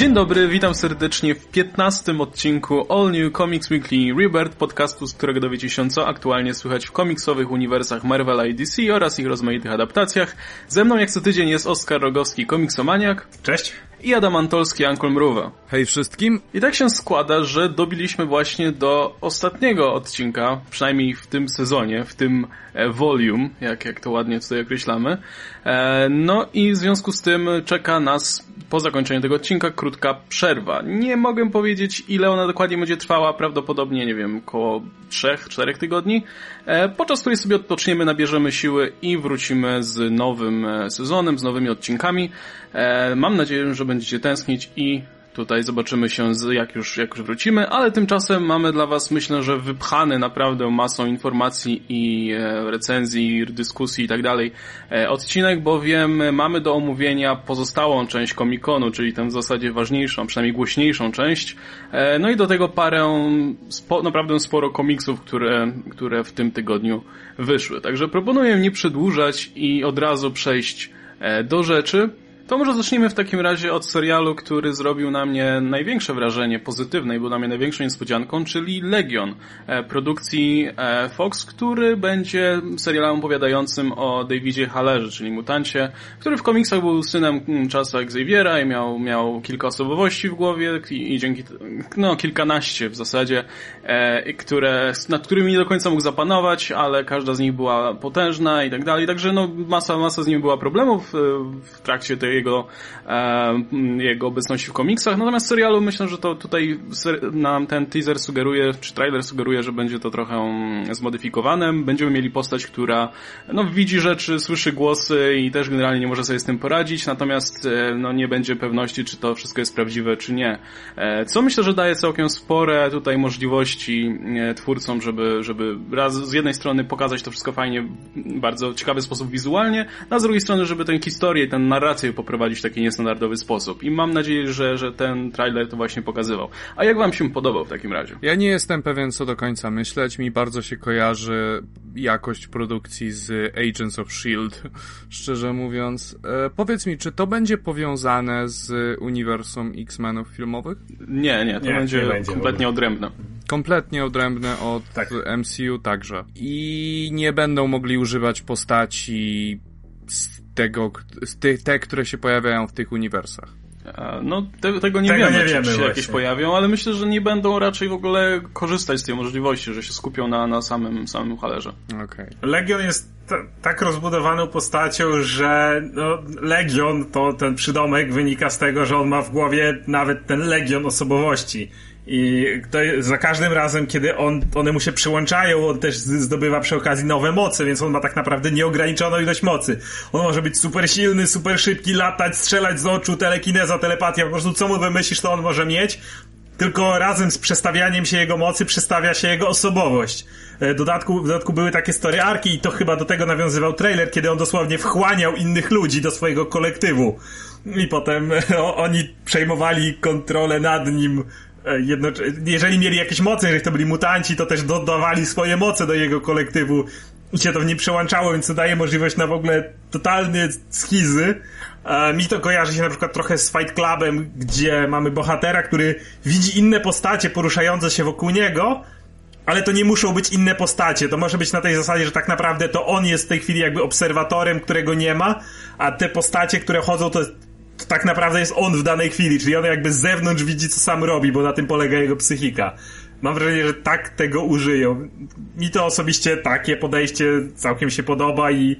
Dzień dobry, witam serdecznie w 15 odcinku All New Comics Weekly Rebirth, podcastu, z którego dowiecie się co aktualnie słychać w komiksowych uniwersach Marvela i DC oraz ich rozmaitych adaptacjach. Ze mną jak co tydzień jest Oskar Rogowski, komiksomaniak. Cześć. I Adam Antolski, Ankol Mruwa. Hej wszystkim. I tak się składa, że dobiliśmy właśnie do ostatniego odcinka, przynajmniej w tym sezonie, w tym e, volume, jak, jak to ładnie tutaj określamy. E, no i w związku z tym czeka nas po zakończeniu tego odcinka krótka przerwa. Nie mogę powiedzieć, ile ona dokładnie będzie trwała, prawdopodobnie, nie wiem, około 3-4 tygodni, e, podczas której sobie odpoczniemy, nabierzemy siły i wrócimy z nowym sezonem, z nowymi odcinkami. Mam nadzieję, że będziecie tęsknić i Tutaj zobaczymy się, jak, już, jak już wrócimy, ale tymczasem mamy dla Was, myślę, że wypchany naprawdę masą informacji i e, recenzji, dyskusji i tak dalej e, odcinek, bowiem mamy do omówienia pozostałą część komikonu, czyli tę w zasadzie ważniejszą, przynajmniej głośniejszą część. E, no i do tego parę, spo, naprawdę sporo komiksów, które, które w tym tygodniu wyszły. Także proponuję nie przedłużać i od razu przejść e, do rzeczy. To może zacznijmy w takim razie od serialu, który zrobił na mnie największe wrażenie pozytywne i był na mnie największą niespodzianką, czyli Legion, e, produkcji e, Fox, który będzie serialem opowiadającym o Davidzie Hallerze, czyli mutancie, który w komiksach był synem mm, czasu Xaviera i miał, miał kilka osobowości w głowie i, i dzięki, no kilkanaście w zasadzie, e, które, nad którymi nie do końca mógł zapanować, ale każda z nich była potężna i tak dalej, także no masa, masa z nimi była problemów w trakcie tej jego, e, jego obecności w komiksach. Natomiast serialu myślę, że to tutaj nam ten teaser sugeruje, czy trailer sugeruje, że będzie to trochę zmodyfikowane. Będziemy mieli postać, która no, widzi rzeczy, słyszy głosy i też generalnie nie może sobie z tym poradzić, natomiast e, no, nie będzie pewności, czy to wszystko jest prawdziwe, czy nie. E, co myślę, że daje całkiem spore tutaj możliwości twórcom, żeby, żeby raz z jednej strony pokazać to wszystko fajnie, bardzo ciekawy sposób wizualnie, a z drugiej strony, żeby tę historię, tę narrację po poprowadzić w taki niestandardowy sposób. I mam nadzieję, że, że ten trailer to właśnie pokazywał. A jak wam się podobał w takim razie? Ja nie jestem pewien co do końca myśleć. Mi bardzo się kojarzy jakość produkcji z Agents of S.H.I.E.L.D., szczerze mówiąc. E, powiedz mi, czy to będzie powiązane z uniwersum X-Menów filmowych? Nie, nie, to nie, będzie, nie będzie kompletnie odrębne. Kompletnie odrębne od tak. MCU także. I nie będą mogli używać postaci tego, te, te, które się pojawiają w tych uniwersach. No, te, tego nie tego wiemy, nie wiemy czy się jakieś pojawią, ale myślę, że nie będą raczej w ogóle korzystać z tej możliwości, że się skupią na, na samym, samym Halerze. Okay. Legion jest tak rozbudowaną postacią, że no, Legion to ten przydomek wynika z tego, że on ma w głowie nawet ten Legion osobowości i to za każdym razem, kiedy on, one mu się przyłączają, on też zdobywa przy okazji nowe moce, więc on ma tak naprawdę nieograniczoną ilość mocy. On może być super silny, super szybki, latać, strzelać z oczu, telekineza, telepatia, po prostu co mu wymyślisz, to on może mieć. Tylko razem z przestawianiem się jego mocy przestawia się jego osobowość. E, dodatku, w dodatku były takie story arki i to chyba do tego nawiązywał trailer, kiedy on dosłownie wchłaniał innych ludzi do swojego kolektywu. I potem o, oni przejmowali kontrolę nad nim. Jeżeli mieli jakieś moce, jeżeli to byli mutanci, to też dodawali swoje moce do jego kolektywu i się to w nim przełączało, więc to daje możliwość na w ogóle totalny schizy. E, mi to kojarzy się na przykład trochę z Fight Clubem, gdzie mamy bohatera, który widzi inne postacie poruszające się wokół niego, ale to nie muszą być inne postacie. To może być na tej zasadzie, że tak naprawdę to on jest w tej chwili jakby obserwatorem, którego nie ma, a te postacie, które chodzą, to to tak naprawdę jest on w danej chwili, czyli on jakby z zewnątrz widzi, co sam robi, bo na tym polega jego psychika. Mam wrażenie, że tak tego użyją. Mi to osobiście takie podejście całkiem się podoba i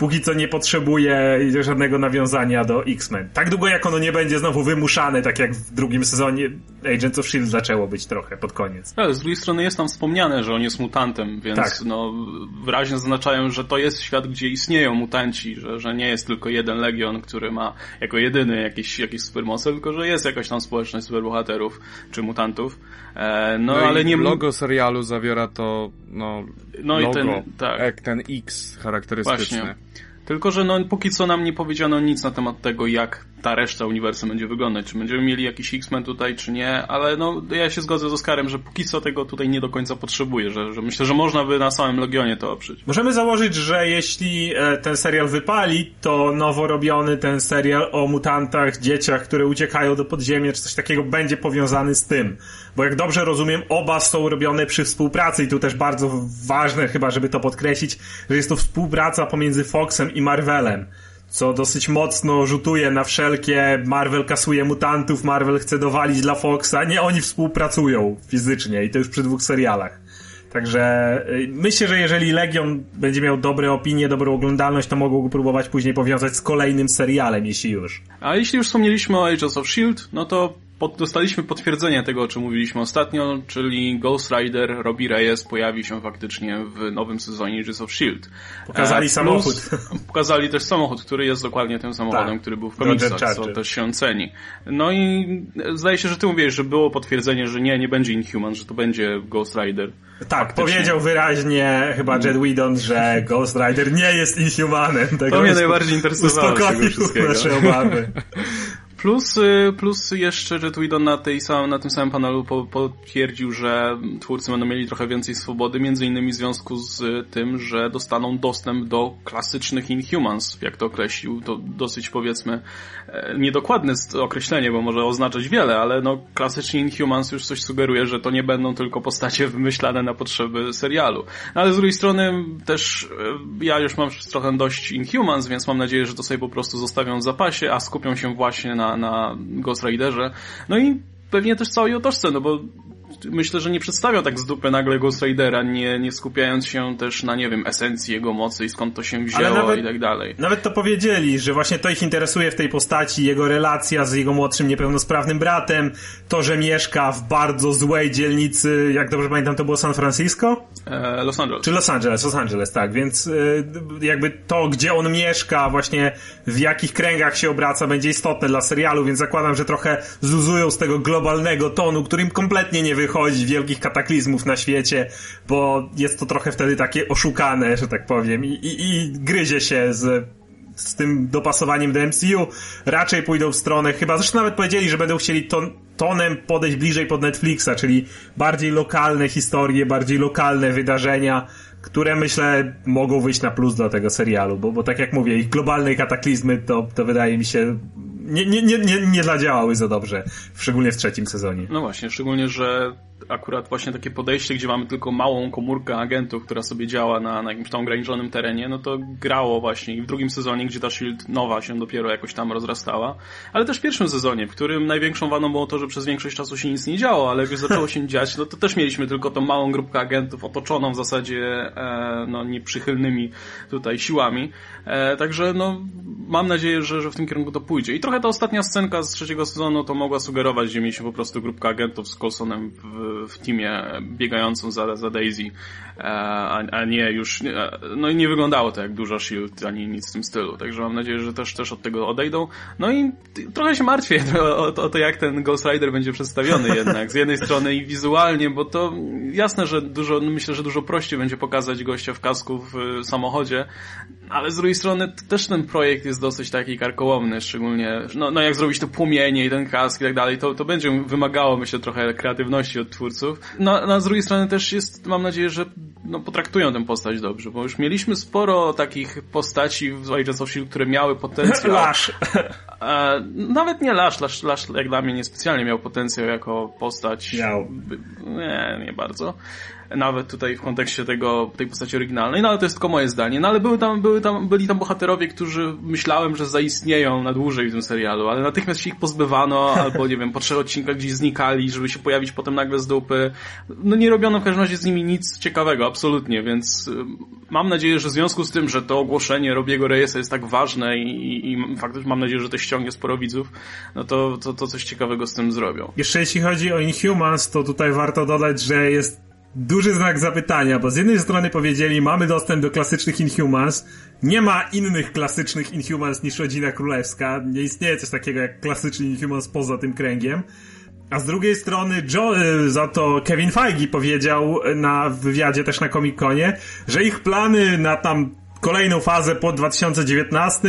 póki co nie potrzebuje żadnego nawiązania do X-Men. Tak długo jak ono nie będzie znowu wymuszane, tak jak w drugim sezonie Agents of S.H.I.E.L.D. zaczęło być trochę pod koniec. Ale z drugiej strony jest tam wspomniane, że on jest mutantem, więc tak. no, wyraźnie zaznaczają, że to jest świat, gdzie istnieją mutanci, że, że nie jest tylko jeden legion, który ma jako jedyny jakieś, jakieś supermoce, tylko że jest jakaś tam społeczność superbohaterów czy mutantów. E, no, no ale nie... Logo serialu zawiera to, no, no logo, i ten, tak. ten X charakterystyczny. Właśnie. Tylko, że no póki co nam nie powiedziano nic na temat tego, jak ta reszta uniwersum będzie wyglądać. Czy będziemy mieli jakiś X-Men tutaj, czy nie, ale no ja się zgodzę z Oskarem, że póki co tego tutaj nie do końca potrzebuję, że, że myślę, że można by na samym Legionie to oprzeć. Możemy założyć, że jeśli e, ten serial wypali, to nowo robiony ten serial o mutantach, dzieciach, które uciekają do podziemia, czy coś takiego będzie powiązany z tym. Bo jak dobrze rozumiem, oba są robione przy współpracy i tu też bardzo ważne chyba, żeby to podkreślić, że jest to współpraca pomiędzy Foxem i Marvelem co dosyć mocno rzutuje na wszelkie Marvel kasuje mutantów, Marvel chce dowalić dla Foxa, nie oni współpracują fizycznie i to już przy dwóch serialach. Także y, myślę, że jeżeli Legion będzie miał dobre opinie, dobrą oglądalność, to mogą go próbować później powiązać z kolejnym serialem, jeśli już. A jeśli już wspomnieliśmy o Agents of S.H.I.E.L.D., no to pod, dostaliśmy potwierdzenie tego, o czym mówiliśmy ostatnio, czyli Ghost Rider Robbie Reyes pojawi się faktycznie w nowym sezonie Agents of S.H.I.E.L.D. Pokazali e, samochód. Pokazali też samochód, który jest dokładnie tym samochodem, tak. który był w komiksach, co też się ceni. No i zdaje się, że ty mówisz, że było potwierdzenie, że nie, nie będzie Inhuman, że to będzie Ghost Rider. Tak, faktycznie. powiedział wyraźnie chyba Jet Whedon, że Ghost Rider nie jest Inhumanem. to mnie najbardziej interesowało uspokoił nasze obawy. Plus, plus jeszcze że Whedon na, tej na tym samym panelu po, potwierdził, że twórcy będą mieli trochę więcej swobody, między innymi w związku z tym, że dostaną dostęp do klasycznych Inhumans, jak to określił. To dosyć powiedzmy e, niedokładne określenie, bo może oznaczać wiele, ale no klasyczni Inhumans już coś sugeruje, że to nie będą tylko postacie wymyślane na potrzeby serialu. No, ale z drugiej strony też e, ja już mam trochę dość Inhumans, więc mam nadzieję, że to sobie po prostu zostawią w zapasie, a skupią się właśnie na na, Ghost Riderze. No i pewnie też całej otoczce, no bo myślę, że nie przedstawiał tak z dupy nagle Ghost Ridera, nie, nie skupiając się też na, nie wiem, esencji jego mocy i skąd to się wzięło nawet, i tak dalej. Nawet to powiedzieli, że właśnie to ich interesuje w tej postaci, jego relacja z jego młodszym niepełnosprawnym bratem, to, że mieszka w bardzo złej dzielnicy, jak dobrze pamiętam, to było San Francisco? E, Los Angeles. Czy Los Angeles, Los Angeles, tak, więc e, jakby to, gdzie on mieszka, właśnie w jakich kręgach się obraca, będzie istotne dla serialu, więc zakładam, że trochę zuzują z tego globalnego tonu, którym kompletnie nie wychodzi, wielkich kataklizmów na świecie, bo jest to trochę wtedy takie oszukane, że tak powiem, i, i, i gryzie się z z tym dopasowaniem do MCU, raczej pójdą w stronę, chyba zresztą nawet powiedzieli, że będą chcieli ton, tonem podejść bliżej pod Netflixa, czyli bardziej lokalne historie, bardziej lokalne wydarzenia, które myślę mogą wyjść na plus do tego serialu, bo, bo tak jak mówię, ich globalne kataklizmy to, to wydaje mi się nie, nie, nie, nie, zadziałały za dobrze, szczególnie w trzecim sezonie. No właśnie, szczególnie, że akurat właśnie takie podejście, gdzie mamy tylko małą komórkę agentów, która sobie działa na, na jakimś tam ograniczonym terenie, no to grało właśnie w drugim sezonie, gdzie ta Shield nowa się dopiero jakoś tam rozrastała, ale też w pierwszym sezonie, w którym największą wadą było to, że przez większość czasu się nic nie działo, ale jak już zaczęło się dziać, no to też mieliśmy tylko tą małą grupkę agentów otoczoną w zasadzie e, no, nieprzychylnymi tutaj siłami. E, także no, mam nadzieję, że, że w tym kierunku to pójdzie. I trochę ta ostatnia scenka z trzeciego sezonu to mogła sugerować, że mieliśmy po prostu grupkę agentów z Coulsonem w, w teamie biegającą za, za Daisy, e, a, a nie już, no i nie wyglądało to jak dużo Shield, ani nic w tym stylu, także mam nadzieję, że też, też od tego odejdą. No i trochę się martwię o, o, to, jak ten Ghost Rider będzie przedstawiony jednak, z jednej strony i wizualnie, bo to jasne, że dużo, no myślę, że dużo prościej będzie pokazać gościa w kasku w samochodzie, ale z drugiej strony też ten projekt jest dosyć taki karkołomny, szczególnie, no, no jak zrobić to płomienie i ten kask i tak dalej, to, to będzie wymagało, myślę, trochę kreatywności od twórców. No, no a z drugiej strony też jest, mam nadzieję, że no, potraktują tę postać dobrze, bo już mieliśmy sporo takich postaci w Agents of S.H.I.E.L.D., które miały potencjał. Lash. E, nawet nie Lash, Lash, Lash jak dla mnie niespecjalnie miał potencjał jako postać. Miał. Nie, nie bardzo nawet tutaj w kontekście tego, tej postaci oryginalnej, no ale to jest tylko moje zdanie. No ale były tam, były tam, byli tam bohaterowie, którzy myślałem, że zaistnieją na dłużej w tym serialu, ale natychmiast się ich pozbywano, albo nie wiem, po trzech odcinkach gdzieś znikali, żeby się pojawić potem nagle z dupy. No nie robiono w każdym razie z nimi nic ciekawego, absolutnie, więc y, mam nadzieję, że w związku z tym, że to ogłoszenie Robiego Reyesa jest tak ważne i, i faktycznie mam nadzieję, że to ściągnie sporo widzów, no to, to, to coś ciekawego z tym zrobią. Jeszcze jeśli chodzi o Inhumans, to tutaj warto dodać, że jest duży znak zapytania, bo z jednej strony powiedzieli, mamy dostęp do klasycznych Inhumans, nie ma innych klasycznych Inhumans niż Rodzina Królewska, nie istnieje coś takiego jak klasyczny Inhumans poza tym kręgiem, a z drugiej strony Joe, za to Kevin Feige powiedział na wywiadzie też na Comic-Conie, że ich plany na tam kolejną fazę po 2019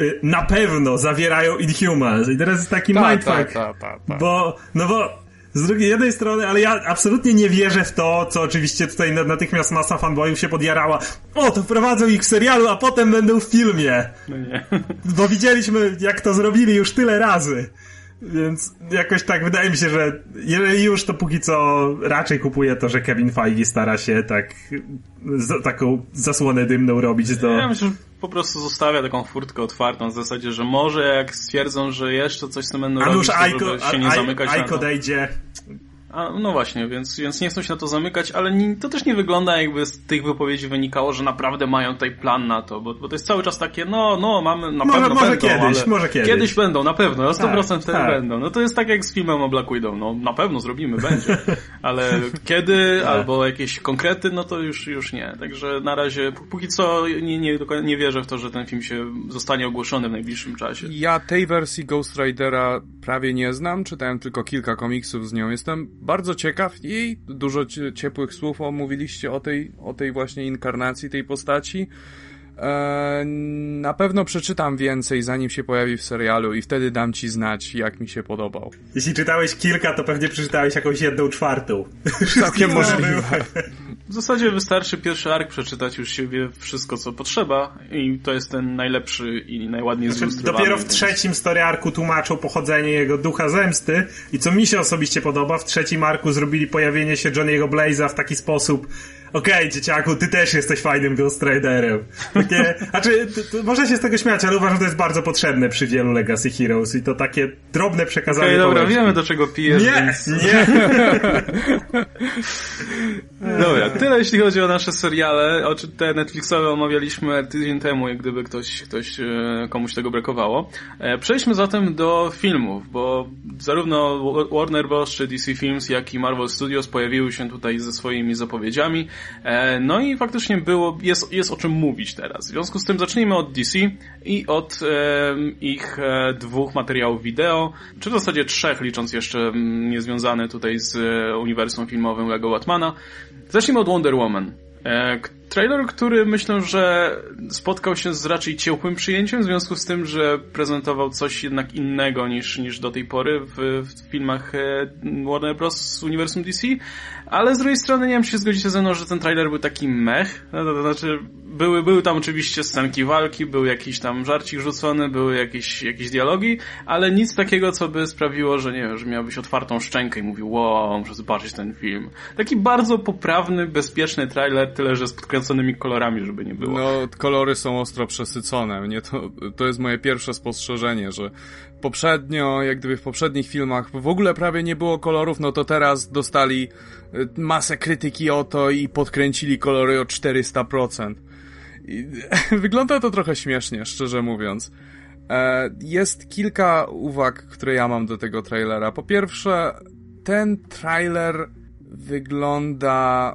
y, na pewno zawierają Inhumans. I teraz jest taki Ta, mindfuck. ta, ta, ta, ta. Bo, no bo z drugiej jednej strony, ale ja absolutnie nie wierzę w to, co oczywiście tutaj na- natychmiast masa fanboyów się podjarała. O, to wprowadzą ich w serialu, a potem będą w filmie. No nie. Bo widzieliśmy, jak to zrobili już tyle razy. Więc jakoś tak wydaje mi się, że jeżeli już, to póki co raczej kupuję to, że Kevin Feige stara się tak taką zasłonę dymną robić do... Ja myślę, że po prostu zostawia taką furtkę otwartą w zasadzie, że może jak stwierdzą, że jeszcze coś z tym będą A robić, już to Aiko, się nie zamykać Aiko to. A, no właśnie, więc, więc nie chcą się na to zamykać, ale nie, to też nie wygląda jakby z tych wypowiedzi wynikało, że naprawdę mają tutaj plan na to, bo, bo to jest cały czas takie, no, no, mamy, na Może- pewno może będą, kiedyś, ale może kiedyś. Kiedyś będą, na pewno, na 100% Tak, wtedy tak. będą. No to jest tak jak z filmem o Black Widow, no na pewno zrobimy, będzie, ale kiedy, Tak. albo jakieś konkrety, no to już, już nie. Także na razie, pó- póki co nie, nie, nie wierzę w to, że ten film się zostanie ogłoszony w najbliższym czasie. Ja tej wersji Ghost Ridera prawie nie znam, czytałem tylko kilka komiksów z nią. Jestem bardzo ciekaw jej. Dużo cie- ciepłych słów omówiliście o tej, o tej właśnie inkarnacji tej postaci. Eee, na pewno przeczytam więcej, zanim się pojawi w serialu i wtedy dam ci znać, jak mi się podobał. Jeśli czytałeś kilka, to pewnie przeczytałeś jakąś jedną czwartą. Całkiem możliwe. W zasadzie wystarczy pierwszy ark przeczytać, już się wie wszystko, co potrzeba i to jest ten najlepszy i najładniej Znaczy, zilustrowany. dopiero w więc- trzecim story arku tłumaczą pochodzenie jego ducha zemsty i co mi się osobiście podoba, w trzecim arku zrobili pojawienie się Johnny'ego Blaze'a w taki sposób okej, dzieciaku, ty też jesteś fajnym Ghost Riderem. Takie, znaczy, to, to można się z tego śmiać, ale uważam, że to jest bardzo potrzebne przy wielu Legacy Heroes i to takie drobne przekazanie Okej, dobra, boleści. wiemy do czego pijesz, Nie, więc... nie. Dobra, tyle jeśli chodzi o nasze seriale. O, te Netflixowe omawialiśmy tydzień temu, jak gdyby ktoś, ktoś e, komuś tego brakowało. E, Przejdźmy zatem do filmów, bo zarówno Warner Bros. czy DC Films, jak i Marvel Studios pojawiły się tutaj ze swoimi zapowiedziami. E, No i faktycznie było, jest, jest o czym mówić teraz. W związku z tym zacznijmy od DC i od ich e, dwóch materiałów wideo, czy w zasadzie trzech, licząc jeszcze mm, niezwiązane tutaj z e, uniwersum filmowym Lego Batmana. Zacznijmy od Wonder Woman. Trailer, który myślę, że spotkał się z raczej ciepłym przyjęciem, w związku z tym, że prezentował coś jednak innego niż, niż do tej pory w, w filmach e, Warner Bros. z uniwersum DC, ale z drugiej strony nie wiem, czy się zgodzicie ze mną, że ten trailer był taki mech, no, to, znaczy były, były tam oczywiście scenki walki, był jakiś tam żarcik rzucony, były jakieś, jakieś dialogi, ale nic takiego, co by sprawiło, że nie wiem, że miałbyś otwartą szczękę i mówił, wow, muszę zobaczyć ten film. Taki bardzo poprawny, bezpieczny trailer, tyle że z kolorami, żeby nie było. No, kolory są ostro przesycone. Mnie to, to jest moje pierwsze spostrzeżenie, że poprzednio, jak gdyby w poprzednich filmach w ogóle prawie nie było kolorów, no to teraz dostali y, masę krytyki o to i podkręcili kolory o 400%. I, wygląda to trochę śmiesznie, szczerze mówiąc. E, Jest kilka uwag, które ja mam do tego trailera. Po pierwsze, ten trailer wygląda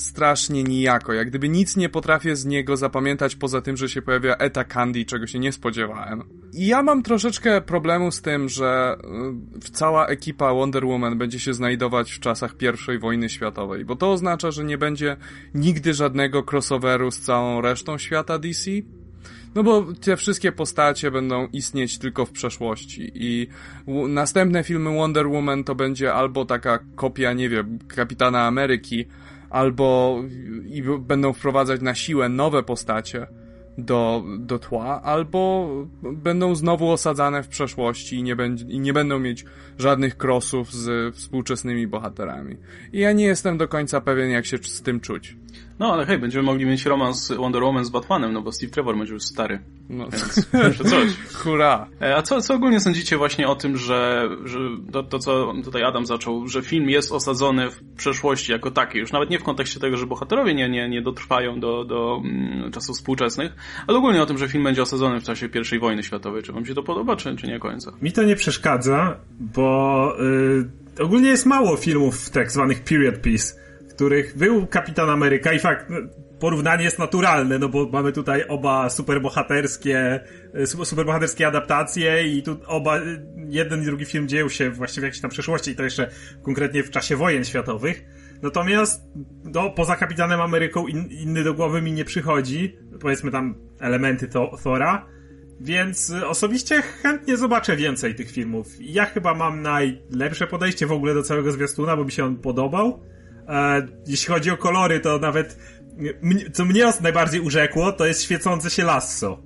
strasznie nijako. Jak gdyby nic nie potrafię z niego zapamiętać poza tym, że się pojawia Eta Candy, czego się nie spodziewałem. I ja mam troszeczkę problemu z tym, że y, cała ekipa Wonder Woman będzie się znajdować w czasach I wojny światowej, bo to oznacza, że nie będzie nigdy żadnego crossoveru z całą resztą świata DC. No bo te wszystkie postacie będą istnieć tylko w przeszłości i następne filmy Wonder Woman to będzie albo taka kopia, nie wiem, Kapitana Ameryki, albo i będą wprowadzać na siłę nowe postacie do, do tła, albo będą znowu osadzane w przeszłości i nie, będzie, i nie będą mieć żadnych crossów z współczesnymi bohaterami. I ja nie jestem do końca pewien, jak się z tym czuć. No ale hej, będziemy mogli mieć romans Wonder Woman z Batmanem, no bo Steve Trevor będzie już stary. No, Więc jeszcze coś. hurra! E, A co, co ogólnie sądzicie właśnie o tym, że, że to, to, co tutaj Adam zaczął, że film jest osadzony w przeszłości jako taki, już nawet nie w kontekście tego, że bohaterowie nie, nie, nie dotrwają do, do mm, czasów współczesnych, ale ogólnie o tym, że film będzie osadzony w czasie I wojny światowej. Czy wam się to podoba, czy, czy nie końca? Mi to nie przeszkadza, bo y, ogólnie jest mało filmów tak zwanych period piece, których był Kapitan Ameryka i fakt, no, porównanie jest naturalne, no bo mamy tutaj oba superbohaterskie, su- superbohaterskie adaptacje i tu oba, jeden i drugi film dzieją się właściwie jakiejś tam przeszłości i to jeszcze konkretnie w czasie wojen światowych. Natomiast no, poza Kapitanem Ameryką in, inny do głowy mi nie przychodzi. Powiedzmy tam elementy to, Thora. Więc osobiście chętnie zobaczę więcej tych filmów. Ja chyba mam najlepsze podejście w ogóle do całego zwiastuna, bo mi się on podobał. Jeśli chodzi o kolory, to nawet co mnie najbardziej urzekło, to jest świecące się lasso.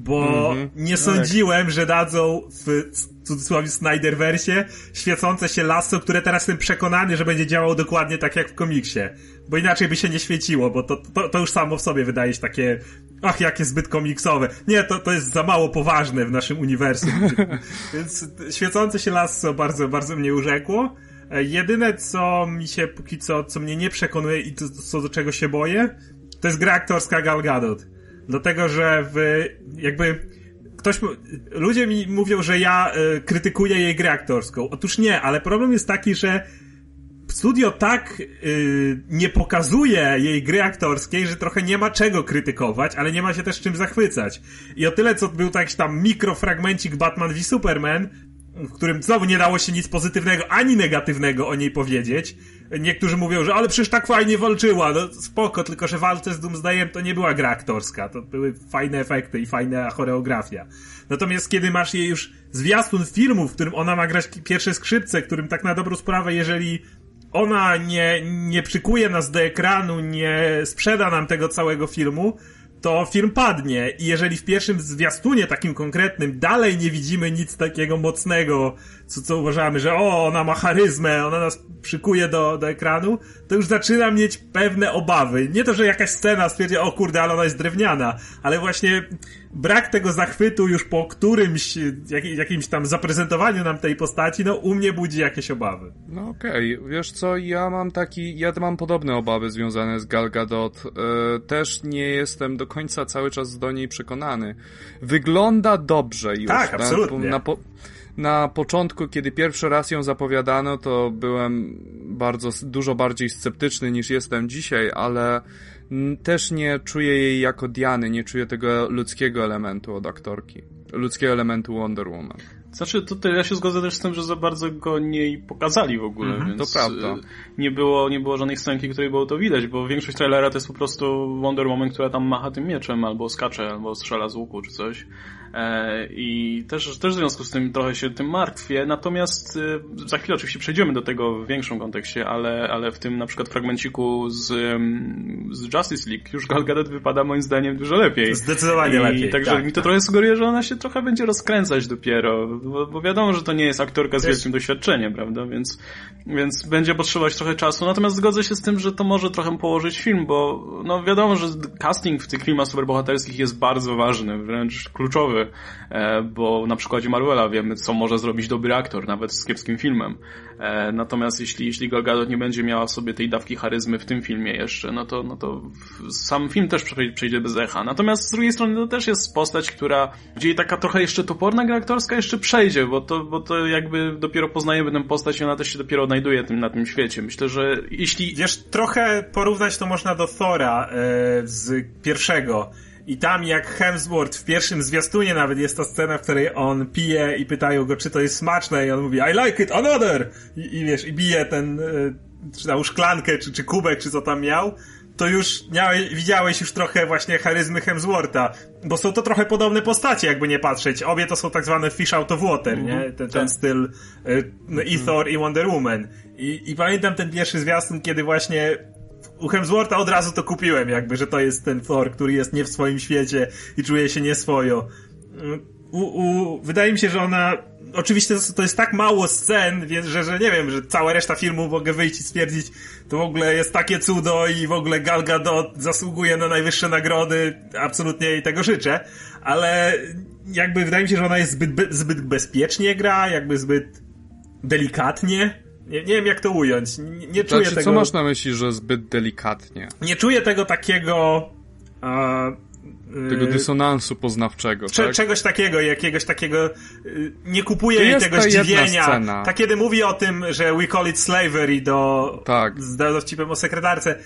Bo mm -hmm. nie sądziłem, że dadzą w cudzysłowie Snyderversie świecące się lasso, które teraz jestem przekonany, że będzie działało dokładnie tak jak w komiksie. Bo inaczej by się nie świeciło, bo to, to, to już samo w sobie wydaje się takie ach, jakie zbyt komiksowe. Nie, to, to jest za mało poważne w naszym uniwersum. Więc świecące się lasso bardzo, bardzo mnie urzekło. Jedyne, co mi się póki co, co mnie nie przekonuje i co do czego się boję, to jest gra aktorska Gal Gadot. Dlatego, że w, jakby, ktoś, ludzie mi mówią, że ja y, krytykuję jej grę aktorską. Otóż nie, ale problem jest taki, że studio tak y, nie pokazuje jej gry aktorskiej, że trochę nie ma czego krytykować, ale nie ma się też czym zachwycać. I o tyle, co był taki tam mikrofragmencik Batman v Superman, w którym znowu nie dało się nic pozytywnego ani negatywnego o niej powiedzieć. Niektórzy mówią, że ale przecież tak fajnie walczyła, no spoko, tylko że walce z Doomsdayem to nie była gra aktorska, to były fajne efekty i fajna choreografia. Natomiast kiedy masz jej już zwiastun filmu, w którym ona ma grać pierwsze skrzypce, którym tak na dobrą sprawę, jeżeli ona nie, nie przykuje nas do ekranu, nie sprzeda nam tego całego filmu, to film padnie. I jeżeli w pierwszym zwiastunie takim konkretnym dalej nie widzimy nic takiego mocnego, co, co uważamy, że o, ona ma charyzmę, ona nas przykuje do, do ekranu, to już zaczynam mieć pewne obawy. Nie to, że jakaś scena stwierdzi, o kurde, ale ona jest drewniana, ale właśnie brak tego zachwytu już po którymś, jak, jakimś tam zaprezentowaniu nam tej postaci, no u mnie budzi jakieś obawy. No okej, okay. wiesz co, ja mam taki, ja mam podobne obawy związane z Gal Gadot. Yy, też nie jestem do końca cały czas do niej przekonany. Wygląda dobrze już. Tak, absolutnie. Na, na po na początku, kiedy pierwszy raz ją zapowiadano, to byłem bardzo, dużo bardziej sceptyczny niż jestem dzisiaj, ale też nie czuję jej jako Diany, nie czuję tego ludzkiego elementu od aktorki. Ludzkiego elementu Wonder Woman. Znaczy, tutaj ja się zgodzę też z tym, że za bardzo go nie pokazali w ogóle, -hmm, więc to prawda. Y, nie było, nie było żadnej scenki, której było to widać, bo większość trailera to jest po prostu Wonder Woman, która tam macha tym mieczem, albo skacze, albo strzela z łuku, czy coś. E, I też, też w związku z tym trochę się tym martwię. Natomiast y, za chwilę oczywiście przejdziemy do tego w większym kontekście, ale, ale w tym na przykład fragmenciku z, z Justice League już Gal Gadot wypada moim zdaniem dużo lepiej. Zdecydowanie I, lepiej. Także tak, mi to tak. trochę sugeruje, że ona się trochę będzie rozkręcać dopiero, bo, bo wiadomo, że to nie jest aktorka z wielkim doświadczeniem, prawda? Więc, więc będzie potrzebować trochę czasu. Natomiast zgodzę się z tym, że to może trochę położyć film, bo no wiadomo, że casting w tych filmach superbohaterskich jest bardzo ważny, wręcz kluczowy E, bo na przykładzie Marvela wiemy, co może zrobić dobry aktor, nawet z kiepskim filmem. E, natomiast jeśli, jeśli Gal Gadot nie będzie miała sobie tej dawki charyzmy w tym filmie jeszcze, no to, no to sam film też przejdzie bez echa. Natomiast z drugiej strony to też jest postać, która, gdzie taka trochę jeszcze toporna gra aktorska jeszcze przejdzie, bo to, bo to jakby dopiero poznajemy tę postać i ona też się dopiero odnajduje tym, na tym świecie. Myślę, że jeśli... Wiesz, trochę porównać to można do Thora yy, z pierwszego i tam jak Hemsworth w pierwszym zwiastunie nawet jest ta scena, w której on pije i pytają go, czy to jest smaczne i on mówi I like it, another! I, i wiesz, i bije ten, y, czy tam szklankę, czy, czy kubek, czy co tam miał to już miałeś, widziałeś już trochę właśnie charyzmy Hemswortha, bo są to trochę podobne postacie, jakby nie patrzeć. Obie to są tak zwane fish out of water, mm -hmm. nie? Mhm. Ten, ten tak. styl y, no, i Thor i Wonder Woman. I, I pamiętam ten pierwszy zwiastun, kiedy właśnie u Hemswortha od razu to kupiłem, jakby, że to jest ten Thor, który jest nie w swoim świecie i czuje się nieswojo. U, u, wydaje mi się, że ona oczywiście to jest tak mało scen, więc, że, że nie wiem, że cała reszta filmu mogę wyjść i stwierdzić, to w ogóle jest takie cudo i w ogóle Gal Gadot zasługuje na najwyższe nagrody, absolutnie jej tego życzę, ale jakby wydaje mi się, że ona jest zbyt, zbyt bezpiecznie gra, jakby zbyt delikatnie nie, nie wiem jak to ująć. Nie, nie czuję znaczy, tego. Co masz na myśli, że zbyt delikatnie? Nie czuję tego takiego. tego y, dysonansu poznawczego. Cze tak? Czegoś takiego, jakiegoś takiego. Y, nie kupuję jej tego zdziwienia. Tak kiedy mówi o tym, że we call it slavery do. Tak. Z dowcipem o sekretarce.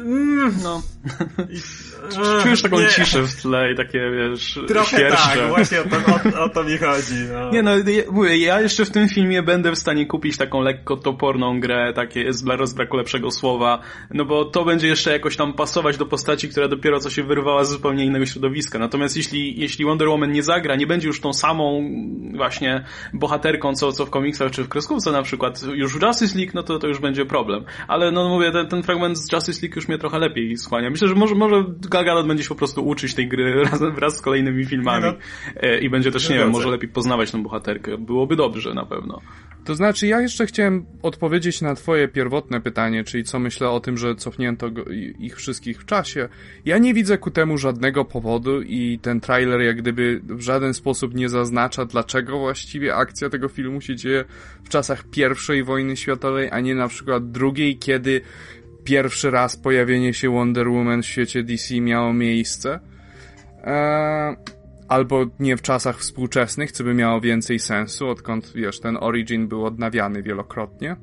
Mm, no. czujesz taką nie. ciszę w tle i takie, wiesz, Trochę świerszcze. tak, właśnie o to, o, o to mi chodzi. No. Nie no, mówię, ja jeszcze w tym filmie będę w stanie kupić taką lekko toporną grę, takie z rozbraku lepszego słowa, no bo to będzie jeszcze jakoś tam pasować do postaci, która dopiero co się wyrwała z zupełnie innego środowiska. Natomiast jeśli, jeśli Wonder Woman nie zagra, nie będzie już tą samą właśnie bohaterką, co, co w komiksach czy w kreskówce na przykład, już w Justice League, no to to już będzie problem. Ale no mówię, ten, ten fragment z Justice League już mnie trochę lepiej skłania. Myślę, że może, może Gal Gadot będzie się po prostu uczyć tej gry razem, wraz z kolejnymi filmami no, e, i będzie też, nie, nie wiem, może lepiej poznawać tą bohaterkę. Byłoby dobrze na pewno. To znaczy, ja jeszcze chciałem odpowiedzieć na twoje pierwotne pytanie, czyli co myślę o tym, że cofnięto ich wszystkich w czasie. Ja nie widzę ku temu żadnego powodu i ten trailer jak gdyby w żaden sposób nie zaznacza, dlaczego właściwie akcja tego filmu się dzieje w czasach pierwszej wojny światowej, a nie na przykład drugiej, kiedy pierwszy raz pojawienie się Wonder Woman w świecie DC miało miejsce. Eee, albo nie w czasach współczesnych, co by miało więcej sensu, odkąd, wiesz, ten Origin był odnawiany wielokrotnie.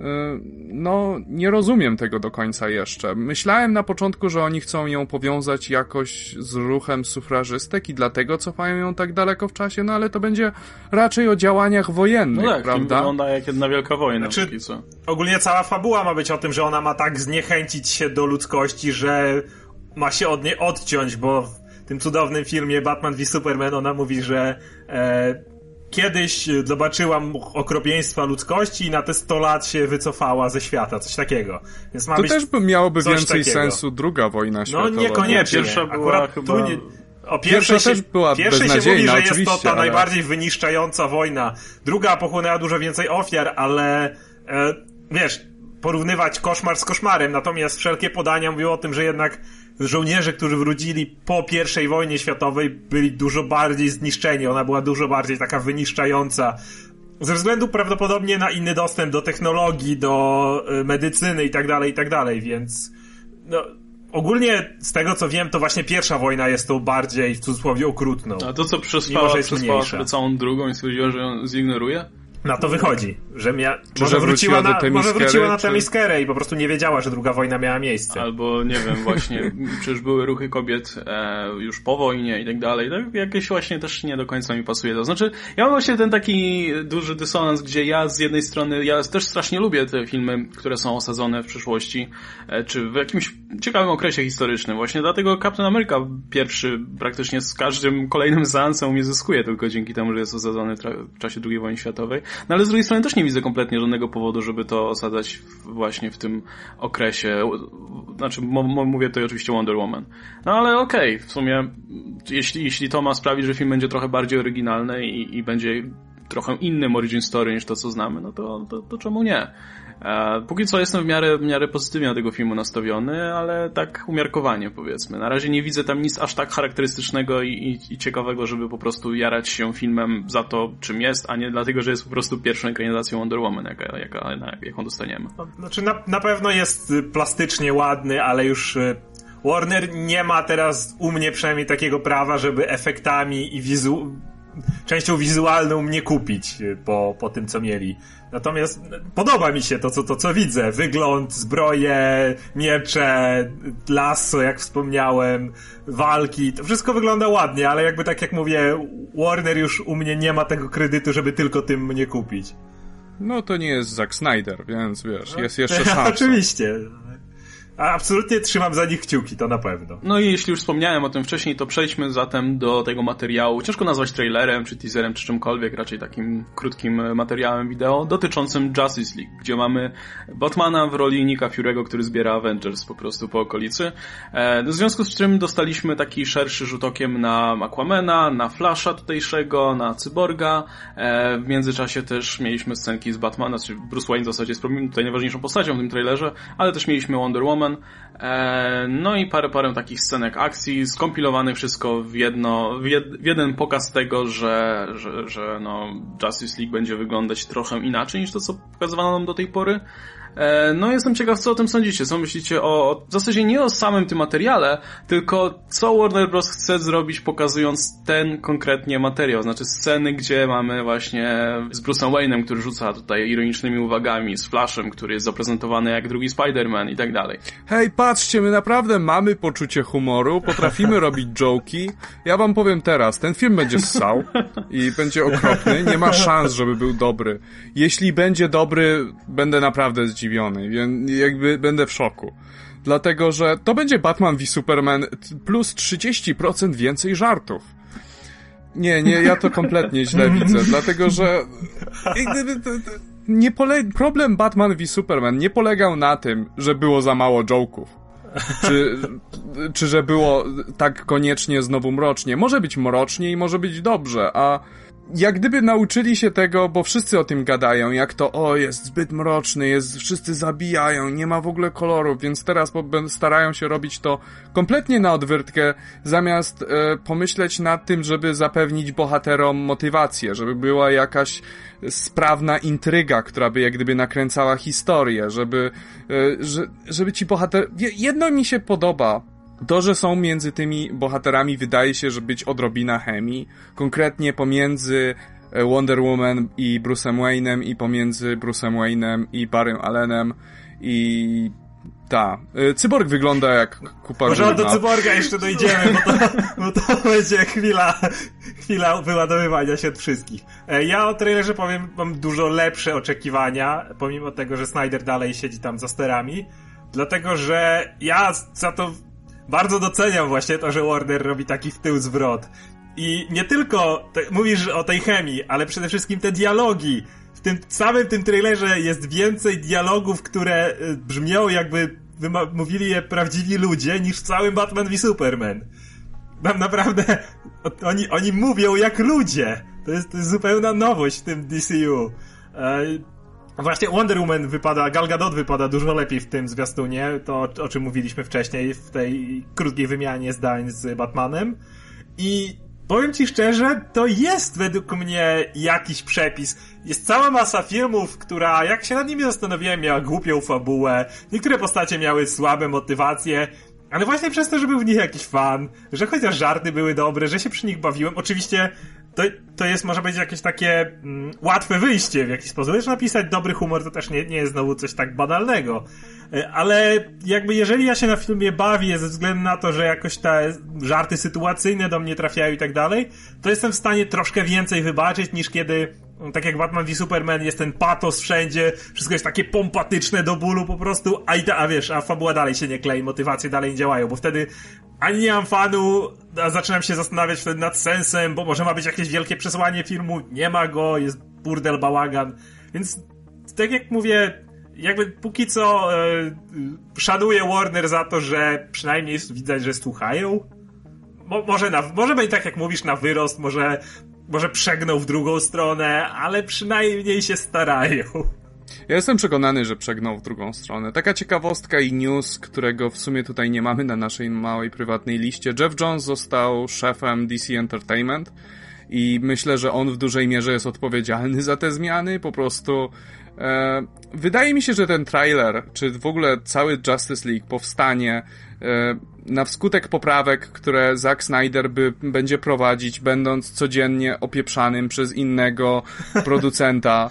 Eee, no, nie rozumiem tego do końca jeszcze. Myślałem na początku, że oni chcą ją powiązać jakoś z ruchem sufrażystek i dlatego cofają ją tak daleko w czasie, no ale to będzie raczej o działaniach wojennych, no tak, prawda? wygląda jak jedna wielka wojna. Znaczy, ogólnie cała fabuła ma być o tym, że ona ma tak zniechęcić się do ludzkości, że ma się od niej odciąć, bo w tym cudownym filmie Batman v Superman ona mówi, że e, kiedyś zobaczyłam okropieństwa ludzkości i na te 100 lat się wycofała ze świata, coś takiego. Więc ma to też by miałoby więcej takiego. sensu druga wojna no, światowa. No niekoniecznie. Nie, pierwsza była Akurat chyba... Nie... O pierwszej Pierwsza się, też była pierwszej się mówi, że jest to ta ale... najbardziej wyniszczająca wojna. Druga pochłonęła dużo więcej ofiar, ale e, wiesz, porównywać koszmar z koszmarem, natomiast wszelkie podania mówią o tym, że jednak żołnierze, którzy wrócili po pierwszej wojnie światowej, byli dużo bardziej zniszczeni. Ona była dużo bardziej taka wyniszczająca. Ze względu prawdopodobnie na inny dostęp do technologii, do y, medycyny i tak dalej, i tak dalej, więc no, ogólnie z tego co wiem, to właśnie pierwsza wojna jest tą bardziej w cudzysłowie okrutną. A to co przespała, przespała całą drugą i stwierdziła, że ją zignoruje? Na to wychodzi, że mia... może, wróciła na, może wróciła na Temiskerę czy... i po prostu nie wiedziała, że druga wojna miała miejsce. Albo, nie wiem, właśnie, przecież były ruchy kobiet e, już po wojnie i tak dalej. Tak, jakieś właśnie też nie do końca mi pasuje to. Znaczy, ja mam właśnie ten taki duży dysonans, gdzie ja z jednej strony, ja też strasznie lubię te filmy, które są osadzone w przyszłości, e, czy w jakimś ciekawym okresie historycznym. Właśnie dlatego Captain America pierwszy praktycznie z każdym kolejnym seansem zyskuje tylko dzięki temu, że jest osadzony w czasie II wojny światowej. No ale z drugiej strony też nie widzę kompletnie żadnego powodu, żeby to osadzać właśnie w tym okresie. Znaczy, mówię tutaj oczywiście Wonder Woman. No ale okej, okay, w sumie jeśli, jeśli to ma sprawić, że film będzie trochę bardziej oryginalny i, i będzie trochę innym origin story niż to, co znamy, no to, to, to czemu nie? Póki co jestem w miarę, w miarę pozytywnie do tego filmu nastawiony, ale tak umiarkowanie powiedzmy. Na razie nie widzę tam nic aż tak charakterystycznego i, i, i ciekawego, żeby po prostu jarać się filmem za to, czym jest, a nie dlatego, że jest po prostu pierwszą ekranizacją Wonder Woman, jaka, jaka, jaką dostaniemy. Znaczy na, na pewno jest plastycznie ładny, ale już y, Warner nie ma teraz u mnie przynajmniej takiego prawa, żeby efektami i wizu częścią wizualną mnie kupić y, po, po tym, co mieli. Natomiast podoba mi się to, co, to, co widzę. Wygląd, zbroje, miecze, lasso, jak wspomniałem, walki. To wszystko wygląda ładnie, ale jakby tak jak mówię, Warner już u mnie nie ma tego kredytu, żeby tylko tym mnie kupić. No to nie jest Zack Snyder, więc wiesz, jest jeszcze szansa. Oczywiście. Absolutnie trzymam za nich kciuki, to na pewno. No i jeśli już wspomniałem o tym wcześniej, to przejdźmy zatem do tego materiału. Ciężko nazwać trailerem, czy teaserem, czy czymkolwiek, raczej takim krótkim materiałem wideo dotyczącym Justice League, gdzie mamy Batmana w roli Nika Fury'ego, który zbiera Avengers po prostu po okolicy. E, w związku z czym dostaliśmy taki szerszy rzut okiem na Aquamana, na Flasha tutejszego, na Cyborga. E, w międzyczasie też mieliśmy scenki z Batmana, czyli Bruce Wayne w zasadzie jest tutaj najważniejszą postacią w tym trailerze, ale też mieliśmy Wonder Woman, Woman. E, no i parę, parę takich scenek akcji, skompilowanych wszystko w, jedno, w, jed, w jeden pokaz tego, że, że, że no Justice League będzie wyglądać trochę inaczej niż to, co pokazywano nam do tej pory. E, no jestem ciekaw, co o tym sądzicie. Co myślicie o, w zasadzie nie o samym tym materiale, tylko co Warner Bros. chce zrobić pokazując ten konkretnie materiał. Znaczy sceny, gdzie mamy właśnie z Bruce'em Wayne'em, który rzuca tutaj ironicznymi uwagami, z Flashem, który jest zaprezentowany jak drugi Spider-Man i tak dalej. Hej, patrzcie, my naprawdę mamy poczucie humoru, potrafimy robić joki. Ja wam powiem teraz, ten film będzie ssał i będzie okropny, nie ma szans, żeby był dobry. Jeśli będzie dobry, będę naprawdę zdziwiony, więc jakby będę w szoku. Dlatego, że to będzie Batman v Superman plus 30% więcej żartów. Nie, nie, ja to kompletnie źle widzę, dlatego że nie pole... problem Batman v Superman nie polegał na tym, że było za mało joke'ów. Czy, czy że było tak koniecznie znowu mrocznie. Może być mrocznie i może być dobrze, a jak gdyby nauczyli się tego, bo wszyscy o tym gadają, jak to, o, jest zbyt mroczny, jest, wszyscy zabijają, nie ma w ogóle kolorów, więc teraz starają się robić to kompletnie na odwyrtkę, zamiast e, pomyśleć nad tym, żeby zapewnić bohaterom motywację, żeby była jakaś sprawna intryga, która by jak gdyby nakręcała historię, żeby, e, że, żeby ci bohater... Jedno mi się podoba, to, że są między tymi bohaterami, wydaje się, że być odrobina chemii. Konkretnie pomiędzy e, Wonder Woman i Bruce'em Wayne'em i pomiędzy Bruce'em Wayne'em i Barrym Allenem i ta. E, cyborg wygląda jak kupa Może do cyborga jeszcze dojdziemy, bo to, bo to będzie chwila, chwila wyładowywania się od wszystkich. E, ja o trailerze powiem, mam dużo lepsze oczekiwania, pomimo tego, że Snyder dalej siedzi tam za sterami. Dlatego, że ja za to bardzo doceniam właśnie to, że Warner robi taki w tył zwrot. I nie tylko te, mówisz o tej chemii, ale przede wszystkim te dialogi. W tym samym tym trailerze jest więcej dialogów, które y, brzmią jakby mówili je prawdziwi ludzie, niż w całym Batman v Superman. Mam naprawdę, oni, oni mówią jak ludzie. To jest, to jest zupełna nowość w tym DCU. E, Właśnie Wonder Woman wypada, Gal Gadot wypada dużo lepiej w tym zwiastunie, to o czym mówiliśmy wcześniej w tej krótkiej wymianie zdań z Batmanem. I powiem ci szczerze, to jest według mnie jakiś przepis. Jest cała masa filmów, która, jak się nad nimi zastanowiłem, miała głupią fabułę, niektóre postacie miały słabe motywacje, ale właśnie przez to, że był w nich jakiś fan, że chociaż żarty były dobre, że się przy nich bawiłem. Oczywiście to, to jest, może być jakieś takie mm, łatwe wyjście w jakiś sposób. Też napisać dobry humor to też nie, nie jest znowu coś tak banalnego. E, ale jakby jeżeli ja się na filmie bawię ze względu na to, że jakoś te żarty sytuacyjne do mnie trafiają i tak dalej, to jestem w stanie troszkę więcej wybaczyć niż kiedy tak jak Batman v Superman jest ten patos wszędzie, wszystko jest takie pompatyczne do bólu po prostu, a, i ta, a wiesz, a fabuła dalej się nie klei, motywacje dalej nie działają, bo wtedy ani nie mam fanu, a zaczynam się zastanawiać wtedy nad sensem, bo może ma być jakieś wielkie przesłanie filmu, nie ma go, jest burdel, bałagan, więc tak jak mówię, jakby póki co e, szanuję Warner za to, że przynajmniej widać, że słuchają. Mo, może, na, może będzie tak jak mówisz na wyrost, może, może przegnął w drugą stronę, ale przynajmniej się starają. Ja jestem przekonany, że przegnął w drugą stronę. Taka ciekawostka i news, którego w sumie tutaj nie mamy na naszej małej prywatnej liście. Jeff Jones został szefem DC Entertainment i myślę, że on w dużej mierze jest odpowiedzialny za te zmiany. Po prostu e, wydaje mi się, że ten trailer, czy w ogóle cały Justice League powstanie e, na wskutek poprawek, które Zack Snyder by, będzie prowadzić, będąc codziennie opieprzanym przez innego producenta.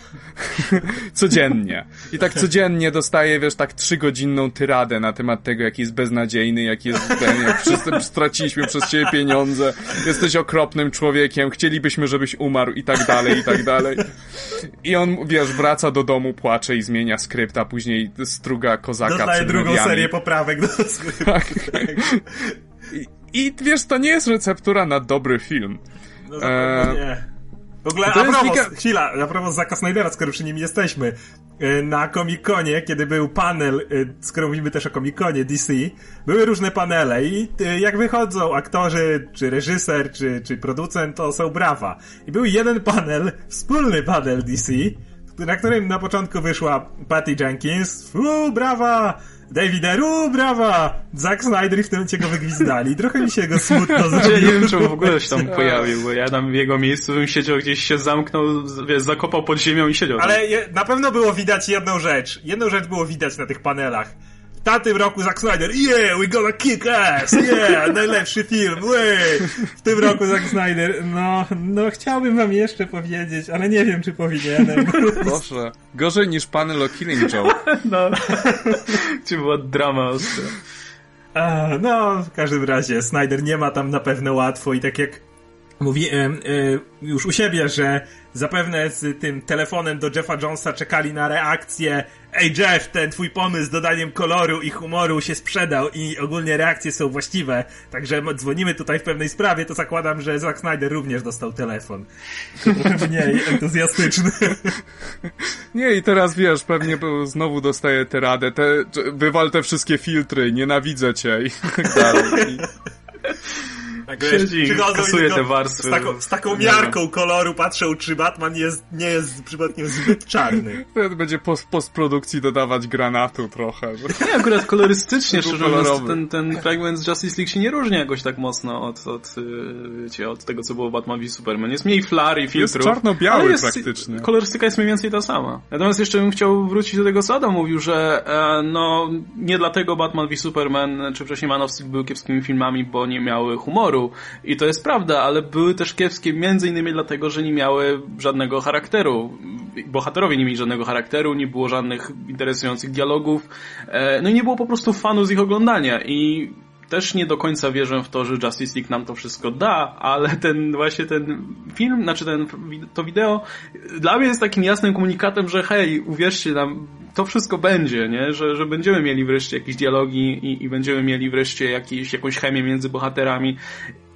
codziennie. I tak codziennie dostaje, wiesz, tak trzygodzinną tyradę na temat tego, jaki jest beznadziejny, jaki jest ten, jak wszyscy straciliśmy przez ciebie pieniądze, jesteś okropnym człowiekiem, chcielibyśmy, żebyś umarł i tak dalej, i tak dalej. I on, wiesz, wraca do domu, płacze i zmienia skrypt, a później struga kozaka Dostaje drugą serię poprawek do skryptu. Tak. I, I wiesz, to nie jest receptura na dobry film. No e... nie. W ogóle, a propos, Mika... chwila, a propos Zaka Snydera, skoro przy nim jesteśmy. E, na Comic-Conie, kiedy był panel, e, skoro mówimy też o Comic-Conie DC, były różne panele i e, jak wychodzą aktorzy, czy reżyser, czy, czy producent, to są brawa. I był jeden panel, wspólny panel DC, na którym na początku wyszła Patty Jenkins, uuu, brawa! David Aru, brawa! Zack Snyder i w tym momencie go wygwizdali. Trochę mi się go smutno zrobiło. Ja nie wiem, czy w ogóle się tam pojawił, bo ja tam w jego miejscu bym siedział gdzieś się zamknął, wiesz, zakopał pod ziemią i siedział tam. Ale je, na pewno było widać jedną rzecz. Jedną rzecz było widać na tych panelach tamtym roku Zack Snyder, yeah, we gonna kick ass, yeah, najlepszy film, way. W tym roku Zack Snyder, no, no chciałbym wam jeszcze powiedzieć, ale nie wiem, czy powinienem. Proszę, gorzej niż panel o Killing Joke. No, czy była drama ostra. No, w każdym razie Snyder nie ma tam na pewno łatwo i tak jak mówi e, już u siebie, że zapewne z tym telefonem do Jeffa Jonesa czekali na reakcję Ej Jeff, ten twój pomysł z dodaniem koloru i humoru się sprzedał i ogólnie reakcje są właściwe, także dzwonimy tutaj w pewnej sprawie, to zakładam, że Zack Snyder również dostał telefon. Trochę mniej entuzjastyczny. Nie, i teraz wiesz, pewnie znowu dostaje tę radę, te, wywal te wszystkie filtry, nienawidzę cię i tak dalej. Tak, Siedzi, kasuje te warstwy. Z taką, z taką miarką koloru patrzą, czy Batman jest, nie jest przypadkiem zbyt czarny. Będzie post, postprodukcji dodawać granatu trochę. Nie, akurat kolorystycznie, szczerze mówiąc, ten, ten fragment z Justice League się nie różni jakoś tak mocno od, od, y, wiecie, od tego, co było w Batman v Superman. Jest mniej flar i filtrów. Jest czarno-biały jest, praktycznie. Kolorystyka jest mniej więcej ta sama. Natomiast jeszcze bym chciał wrócić do tego, co Adam mówił, że e, no, nie dlatego Batman v Superman, czy wcześniej Man of Steel były kiepskimi filmami, bo nie miały humoru I to jest prawda, ale były też kiepskie między innymi dlatego, że nie miały żadnego charakteru. Bohaterowie nie mieli żadnego charakteru, nie było żadnych interesujących dialogów. E, no i nie było po prostu fanu z ich oglądania. I też nie do końca wierzę w to, że Justice League nam to wszystko da, ale ten właśnie ten film, znaczy ten, to wideo dla mnie jest takim jasnym komunikatem, że hej, uwierzcie nam, to wszystko będzie, nie? Że, że będziemy mieli wreszcie jakieś dialogi i, i będziemy mieli wreszcie jakieś, jakąś chemię między bohaterami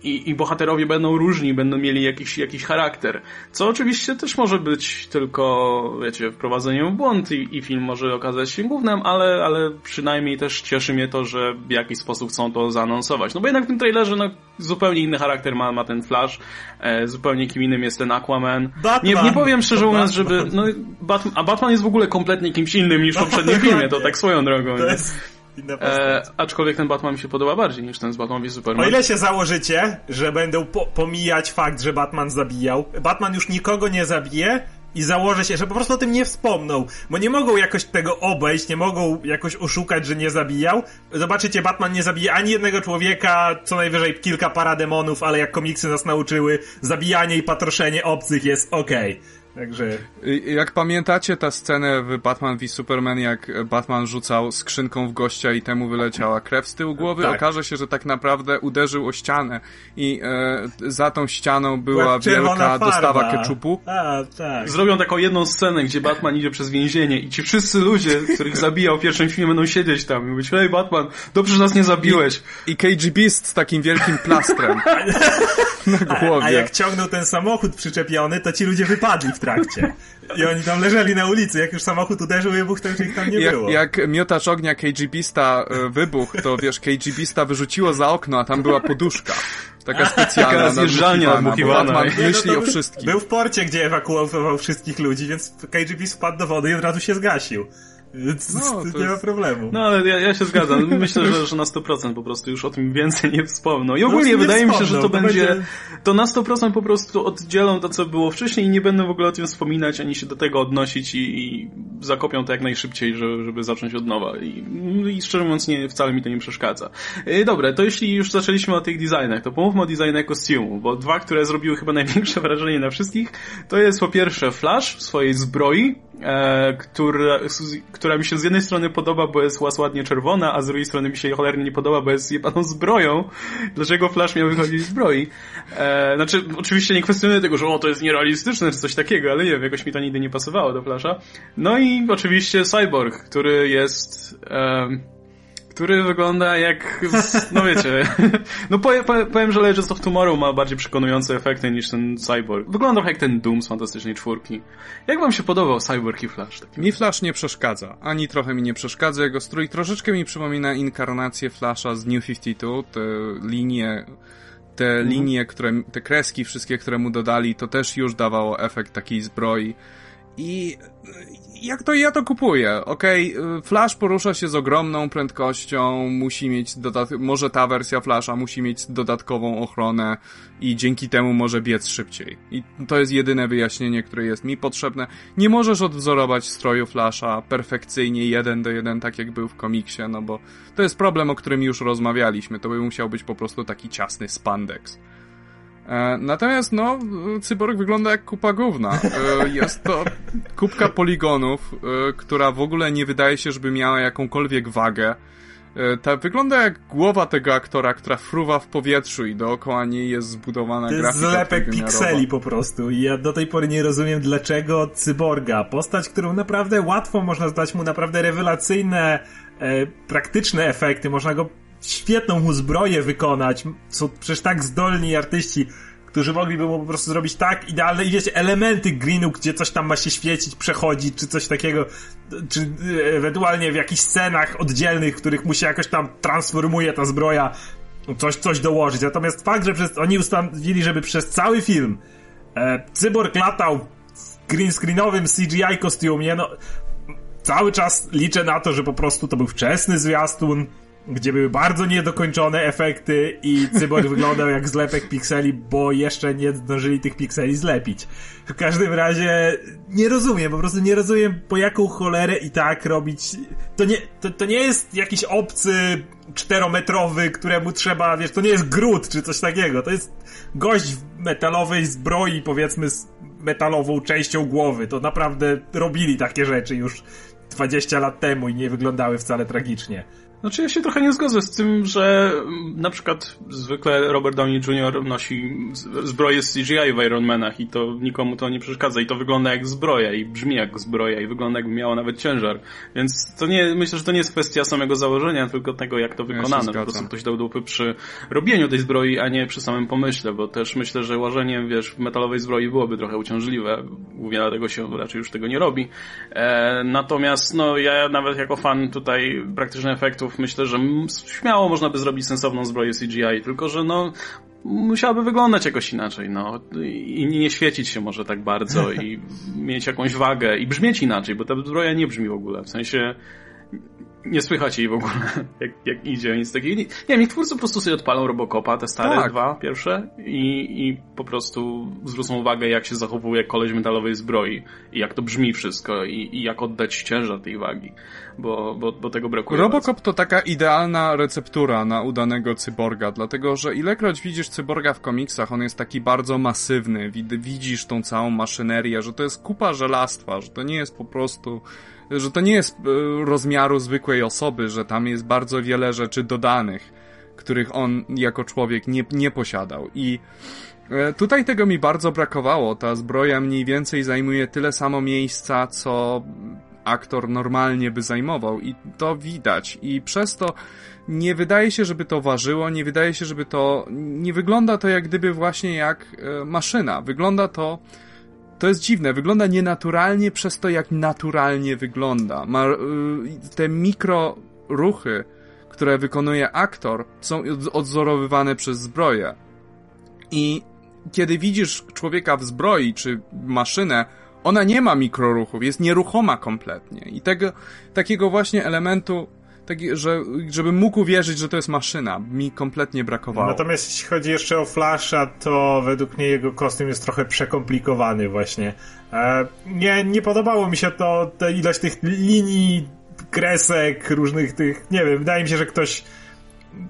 i, i bohaterowie będą różni, będą mieli jakiś, jakiś charakter. Co oczywiście też może być tylko, wiecie, wprowadzeniem w błąd i, i film może okazać się głównym, ale, ale przynajmniej też cieszy mnie to, że w jakiś sposób chcą to zaanonsować. No bo jednak w tym trailerze no, zupełnie inny charakter ma, ma ten Flash, e, zupełnie kim innym jest ten Aquaman. Batman. Nie, nie powiem szczerze mówiąc, żeby... No, Batman, a Batman jest w ogóle kompletnie kimś innym niż w poprzednim filmie, to tak swoją drogą. To jest E, aczkolwiek ten Batman mi się podoba bardziej niż ten z Batman v Superman. O ile się założycie, że będą po pomijać fakt, że Batman zabijał, Batman już nikogo nie zabije, i założę się, że po prostu o tym nie wspomną, bo nie mogą jakoś tego obejść, nie mogą jakoś oszukać, że nie zabijał. Zobaczycie, Batman nie zabije ani jednego człowieka, co najwyżej kilka parademonów, ale jak komiksy nas nauczyły, zabijanie i patroszenie obcych jest okej. Okay. Także... Jak pamiętacie tę scenę w Batman v Superman, jak Batman rzucał skrzynką w gościa i temu wyleciała krew z tyłu głowy, tak. okaże się, że tak naprawdę uderzył o ścianę i e, za tą ścianą była wielka dostawa keczupu. A, tak. Zrobią taką jedną scenę, gdzie Batman idzie przez więzienie i ci wszyscy ludzie, których zabijał w pierwszym filmie będą siedzieć tam i mówić, hej Batman, dobrze, że nas nie zabiłeś. I, i KGB z takim wielkim plastrem na głowie. A, a jak ciągnął ten samochód przyczepiony, to ci ludzie wypadli w trakcie. I oni tam leżeli na ulicy. Jak już samochód uderzył i wybuch, to już ich tam nie jak, było. Jak miotacz ognia KGBista e, wybuchł, to wiesz, KGBista wyrzuciło za okno, a tam była poduszka. Taka specjalna, Taka zjeżdżalnia. Batman myśli no o wszystkich. Był w porcie, gdzie ewakuował wszystkich ludzi, więc KGB wpadł do wody i od razu się zgasił. No, nie jest... ma problemu. No ale ja, ja się zgadzam. Myślę, że, że na 100% po prostu już o tym więcej nie wspomną. I ogólnie wydaje mi się, że to, to będzie, będzie, to na 100% po prostu oddzielą to, co było wcześniej i nie będę w ogóle o tym wspominać, ani się do tego odnosić i, i zakopią to jak najszybciej, żeby, żeby zacząć od nowa. I, I szczerze mówiąc, nie, wcale mi to nie przeszkadza. E, dobra, to jeśli już zaczęliśmy o tych designach, to pomówmy o designach kostiumu, bo dwa, które zrobiły chyba największe wrażenie na wszystkich, to jest po pierwsze Flash w swojej zbroi, e, która, która mi się z jednej strony podoba, bo jest ładnie czerwona, a z drugiej strony mi się cholernie nie podoba, bo jest jebaną zbroją. Dlaczego Flash miał wychodzić z zbroi? E, znaczy, oczywiście nie kwestionuję tego, że o, to jest nierealistyczne, czy coś takiego, ale nie wiem, jakoś mi to nigdy nie pasowało do Flasha. No i oczywiście Cyborg, który jest... E, który wygląda jak, no wiecie, no powiem, powiem, że Legends of Tomorrow ma bardziej przekonujące efekty niż ten Cyborg. Wygląda jak ten Doom z Fantastycznej Czwórki. Jak wam się podobał Cyborg i Flash? Mi Flash nie przeszkadza. Ani trochę mi nie przeszkadza jego strój. Troszeczkę mi przypomina inkarnację Flasha z New 52, te linie te mhm. linie, które, te kreski wszystkie, które mu dodali, to też już dawało efekt takiej zbroi. I jak to ja to kupuję? Okej, okay, Flash porusza się z ogromną prędkością, musi mieć dodat może ta wersja Flasha musi mieć dodatkową ochronę i dzięki temu może biec szybciej. I to jest jedyne wyjaśnienie, które jest mi potrzebne. Nie możesz odwzorować stroju Flasha perfekcyjnie jeden do jeden, tak jak był w komiksie, no bo to jest problem, o którym już rozmawialiśmy. To by musiał być po prostu taki ciasny spandex. E, natomiast, no, cyborg wygląda jak kupa gówna. E, jest to kubka poligonów, e, która w ogóle nie wydaje się, żeby miała jakąkolwiek wagę. Ta wygląda jak głowa tego aktora, która fruwa w powietrzu i dookoła niej jest zbudowana to grafika. Jest zlepek pikseli po prostu i ja do tej pory nie rozumiem dlaczego Cyborga, postać, którą naprawdę łatwo można zdać mu naprawdę rewelacyjne, e, praktyczne efekty, można go świetną mu zbroję wykonać, są przecież tak zdolni artyści, którzy mogliby mu po prostu zrobić tak idealne i wiecie, elementy greenu, gdzie coś tam ma się świecić, przechodzić, czy coś takiego, czy e, ewentualnie w jakichś scenach oddzielnych, w których mu się jakoś tam transformuje ta zbroja, coś, coś dołożyć. Natomiast fakt, że przez, oni ustanowili, żeby przez cały film e, cyborg latał w green screenowym CGI kostiumie, no cały czas liczę na to, że po prostu to był wczesny zwiastun, gdzie były bardzo niedokończone efekty i cyborg wyglądał jak zlepek pikseli, bo jeszcze nie zdążyli tych pikseli zlepić. W każdym razie nie rozumiem, po prostu nie rozumiem po jaką cholerę i tak robić. To nie, to, to nie jest jakiś obcy czterometrowy, któremu trzeba, wiesz, to nie jest grud czy coś takiego. To jest gość w metalowej zbroi, powiedzmy z metalową częścią głowy. To naprawdę robili takie rzeczy już 20 lat temu i nie wyglądały wcale tragicznie. Znaczy ja się trochę nie zgodzę z tym, że mm, na przykład zwykle Robert Downey Jr. nosi zbroję z CGI w Iron Manach i to nikomu to nie przeszkadza i to wygląda jak zbroja i brzmi jak zbroja i wygląda jakby miało nawet ciężar. Więc to nie, myślę, że to nie jest kwestia samego założenia, tylko tego jak to wykonano. Ja po prostu ktoś dał dupy przy robieniu tej zbroi, a nie przy samym pomyśle, bo też myślę, że łożenie, wiesz, w metalowej zbroi byłoby trochę uciążliwe. Głównie dlatego się raczej już tego nie robi. E, natomiast no ja nawet jako fan tutaj praktycznych efektów myślę, że śmiało można by zrobić sensowną zbroję CGI, tylko że no musiałaby wyglądać jakoś inaczej, no. I nie świecić się może tak bardzo i mieć jakąś wagę i brzmieć inaczej, bo ta zbroja nie brzmi w ogóle. W sensie nie słychać jej w ogóle, jak, jak idzie, nic takiego. Nie, nie wiem, niech twórcy po prostu sobie odpalą Robocopa, te stare tak. dwa pierwsze i, i po prostu zwrócą uwagę, jak się zachowuje koleś metalowej zbroi i jak to brzmi wszystko i, i jak oddać ciężar tej wagi, bo, bo, bo tego brakuje. Robocop bardzo. to taka idealna receptura na udanego cyborga, dlatego, że ilekroć widzisz cyborga w komiksach, on jest taki bardzo masywny, widzisz tą całą maszynerię, że to jest kupa żelastwa, że to nie jest po prostu że to nie jest e, rozmiaru zwykłej osoby, że tam jest bardzo wiele rzeczy dodanych, których on jako człowiek nie, nie posiadał. I e, tutaj tego mi bardzo brakowało. Ta zbroja mniej więcej zajmuje tyle samo miejsca, co aktor normalnie by zajmował i to widać i przez to nie wydaje się, żeby to ważyło, nie wydaje się, żeby to nie wygląda to jak gdyby właśnie jak e, maszyna. Wygląda to to jest dziwne, wygląda nienaturalnie przez to, jak naturalnie wygląda. Ma, y, te mikro ruchy, które wykonuje aktor, są odzorowywane przez zbroję. I kiedy widzisz człowieka w zbroi, czy maszynę, ona nie ma mikroruchów, jest nieruchoma kompletnie. I tego, takiego właśnie elementu tak, że, żeby mógł uwierzyć, że to jest maszyna. Mi kompletnie brakowało. Natomiast jeśli chodzi jeszcze o Flasha, to według mnie jego kostium jest trochę przekomplikowany właśnie. E, nie, nie podobało mi się to, ta ilość tych linii, kresek, różnych tych, nie wiem, wydaje mi się, że ktoś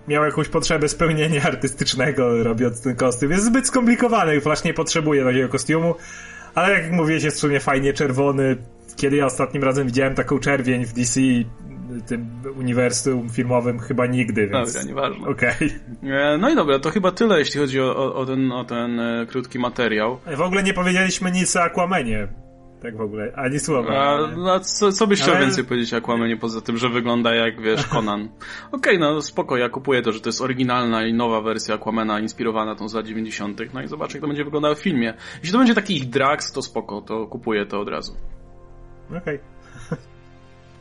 miał jakąś potrzebę spełnienia artystycznego robiąc ten kostium. Jest zbyt skomplikowany, Flash nie potrzebuje takiego kostiumu, ale jak mówiłeś, jest w sumie fajnie czerwony. Kiedy ja ostatnim razem widziałem taką czerwień w DC, tym uniwersum filmowym chyba nigdy, więc... Dobra, nieważne. Okej. Okay. No i dobra, to chyba tyle, jeśli chodzi o, o, o ten, o ten e, krótki materiał. W ogóle nie powiedzieliśmy nic o Aquamanie. Tak w ogóle, ani słowa. A, no, co, co byś chciał Ale... więcej powiedzieć o Aquamanie, poza tym, że wygląda jak, wiesz, Conan? Okej, okay, no spoko, ja kupuję to, że to jest oryginalna i nowa wersja Aquamana, inspirowana tą z lat 90. No i zobaczę, jak to będzie wyglądało w filmie. Jeśli to będzie taki ich drags, to spoko, to kupuję to od razu. Okej. Okay.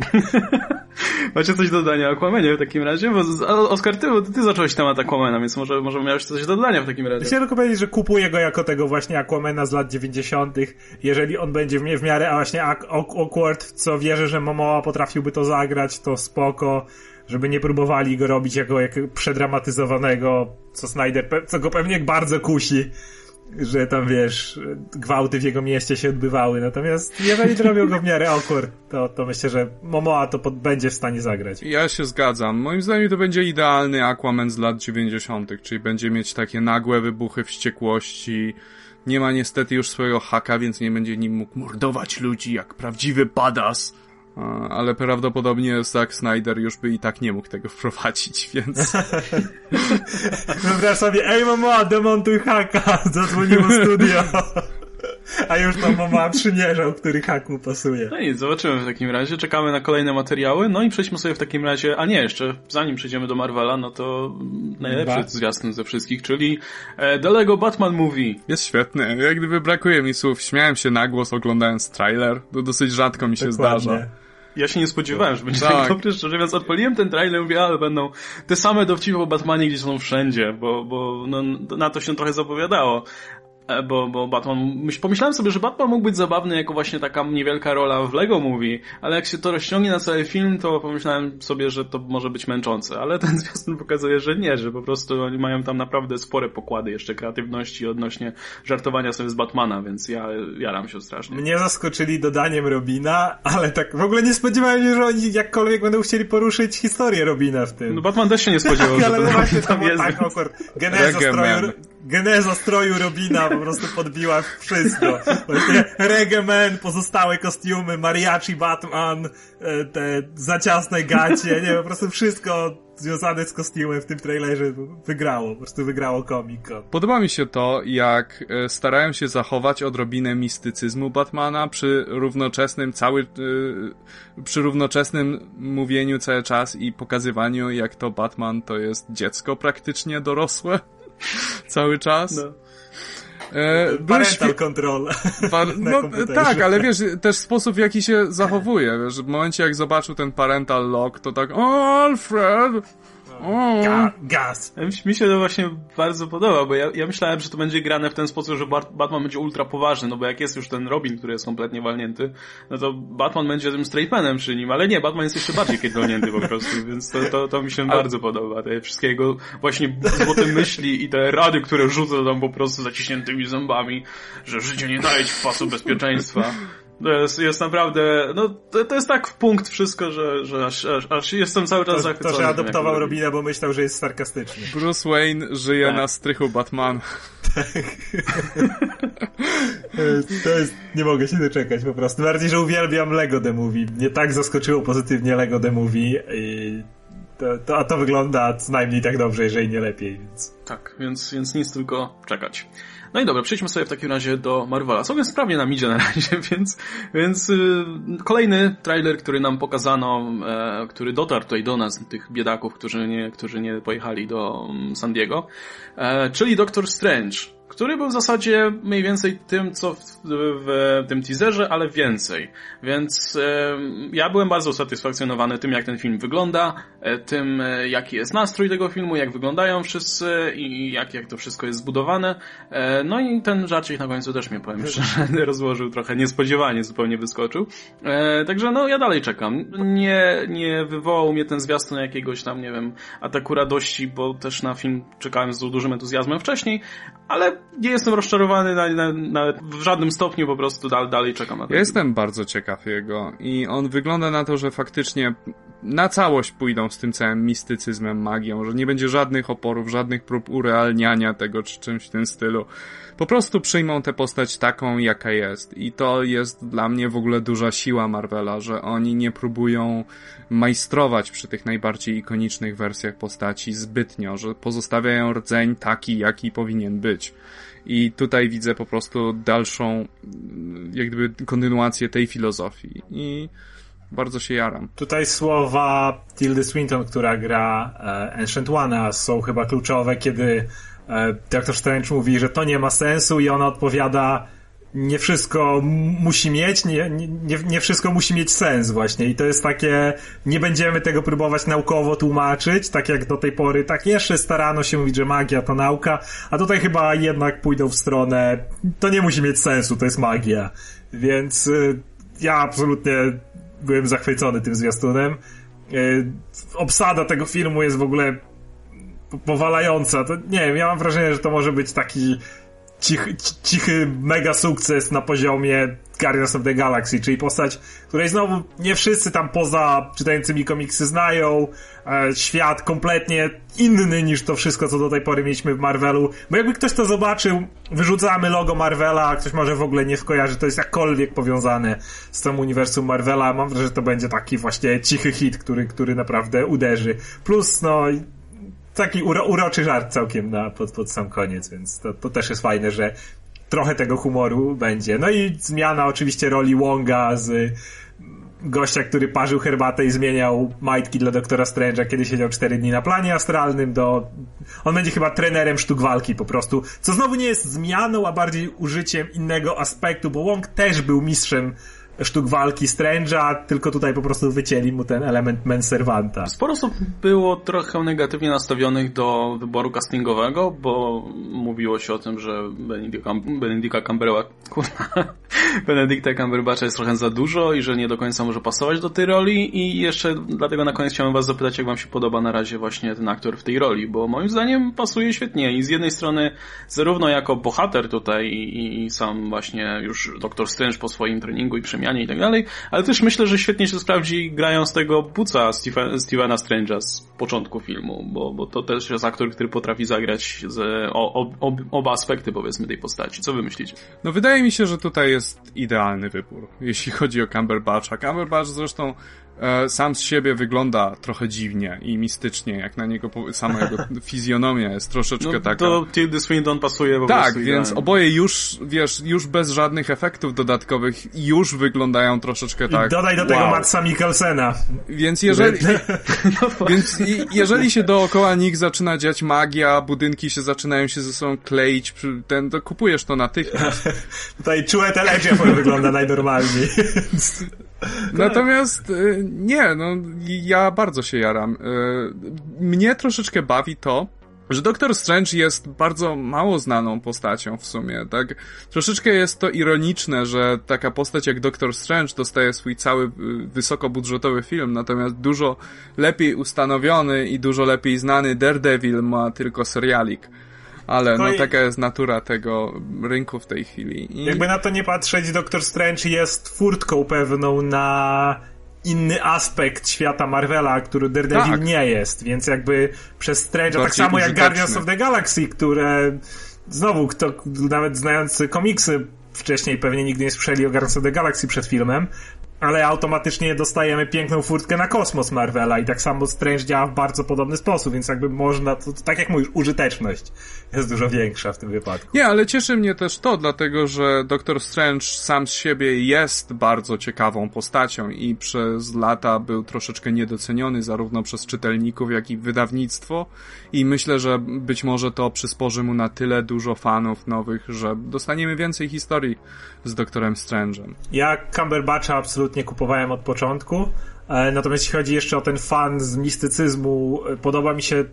Macie coś do dodania o Aquamanie w takim razie? Bo Oskar, ty, ty zacząłeś temat Aquamana, więc może, może miałeś coś do dodania w takim razie. Chciałem tylko powiedzieć, że kupuję go jako tego właśnie Aquamana z lat 90. Jeżeli on będzie w, miarę a właśnie awkward, co wierzę, że Momoa potrafiłby to zagrać, to spoko. Żeby nie próbowali go robić jako, jako przedramatyzowanego, co Snyder, co go pewnie bardzo kusi że tam wiesz, gwałty w jego mieście się odbywały. Natomiast jeżeli zrobią go w miarę awkward, to, to myślę, że Momoa to pod, będzie w stanie zagrać. Ja się zgadzam. Moim zdaniem to będzie idealny Aquaman z lat 90., czyli będzie mieć takie nagłe wybuchy wściekłości. Nie ma niestety już swojego haka, więc nie będzie nim mógł mordować ludzi jak prawdziwy badass ale prawdopodobnie Zack Snyder już by i tak nie mógł tego wprowadzić, więc... Wyobraź sobie, ej mama, demontuj haka, zadzwoniło studio. A już tam mama przymierzał, który hak mu pasuje. No i zobaczymy w takim razie. Czekamy na kolejne materiały. No i przejdźmy sobie w takim razie, a nie, jeszcze zanim przejdziemy do Marvela, no to najlepszy ba? zwiastun ze wszystkich, czyli e, The Lego Batman Movie. Jest świetny. Jak gdyby brakuje mi słów. Śmiałem się na głos oglądając trailer. To dosyć rzadko mi się Dokładnie. zdarza. Ja się nie spodziewałem, że będzie tak, tak dobry, szczerze mówiąc odpaliłem ten trailer i mówię, ale będą te same dowcipy o Batmanie gdzie są wszędzie, bo, bo no, na to się trochę zapowiadało. E, bo, bo Batman, myśl, pomyślałem sobie, że Batman mógł być zabawny jako właśnie taka niewielka rola w Lego Movie, ale jak się to rozciągnie na cały film, to pomyślałem sobie, że to może być męczące, ale ten zwiastun pokazuje, że nie, że po prostu oni mają tam naprawdę spore pokłady jeszcze kreatywności odnośnie żartowania sobie z Batmana, więc ja jaram się strasznie. Mnie zaskoczyli dodaniem Robina, ale tak w ogóle nie spodziewałem się, że oni jakkolwiek będą chcieli poruszyć historię Robina w tym. No Batman też się nie spodziewał, tak, że ale to właśnie tam, jest. Tak, akurat geneza stroju, geneza stroju Robina po prostu podbiła wszystko. Właśnie Reggae Man, pozostałe kostiumy, Mariachi Batman, e, te zaciasne gacie, nie po prostu wszystko związane z kostiumem w tym trailerze wygrało, po prostu wygrało Con. Podoba mi się to, jak e, starałem się zachować odrobinę mistycyzmu Batmana przy równoczesnym cały, e, przy równoczesnym mówieniu cały czas i pokazywaniu, jak to Batman to jest dziecko praktycznie dorosłe cały czas. No. E, Parental control. no, tak, ale wiesz, też sposób w jaki się zachowuje, wiesz, w momencie jak zobaczył ten parental lock, to tak, o Alfred, Ga gaz. Mi się to właśnie bardzo podoba, bo ja, ja myślałem, że to będzie grane w ten sposób, że Batman będzie ultra poważny, no bo jak jest już ten Robin, który jest kompletnie walnięty, no to Batman będzie tym straightmanem przy nim, ale nie, Batman jest jeszcze bardziej walnięty po prostu, więc to, to, to mi się ale... bardzo podoba. Te wszystkie jego właśnie złote myśli i te rady, które rzuca tam po prostu zaciśniętymi zębami, że życie nie daje ci pasu bezpieczeństwa. To jest, jest naprawdę, no to, to jest tak w punkt wszystko, że, że aż, aż, aż jestem cały czas to, zachwycony. To, że adoptował Robina, bo myślał, że jest sarkastyczny. Bruce Wayne żyje tak. na strychu Batman. Tak. to jest, nie mogę się doczekać po prostu. Bardziej, że uwielbiam Lego The Movie. Mnie tak zaskoczyło pozytywnie Lego The Movie i to, to, a to wygląda co najmniej tak dobrze, jeżeli nie lepiej, więc... Tak, więc, więc nic tylko czekać. No i dobra, przejdźmy sobie w takim razie do Marvela. Sobie sprawnie nam idzie na razie, więc, więc yy, kolejny trailer, który nam pokazano, e, który dotarł tutaj do nas, tych biedaków, którzy nie, którzy nie pojechali do um, San Diego, e, czyli Doctor Strange który był w zasadzie mniej więcej tym, co w, w tym teaserze, ale więcej. Więc e, ja byłem bardzo usatysfakcjonowany tym, jak ten film wygląda, e, tym, e, jaki jest nastrój tego filmu, jak wyglądają wszyscy i jak, jak to wszystko jest zbudowane. E, no i ten żarcik na końcu też mnie, powiem szczerze, rozłożył trochę niespodziewanie, zupełnie wyskoczył. E, także no, ja dalej czekam. Nie, nie wywołał mnie ten zwiastun jakiegoś tam, nie wiem, ataku radości, bo też na film czekałem z dużym entuzjazmem wcześniej, ale nie jestem rozczarowany na, na, na, w żadnym stopniu, po prostu dal, dalej czekam na to. Jestem bardzo ciekaw jego i on wygląda na to, że faktycznie na całość pójdą z tym całym mistycyzmem, magią, że nie będzie żadnych oporów, żadnych prób urealniania tego czy czymś w tym stylu. Po prostu przyjmą tę postać taką, jaka jest. I to jest dla mnie w ogóle duża siła Marvela, że oni nie próbują majstrować przy tych najbardziej ikonicznych wersjach postaci zbytnio, że pozostawiają rdzeń taki, jaki powinien być. I tutaj widzę po prostu dalszą, jak gdyby kontynuację tej filozofii. I bardzo się jaram. Tutaj słowa Tildy Swinton, która gra e, Ancient One, są chyba kluczowe, kiedy e, Dr. Strange mówi, że to nie ma sensu i ona odpowiada nie wszystko musi mieć, nie, nie, nie wszystko musi mieć sens właśnie i to jest takie, nie będziemy tego próbować naukowo tłumaczyć, tak jak do tej pory, tak jeszcze starano się mówić, że magia to nauka, a tutaj chyba jednak pójdą w stronę, to nie musi mieć sensu, to jest magia, więc y, ja absolutnie byłem zachwycony tym zwiastunem. Y, obsada tego filmu jest w ogóle powalająca, to nie wiem, ja mam wrażenie, że to może być taki cichy, cichy mega sukces na poziomie Guardians of the Galaxy, czyli postać, której znowu nie wszyscy tam poza czytającymi komiksy znają, e, świat kompletnie inny niż to wszystko, co do tej pory mieliśmy w Marvelu, bo jakby ktoś to zobaczył, wyrzucamy logo Marvela, ktoś może w ogóle nie skojarzy, to jest jakkolwiek powiązane z tym uniwersum Marvela, mam wrażenie, że to będzie taki właśnie cichy hit, który, który naprawdę uderzy. Plus, no, taki uro, uroczy żart całkiem na, pod, pod sam koniec, więc to, to też jest fajne, że trochę tego humoru będzie. No i zmiana oczywiście roli Wonga z gościa, który parzył herbatę i zmieniał majtki dla doktora Strange'a, kiedy siedział 4 dni na planie astralnym, do... On będzie chyba trenerem sztuk walki po prostu, co znowu nie jest zmianą, a bardziej użyciem innego aspektu, bo Wong też był mistrzem sztuk walki Strange'a, tylko tutaj po prostu wycięli mu ten element menserwanta. Sporo osób było trochę negatywnie nastawionych do wyboru castingowego, bo mówiło się o tym, że Benedicta Cumberbatch, Benedicta Cumberbatcha jest trochę za dużo i że nie do końca może pasować do tej roli i jeszcze dlatego na koniec chciałem was zapytać, jak wam się podoba na razie właśnie ten aktor w tej roli, bo moim zdaniem pasuje świetnie i z jednej strony zarówno jako bohater tutaj i, i sam właśnie już Doktor Strange po swoim treningu i przemianie i tak dalej, ale też myślę, że świetnie się sprawdzi grając tego buca Stephen, Stevena Strange'a z początku filmu, bo, bo to też jest aktor, który potrafi zagrać z, o, o, oba aspekty powiedzmy tej postaci. Co wy myślicie? No wydaje mi się, że tutaj jest idealny wybór, jeśli chodzi o Cumberbatcha. Cumberbatch zresztą sam z siebie wygląda trochę dziwnie i mistycznie, jak na niego sama jego fizjonomia jest troszeczkę no, taka... To Tildy Swindon pasuje po tak, prostu. Tak, więc oboje już, wiesz, już bez żadnych efektów dodatkowych już wyglądają troszeczkę I tak... dodaj do wow. tego Matsa Mikkelsena. Więc jeżeli... no więc jeżeli się dookoła nich zaczyna dziać magia, budynki się zaczynają się ze sobą kleić, ten, to kupujesz to natychmiast. Tutaj czułe telegraf wygląda najnormalniej. Natomiast y, nie, no ja bardzo się jaram. Y, mnie troszeczkę bawi to, że Doktor Strange jest bardzo mało znaną postacią w sumie, tak? Troszeczkę jest to ironiczne, że taka postać jak Doktor Strange dostaje swój cały y, wysokobudżetowy film, natomiast dużo lepiej ustanowiony i dużo lepiej znany Daredevil ma tylko serialik. Ale no, no taka jest natura tego rynku w tej chwili. I... Jakby na to nie patrzeć, Doctor Strange jest furtką pewną na inny aspekt świata Marvela, który Daredevil tak. nie jest, więc jakby przez Strange'a, tak samo jak Guardians of the Galaxy, które znowu, kto nawet znający komiksy wcześniej pewnie nigdy nie słyszeli o Guardians of the Galaxy przed filmem, ale automatycznie dostajemy piękną furtkę na kosmos Marvela i tak samo Strange działa w bardzo podobny sposób, więc jakby można, to, to, tak jak mówisz, użyteczność jest dużo większa w tym wypadku. Nie, ale cieszy mnie też to, dlatego że Doctor Strange sam z siebie jest bardzo ciekawą postacią i przez lata był troszeczkę niedoceniony zarówno przez czytelników, jak i wydawnictwo i myślę, że być może to przysporzy mu na tyle dużo fanów nowych, że dostaniemy więcej historii z Doktorem Strange'em. Ja Cumberbatcha absolutnie kupowałem od początku, e, natomiast jeśli chodzi jeszcze o ten fan z mistycyzmu, e, podoba mi się e,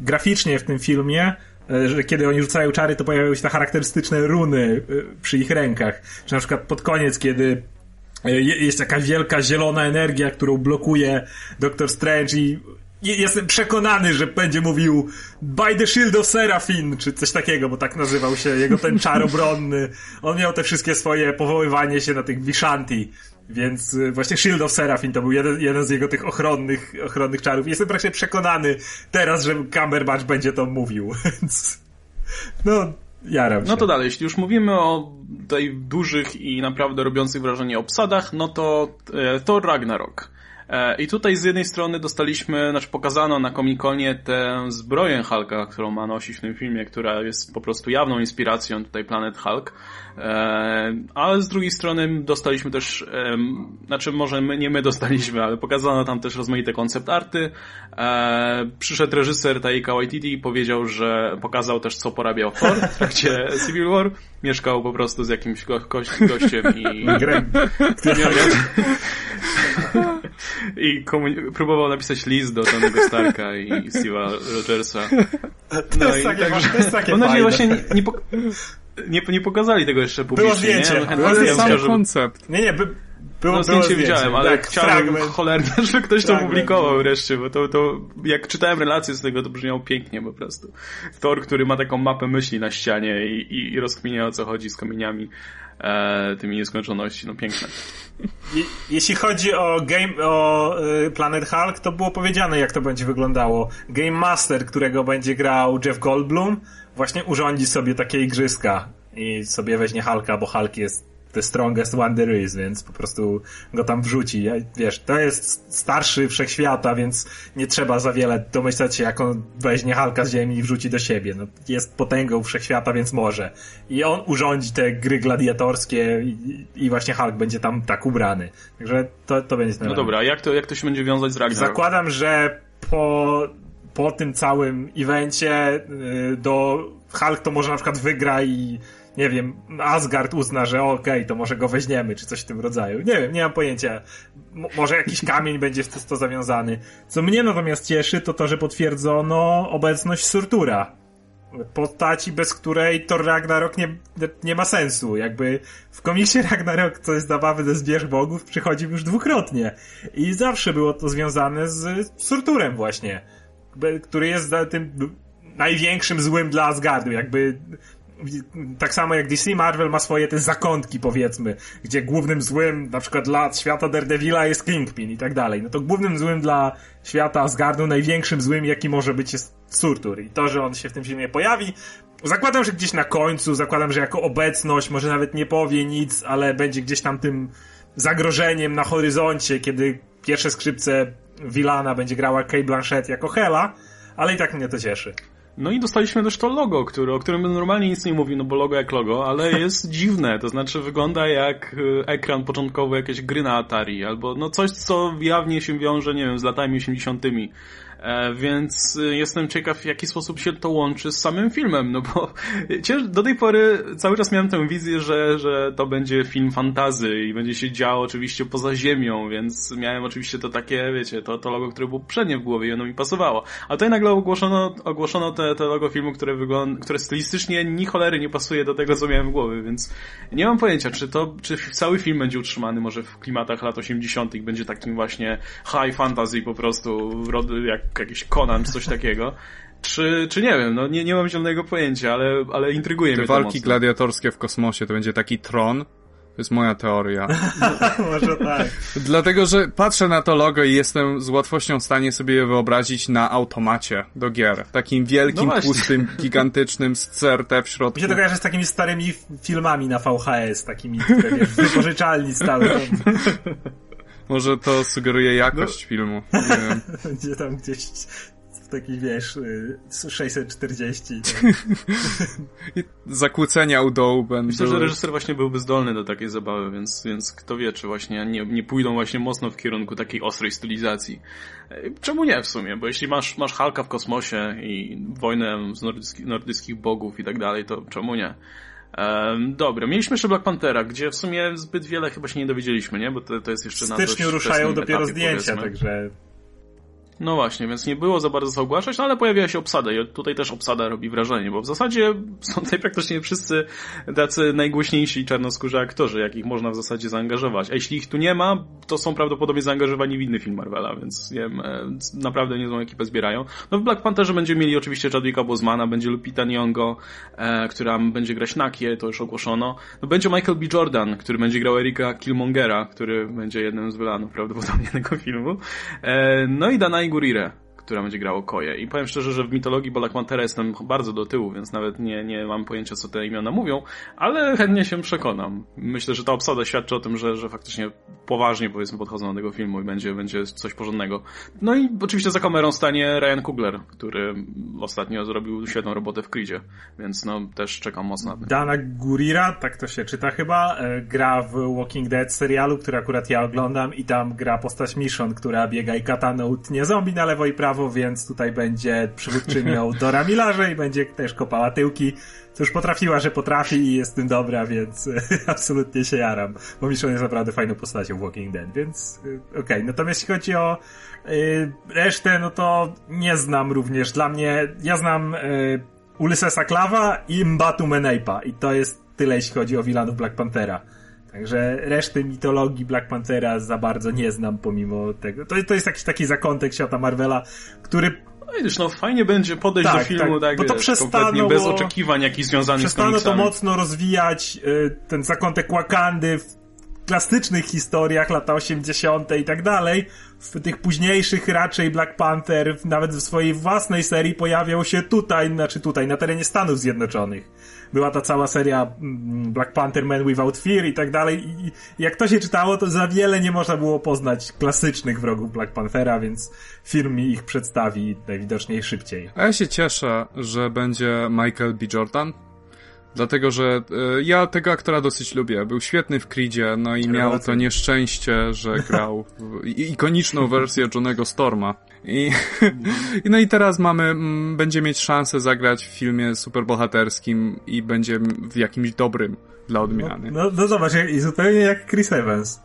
graficznie w tym filmie, że kiedy oni rzucają czary, to pojawiają się te charakterystyczne runy przy ich rękach. Czy na przykład pod koniec, kiedy jest taka wielka zielona energia, którą blokuje Doktor Strange i jestem przekonany, że będzie mówił By the Shield of Seraphin, czy coś takiego, bo tak nazywał się jego ten czar obronny. On miał te wszystkie swoje powoływanie się na tych Vishanti, więc y, właśnie Shield of Seraphin to był jeden, jeden z jego tych ochronnych, ochronnych czarów. Jestem praktycznie przekonany teraz, że Cumberbatch będzie to mówił, więc no, jaram się. No to dalej, jeśli już mówimy o tej dużych i naprawdę robiących wrażenie obsadach, no to e, Thor Ragnarok. E, I tutaj z jednej strony dostaliśmy, znaczy pokazano na Comic-Conie tę zbroję Hulka, którą ma nosić w tym filmie, która jest po prostu jawną inspiracją tutaj Planet Hulk. E, ale z drugiej strony dostaliśmy też, znaczy może my, nie my dostaliśmy, ale pokazano tam też rozmaite koncept arty. E, przyszedł reżyser Taika Waititi i powiedział, że pokazał też co porabiał Thor w trakcie Civil War. Mieszkał po prostu z jakimś go gościem i... miał i próbował napisać list do Tonego Starka i Steve'a Rogersa. No to jest i takie, także, to jest takie Mam nadzieję właśnie nie, nie, nie, nie, pokazali tego jeszcze publicznie. Było zdjęcie. Nie? No, sam koncept. Nie, nie, by, było, no zdjęcie widziałem, ale tak, chciałem fragment. cholernie, żeby ktoś to publikował wreszcie, bo to, to jak czytałem relacje z tego, to brzmiało pięknie po prostu. Thor, który ma taką mapę myśli na ścianie i, i, i rozkminia o co chodzi z kamieniami e, tymi nieskończoności, no piękne. jeśli chodzi o game, o y, Planet Hulk, to było powiedziane jak to będzie wyglądało. Game Master, którego będzie grał Jeff Goldblum, właśnie urządzi sobie takie igrzyska i sobie weźmie Hulka, bo Hulk jest the strongest one there is, więc po prostu go tam wrzuci. Wiesz, to jest starszy wszechświata, więc nie trzeba za wiele domyślać się, jak on weźmie Halka z ziemi i wrzuci do siebie. No, jest potęgą wszechświata, więc może. I on urządzi te gry gladiatorskie i, i właśnie Hulk będzie tam tak ubrany. Także to, to będzie No dobra, a jak to, jak to się będzie wiązać z Ragnarok? Zakładam, że po, po tym całym evencie y, do Hulk to może na przykład wygra i nie wiem, Asgard uzna, że okej, okay, to może go weźmiemy, czy coś w tym rodzaju. Nie wiem, nie mam pojęcia. M może jakiś kamień będzie w to zawiązany. Co mnie natomiast cieszy, to to, że potwierdzono obecność Surtura. Postaci, bez której Thor Ragnarok nie, nie ma sensu. Jakby w komisie Ragnarok, co jest zabawy ze zbierz bogów, przychodzi już dwukrotnie. I zawsze było to związane z Surturem właśnie. Który jest tym największym złym dla Asgardu. Jakby tak samo jak DC Marvel ma swoje te zakątki powiedzmy, gdzie głównym złym na przykład dla świata Daredevila jest Kingpin i tak dalej. No to głównym złym dla świata Asgardu, największym złym jaki może być jest Surtur i to, że on się w tym filmie pojawi, zakładam, że gdzieś na końcu, zakładam, że jako obecność może nawet nie powie nic, ale będzie gdzieś tam tym zagrożeniem na horyzoncie, kiedy pierwsze skrzypce Vilana będzie grała Kay Blanchett jako Hela, ale i tak mnie to cieszy. No i dostaliśmy też to logo, który, o którym normalnie nic nie mówi, no bo logo jak logo, ale jest dziwne, to znaczy wygląda jak e, ekran początkowy jakiejś gry na Atari, albo no coś, co jawnie się wiąże, nie wiem, z latami 80. E, więc e, jestem ciekaw, w jaki sposób się to łączy z samym filmem, no bo do tej pory cały czas miałem tę wizję, że, że to będzie film fantazy i będzie się działo oczywiście poza ziemią, więc miałem oczywiście to takie, wiecie, to, to logo, które było przednie w głowie i ono mi pasowało. A tutaj nagle ogłoszono, ogłoszono te, te logo filmu, które wygląda, które stylistycznie ni cholery nie pasuje do tego, co miałem w głowie, więc nie mam pojęcia, czy to, czy cały film będzie utrzymany może w klimatach lat 80. będzie takim właśnie high fantasy po prostu, jak jakiś Conan czy coś takiego. Czy, czy nie wiem, no nie, nie mam zielonego pojęcia, ale, ale intryguje Te mnie to walki mocno. gladiatorskie w kosmosie to będzie taki tron, to jest moja teoria. Może tak. Dlatego, że patrzę na to logo i jestem z łatwością w stanie sobie je wyobrazić na automacie do gier. Takim wielkim, no pustym, gigantycznym z CRT w środku. Mi się to kojarzy z takimi starymi filmami na VHS, takimi, które wiesz, wypożyczalni stały. Może to sugeruje jakość no. filmu. Nie wiem. Gdzie tam gdzieś taki wiesz, 640. Y, tak. Zakłócenia u dołu będą. Myślę, że reżyser właśnie byłby zdolny do takiej zabawy, więc, więc kto wie, czy właśnie nie, nie pójdą właśnie mocno w kierunku takiej ostrej stylizacji. E, czemu nie w sumie? Bo jeśli masz, masz Halka w kosmosie i wojnę z nordyckich, nordyckich bogów i tak dalej, to czemu nie? Um, dobra, mieliśmy jeszcze Black Panthera, gdzie w sumie zbyt wiele chyba się nie dowiedzieliśmy, nie? Bo to, to jest jeszcze na W styczniu ruszają dopiero etapie, zdjęcia, powiedzmy. także no właśnie, więc nie było za bardzo co ogłaszać, no ale pojawiła się obsada i tutaj też obsada robi wrażenie, bo w zasadzie są tutaj praktycznie wszyscy tacy najgłośniejsi czarnoskórzy aktorzy, jakich można w zasadzie zaangażować. A jeśli ich tu nie ma, to są prawdopodobnie zaangażowani w inny film Marvela, więc nie wiem, e, naprawdę niezłą ekipę zbierają. No w Black Pantherze będziemy mieli oczywiście Chadwicka Bozmana, będzie Lupita Nyong'o, e, która będzie grać Nakie, to już ogłoszono. No będzie Michael B. Jordan, który będzie grał Erika Killmongera, który będzie jednym z wylanów prawdopodobnie tego filmu. E, no i Dana Gurirá. Która będzie grało Koje. I powiem szczerze, że w mitologii Black Panthera jestem bardzo do tyłu, więc nawet nie, nie mam pojęcia, co te imiona mówią, ale chętnie się przekonam. Myślę, że ta obsada świadczy o tym, że, że faktycznie poważnie, powiedzmy, podchodzą do tego filmu i będzie, będzie coś porządnego. No i oczywiście za kamerą stanie Ryan Coogler, który ostatnio zrobił świetną robotę w Creedzie, więc no też czekam mocno. Dana Gurira, tak to się czyta chyba, e, gra w Walking Dead serialu, który akurat ja oglądam i tam gra postać Mission, która biega i kataną utnie zombie na lewo i prawo więc tutaj będzie przywódczynią Dora Milarze i będzie też kopała tyłki. Co już potrafiła, że potrafi i jest tym dobra, więc absolutnie się jaram. Bo Michonne jest naprawdę fajną postacią w Walking Dead, więc y, okej. Okay. Natomiast jeśli chodzi o y, resztę, no to nie znam również. Dla mnie, ja znam y, Ulyssesa Klawa i Mbatu Menepa i to jest tyle, jeśli chodzi o Villanów Black Panthera. Także reszty mitologii Black Panthera za bardzo nie znam pomimo tego. To, to jest jakiś taki zakątek świata Marvela, który no widzisz, no fajnie będzie podejść tak, do filmu tak, tak bo to przestano, bez oczekiwań jakichś związanych z komiksami. to mocno rozwijać y, ten zakątek Wakandy w klasycznych historiach, lata 80. i tak dalej. W tych późniejszych raczej Black Panther, nawet w swojej własnej serii pojawiał się tutaj, znaczy tutaj, na terenie Stanów Zjednoczonych. Była ta cała seria mm, Black Panther Man Without Fear i tak dalej. I jak to się czytało, to za wiele nie można było poznać klasycznych wrogów Black Panthera, więc film mi ich przedstawi najwidoczniej szybciej. A ja się cieszę, że będzie Michael B. Jordan, Dlatego, że y, ja tego aktora dosyć lubię. Był świetny w Creedzie, no i miał to nieszczęście, że grał ikoniczną wersję Johnego Storma. I, no i teraz mamy, m, będzie mieć szansę zagrać w filmie superbohaterskim i będzie w jakimś dobrym dla odmiany. No, no, no zobacz, i zupełnie jak Chris Evans.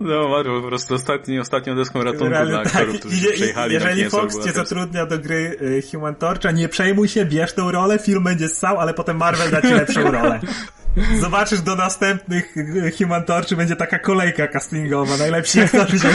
No, Mario po prostu ostatni, ostatnią deską ratunku Realnie, dla aktorów, tak. którzy przejechali Jeżeli Fox cię zatrudnia do gry y, Human Torcha, nie przejmuj się, bierz tą rolę, film będzie ssał, ale potem Marvel da ci lepszą rolę. Zobaczysz do następnych y, Human Torchy będzie taka kolejka castingowa, najlepsi aktorzy się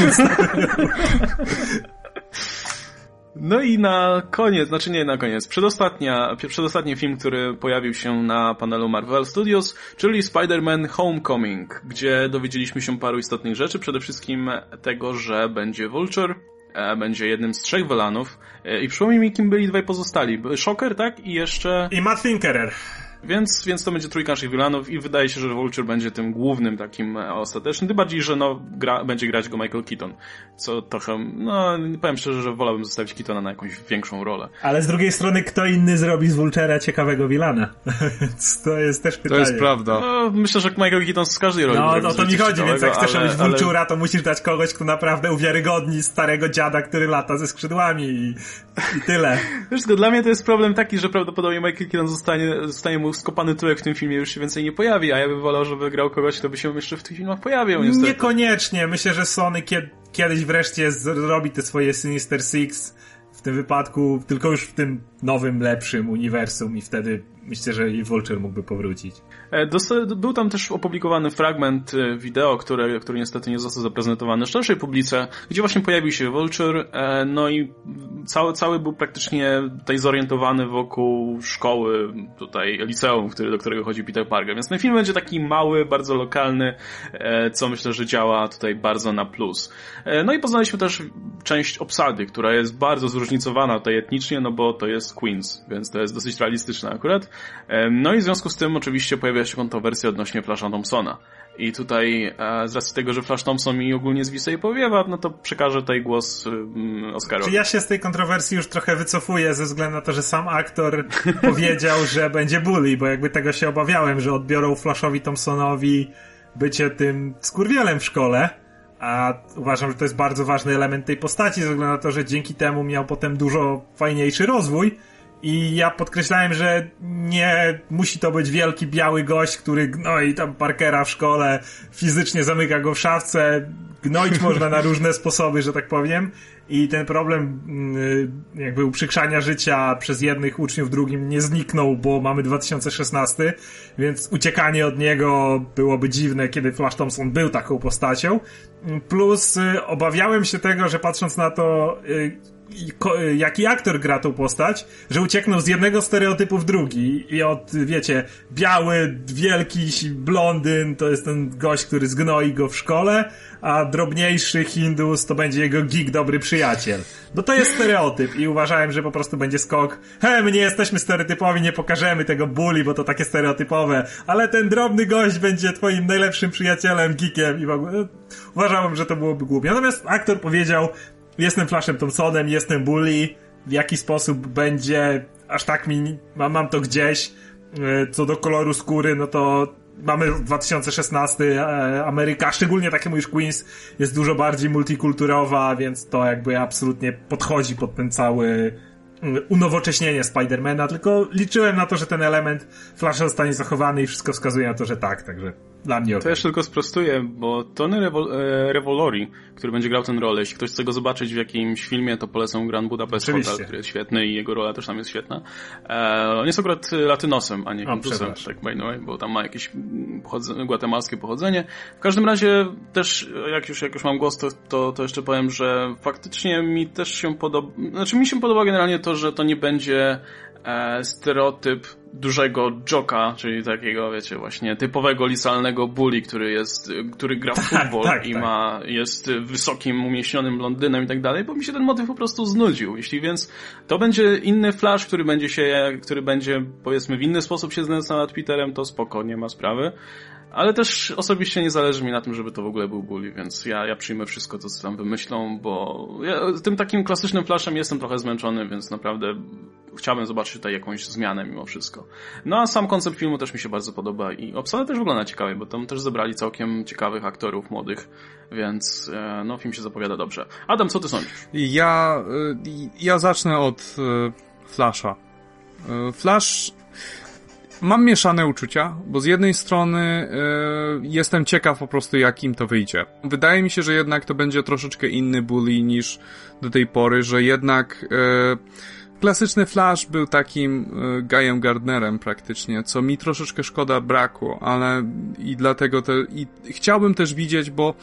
No i na koniec, znaczy nie na koniec, przedostatnia, przedostatni film, który pojawił się na panelu Marvel Studios, czyli Spider-Man Homecoming, gdzie dowiedzieliśmy się paru istotnych rzeczy, przede wszystkim tego, że będzie Vulture, e, będzie jednym z trzech Velanów e, i przypomnij mi, kim byli dwaj pozostali. Shocker, tak? I jeszcze... I Matt Finkerer. Więc, więc to będzie trójka naszych wilanów i wydaje się, że Vulture będzie tym głównym takim e, ostatecznym, tym bardziej, że no, gra, będzie grać go Michael Keaton, co trochę, no powiem szczerze, że wolałbym zostawić Keatona na jakąś większą rolę. Ale z drugiej strony, kto inny zrobi z Vulture'a ciekawego wilana? to jest też pytanie. To jest prawda. No, myślę, że Michael Keaton z każdej roli. No, o to mi chodzi, więc jak chcesz robić Vulture'a, ale... to musisz dać kogoś, kto naprawdę uwiarygodni starego dziada, który lata ze skrzydłami i, i tyle. Wiesz, dla mnie to jest problem taki, że prawdopodobnie Michael Keaton zostanie, zostanie mu skopany tyłek w tym filmie już się więcej nie pojawi, a ja bym wolał, żeby grał kogoś, kto by się jeszcze w tych filmach pojawił, niestety. Niekoniecznie. Myślę, że Sony kiedyś wreszcie zrobi te swoje Sinister Six w tym wypadku, tylko już w tym nowym, lepszym uniwersum i wtedy myślę, że i Vulture mógłby powrócić. E, był tam też opublikowany fragment e, wideo, który, który niestety nie został zaprezentowany szerszej publice, gdzie właśnie pojawił się Vulture, e, no i cały, cały był praktycznie tutaj zorientowany wokół szkoły, tutaj liceum, który, do którego chodzi Peter Parker, więc ten film będzie taki mały, bardzo lokalny, co myślę, że działa tutaj bardzo na plus. No i poznaliśmy też część obsady, która jest bardzo zróżnicowana tutaj etnicznie, no bo to jest Queens, więc to jest dosyć realistyczne akurat. No i w związku z tym oczywiście pojawia się kontrowersja odnośnie Flasha Thompsona. I tutaj e, z racji tego, że Flash Thompson mi ogólnie z Wisej powiewa, no to przekażę tutaj głos Oscarowi. Czy ja się z tej kontrowersji już trochę wycofuję ze względu na to, że sam aktor powiedział, że będzie bully, bo jakby tego się obawiałem, że odbiorą Flashowi Thompsonowi bycie tym skurwielem w szkole. A uważam, że to jest bardzo ważny element tej postaci, ze względu na to, że dzięki temu miał potem dużo fajniejszy rozwój i ja podkreślałem, że nie musi to być wielki biały gość, który gnoi tam Parkera w szkole, fizycznie zamyka go w szafce. Gnoić można na różne sposoby, że tak powiem. I ten problem mm, jakby uprzykrzania życia przez jednych uczniów drugim nie zniknął, bo mamy 2016, więc uciekanie od niego byłoby dziwne, kiedy Flash Thompson był taką postacią. Plus y, obawiałem się tego, że patrząc na to, y, jaki aktor gra tą postać, że ucieknął z jednego stereotypu w drugi i od, wiecie, biały, wielki blondyn to jest ten gość, który zgnoi go w szkole, a drobniejszy Hindus to będzie jego geek dobry przyjaciel. No to jest stereotyp i uważałem, że po prostu będzie skok. He, my nie jesteśmy stereotypowi, nie pokażemy tego bully, bo to takie stereotypowe, ale ten drobny gość będzie twoim najlepszym przyjacielem, geekiem i w ogóle. Uważałem, że to byłoby głupie. Natomiast aktor powiedział, jestem Flashem Thompsonem, jestem Bully, w jaki sposób będzie, aż tak mi, mam, mam to gdzieś, e, co do koloru skóry, no to mamy 2016 e, Ameryka, szczególnie takiemu już Queens, jest dużo bardziej multikulturowa, więc to jakby absolutnie podchodzi pod ten cały mm, unowocześnienie Spidermana, tylko liczyłem na to, że ten element Flasha zostanie zachowany i wszystko wskazuje na to, że tak, także dla mnie okay. To jeszcze tylko sprostuję, bo Tony Revol e, Revolori, który będzie grał ten rolę, jeśli ktoś chce go zobaczyć w jakimś filmie, to polecam Grand Budapest Oczywiście. Hotel, który jest świetny i jego rola też tam jest świetna. E, on jest akurat latynosem, a nie Hindusem, tak by the way, bo tam ma jakieś pochodzenie, guatemalskie pochodzenie. W każdym razie też, jak już, jak już mam głos, to, to, to jeszcze powiem, że faktycznie mi też się podoba, znaczy mi się podoba generalnie to, że to nie będzie e, stereotyp dużego joka, czyli takiego, wiecie, właśnie typowego lisalnego bully, który jest, który gra w tak, futbol tak, i tak. ma, jest wysokim, umieśnionym Londynem i tak dalej, bo mi się ten motyw po prostu znudził. Jeśli więc to będzie inny Flash, który będzie się, który będzie, powiedzmy, w inny sposób się znęcał nad Peterem, to spoko, nie ma sprawy. Ale też osobiście nie zależy mi na tym, żeby to w ogóle był bully, więc ja, ja przyjmę wszystko, co tam wymyślą, bo ja tym takim klasycznym flashem jestem trochę zmęczony, więc naprawdę chciałbym zobaczyć tutaj jakąś zmianę mimo wszystko. No a sam koncept filmu też mi się bardzo podoba i obsada też wygląda ciekawie, bo tam też zebrali całkiem ciekawych aktorów młodych, więc e, no film się zapowiada dobrze. Adam, co ty sądzisz? Ja, e, ja zacznę od e, Flasha. Flash mam mieszane uczucia, bo z jednej strony y, jestem ciekaw po prostu jakim to wyjdzie. Wydaje mi się, że jednak to będzie troszeczkę inny bully niż do tej pory, że jednak y, klasyczny Flash był takim y, Guyem Gardnerem praktycznie, co mi troszeczkę szkoda brakło, ale i dlatego te, i chciałbym też widzieć, bo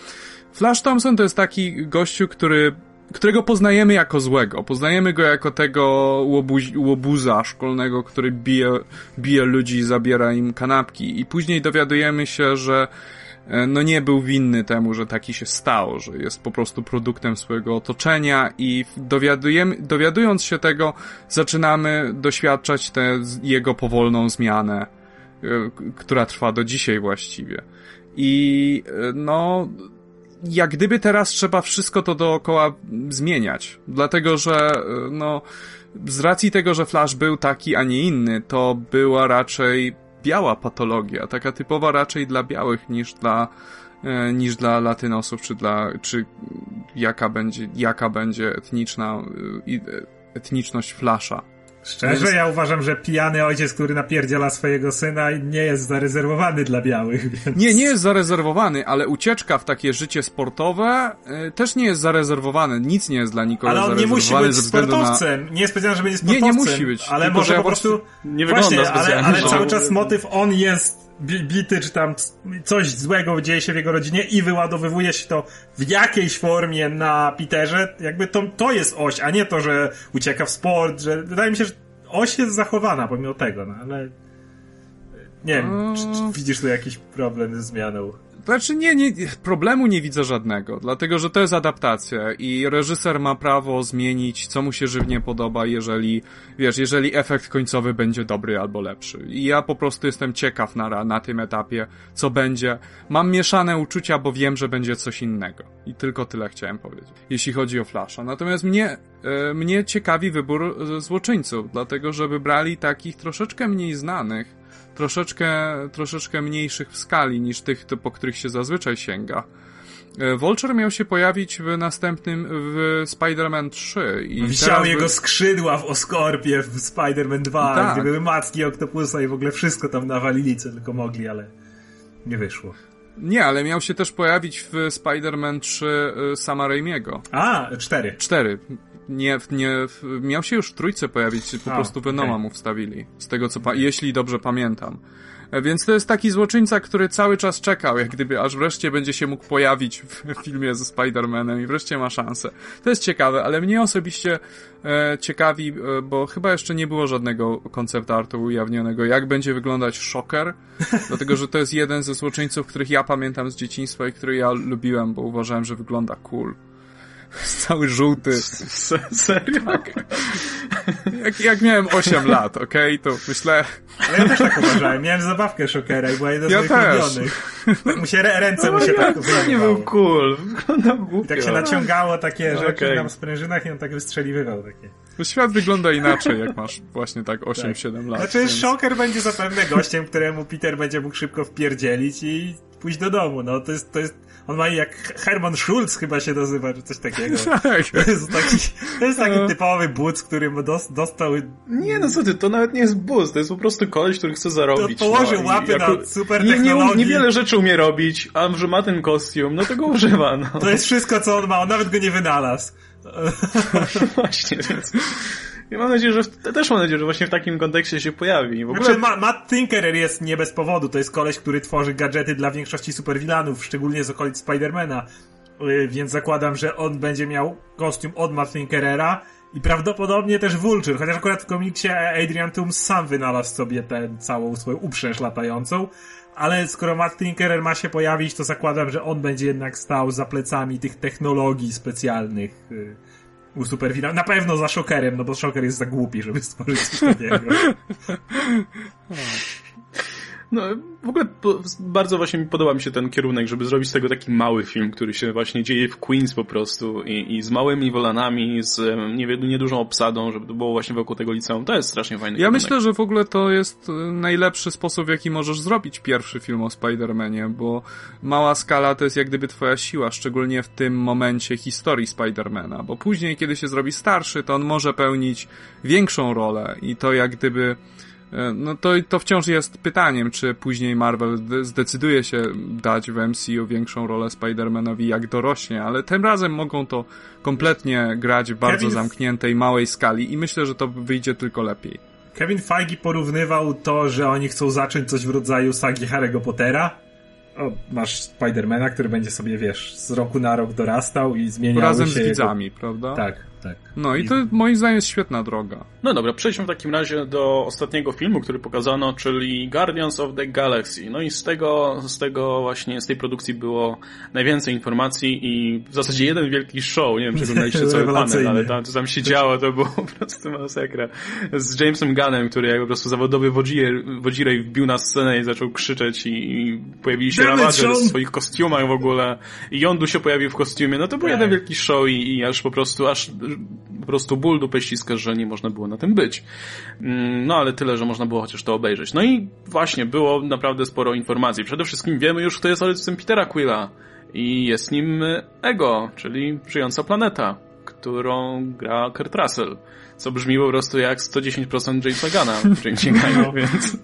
Flash Thompson to jest taki gościu, który którego poznajemy jako złego. Poznajemy go jako tego łobuz, łobuza szkolnego, który bije, bije ludzi i zabiera im kanapki. I później dowiadujemy się, że e, no nie był winny temu, że taki się stało, że jest po prostu produktem swojego otoczenia i dowiadujemy, dowiadując się tego, zaczynamy doświadczać tę jego powolną zmianę, e, która trwa do dzisiaj właściwie. I e, no, jak gdyby teraz trzeba wszystko to dookoła zmieniać. Dlatego, że e, no, z racji tego, że Flash był taki, a nie inny, to była raczej biała patologia, taka typowa raczej dla białych niż dla e, niż dla latynosów, czy dla, czy jaka będzie, jaka będzie etniczna, e, etniczność Flasha. Szczerze, Więc... ja uważam, że pijany ojciec, który napierdziela swojego syna, nie jest zarezerwowany dla białych. Więc... Nie, nie jest zarezerwowany, ale ucieczka w takie życie sportowe y, też nie jest zarezerwowane. Nic nie jest dla nikogo Ale on nie musi być sportowcem. Na... Nie jest powiedziane, że będzie sportowcem. Nie, nie musi być. Ale może po prostu... Nie wygląda Właśnie, ale, ale cały czas motyw on jest bity, czy tam coś złego dzieje się w jego rodzinie i wyładowywuje się to w jakiejś formie na Peterze, jakby to, to jest oś, a nie to, że ucieka w sport, że wydaje mi się, że oś jest zachowana pomimo tego, no ale nie wiem, czy, czy widzisz tu jakiś problem ze zmianą? Znaczy nie, nie, problemu nie widzę żadnego, dlatego że to jest adaptacja i reżyser ma prawo zmienić, co mu się żywnie podoba, jeżeli, wiesz, jeżeli efekt końcowy będzie dobry albo lepszy. I ja po prostu jestem ciekaw na, na tym etapie, co będzie. Mam mieszane uczucia, bo wiem, że będzie coś innego. I tylko tyle chciałem powiedzieć, jeśli chodzi o Flasha. Natomiast mnie, e, mnie ciekawi wybór złoczyńców, dlatego że wybrali takich troszeczkę mniej znanych, troszeczkę, troszeczkę mniejszych w skali niż tych, po których się zazwyczaj sięga. E, Vulture miał się pojawić w następnym, w Spider-Man 3. I Wisiał jego by... skrzydła w Oskorpie w Spider-Man 2, tak. gdzie były macki Octopusa i w ogóle wszystko tam nawalili, co tylko mogli, ale nie wyszło. Nie, ale miał się też pojawić w Spider-Man 3 e, Sama Raimiego. A, 4. 4 nie, nie, miał się już w trójce pojawić, po A, prostu Venoma okay. mu wstawili. Z tego co, pa- jeśli dobrze pamiętam. E, więc to jest taki złoczyńca, który cały czas czekał, jak gdyby aż wreszcie będzie się mógł pojawić w filmie ze Spider-Manem i wreszcie ma szansę. To jest ciekawe, ale mnie osobiście e, ciekawi, e, bo chyba jeszcze nie było żadnego koncept artu ujawnionego, jak będzie wyglądać Shocker, dlatego, że to jest jeden ze złoczyńców, których ja pamiętam z dzieciństwa i który ja lubiłem, bo uważałem, że wygląda cool. Cały żółty. Serio? Tak. Jak, jak miałem 8 lat, okej, okay, to myślę... Ale ja też tak uważałem. Miałem zabawkę Shockera i była jedna z ja moich ulubionych. Tak mu się ręce no, mu się tak To nie był cool. Wyglądał głupio. I tak się naciągało takie okay. rzeczy tam w sprężynach i on tak wystrzeliwywał takie. To świat wygląda inaczej, jak masz właśnie tak 8-7 tak. lat. Znaczy więc... Shocker będzie zapewne gościem, któremu Peter będzie mógł szybko wpierdzielić i pójść do domu, no to jest, to jest, on ma jak Herman Schulz chyba się nazywa, czy coś takiego. Tak. To jest taki, to jest taki No. typowy but, który dos- dostał, Nie, no co ty, to nawet nie jest boost, to jest po prostu koleś, który chce zarobić. To położył no, łapy na jako- super nie, nie. Niewiele rzeczy umie robić, a że ma ten kostium, no to go używa, no. to jest wszystko co on ma, on nawet go nie wynalazł. Właśnie, więc... Ja mam nadzieję, że w, też mam nadzieję, że właśnie w takim kontekście się pojawi. W ogóle Znaczy, Ma, Matt Tinkerer jest nie bez powodu. To jest koleś, który tworzy gadżety dla większości superwilanów, szczególnie z okolic Spidermana. Yy, Więc zakładam, że on będzie miał kostium od Matt Tinkerera i prawdopodobnie też Vulture, chociaż akurat w komiksie Adrian Toomes sam wynalazł sobie tę całą swoją uprzęż latającą. Ale skoro Matt Tinkerer ma się pojawić, to zakładam, że on będzie jednak stał za plecami tych technologii specjalnych yy, u superwilana. Na pewno za Shockerem, no bo Shocker jest za głupi, żeby stworzyć coś takiego. No, w ogóle bardzo właśnie mi podoba mi się ten kierunek, żeby zrobić z tego taki mały film, który się właśnie dzieje w Queens po prostu i, i z małymi wolanami, z niewie- niedużą obsadą, żeby to było właśnie wokół tego liceum. To jest strasznie fajny Ja kierunek. myślę, że w ogóle to jest y, najlepszy sposób, w jaki możesz zrobić pierwszy film o Spider-Manie, bo mała skala to jest jak gdyby twoja siła, szczególnie w tym momencie historii Spider-Mana, bo później, kiedy się zrobi starszy, to on może pełnić większą rolę i to jak gdyby no to, to wciąż jest pytaniem, czy później Marvel zde- zdecyduje się dać w MCU większą rolę Spider-Manowi jak dorośnie, ale tym razem mogą to kompletnie grać w bardzo Kevin- zamkniętej, małej skali i myślę, że to wyjdzie tylko lepiej. Kevin Feige porównywał to, że oni chcą zacząć coś w rodzaju sagi Harry'ego Pottera. O, masz Spidermana, który będzie sobie, wiesz, z roku na rok dorastał i zmieniał Razem się z jego- widzami, prawda? Tak, tak. No i to moim zdaniem jest świetna droga. No dobra, przejdźmy w takim razie do ostatniego filmu, który pokazano, czyli Guardians of the Galaxy. No i z tego, z tego właśnie, z tej produkcji było najwięcej informacji i w zasadzie jeden wielki show, nie wiem czy oglądaliście cały panel, ale tam, co tam się działo, to było po prostu masakra. Z Jamesem Gunnem, który jak po prostu zawodowy wodzirej, wodzirej wbił na scenę i zaczął krzyczeć i, i pojawili się Ravager w swoich kostiumach w ogóle i Yondu się pojawił w kostiumie, no to był Tak. jeden wielki show i, i aż po prostu, aż po prostu ból dupę ściska, że nie można było na tym być. Mm, No ale tyle, że można było chociaż to obejrzeć. No i właśnie, było naprawdę sporo informacji. Przede wszystkim wiemy już, kto jest ojcem Petera Quilla. I jest nim Ego, czyli żyjąca planeta, którą gra Kurt Russell. Co brzmi po prostu jak 110% Jamesa Guna w Jamesie Gunie, więc...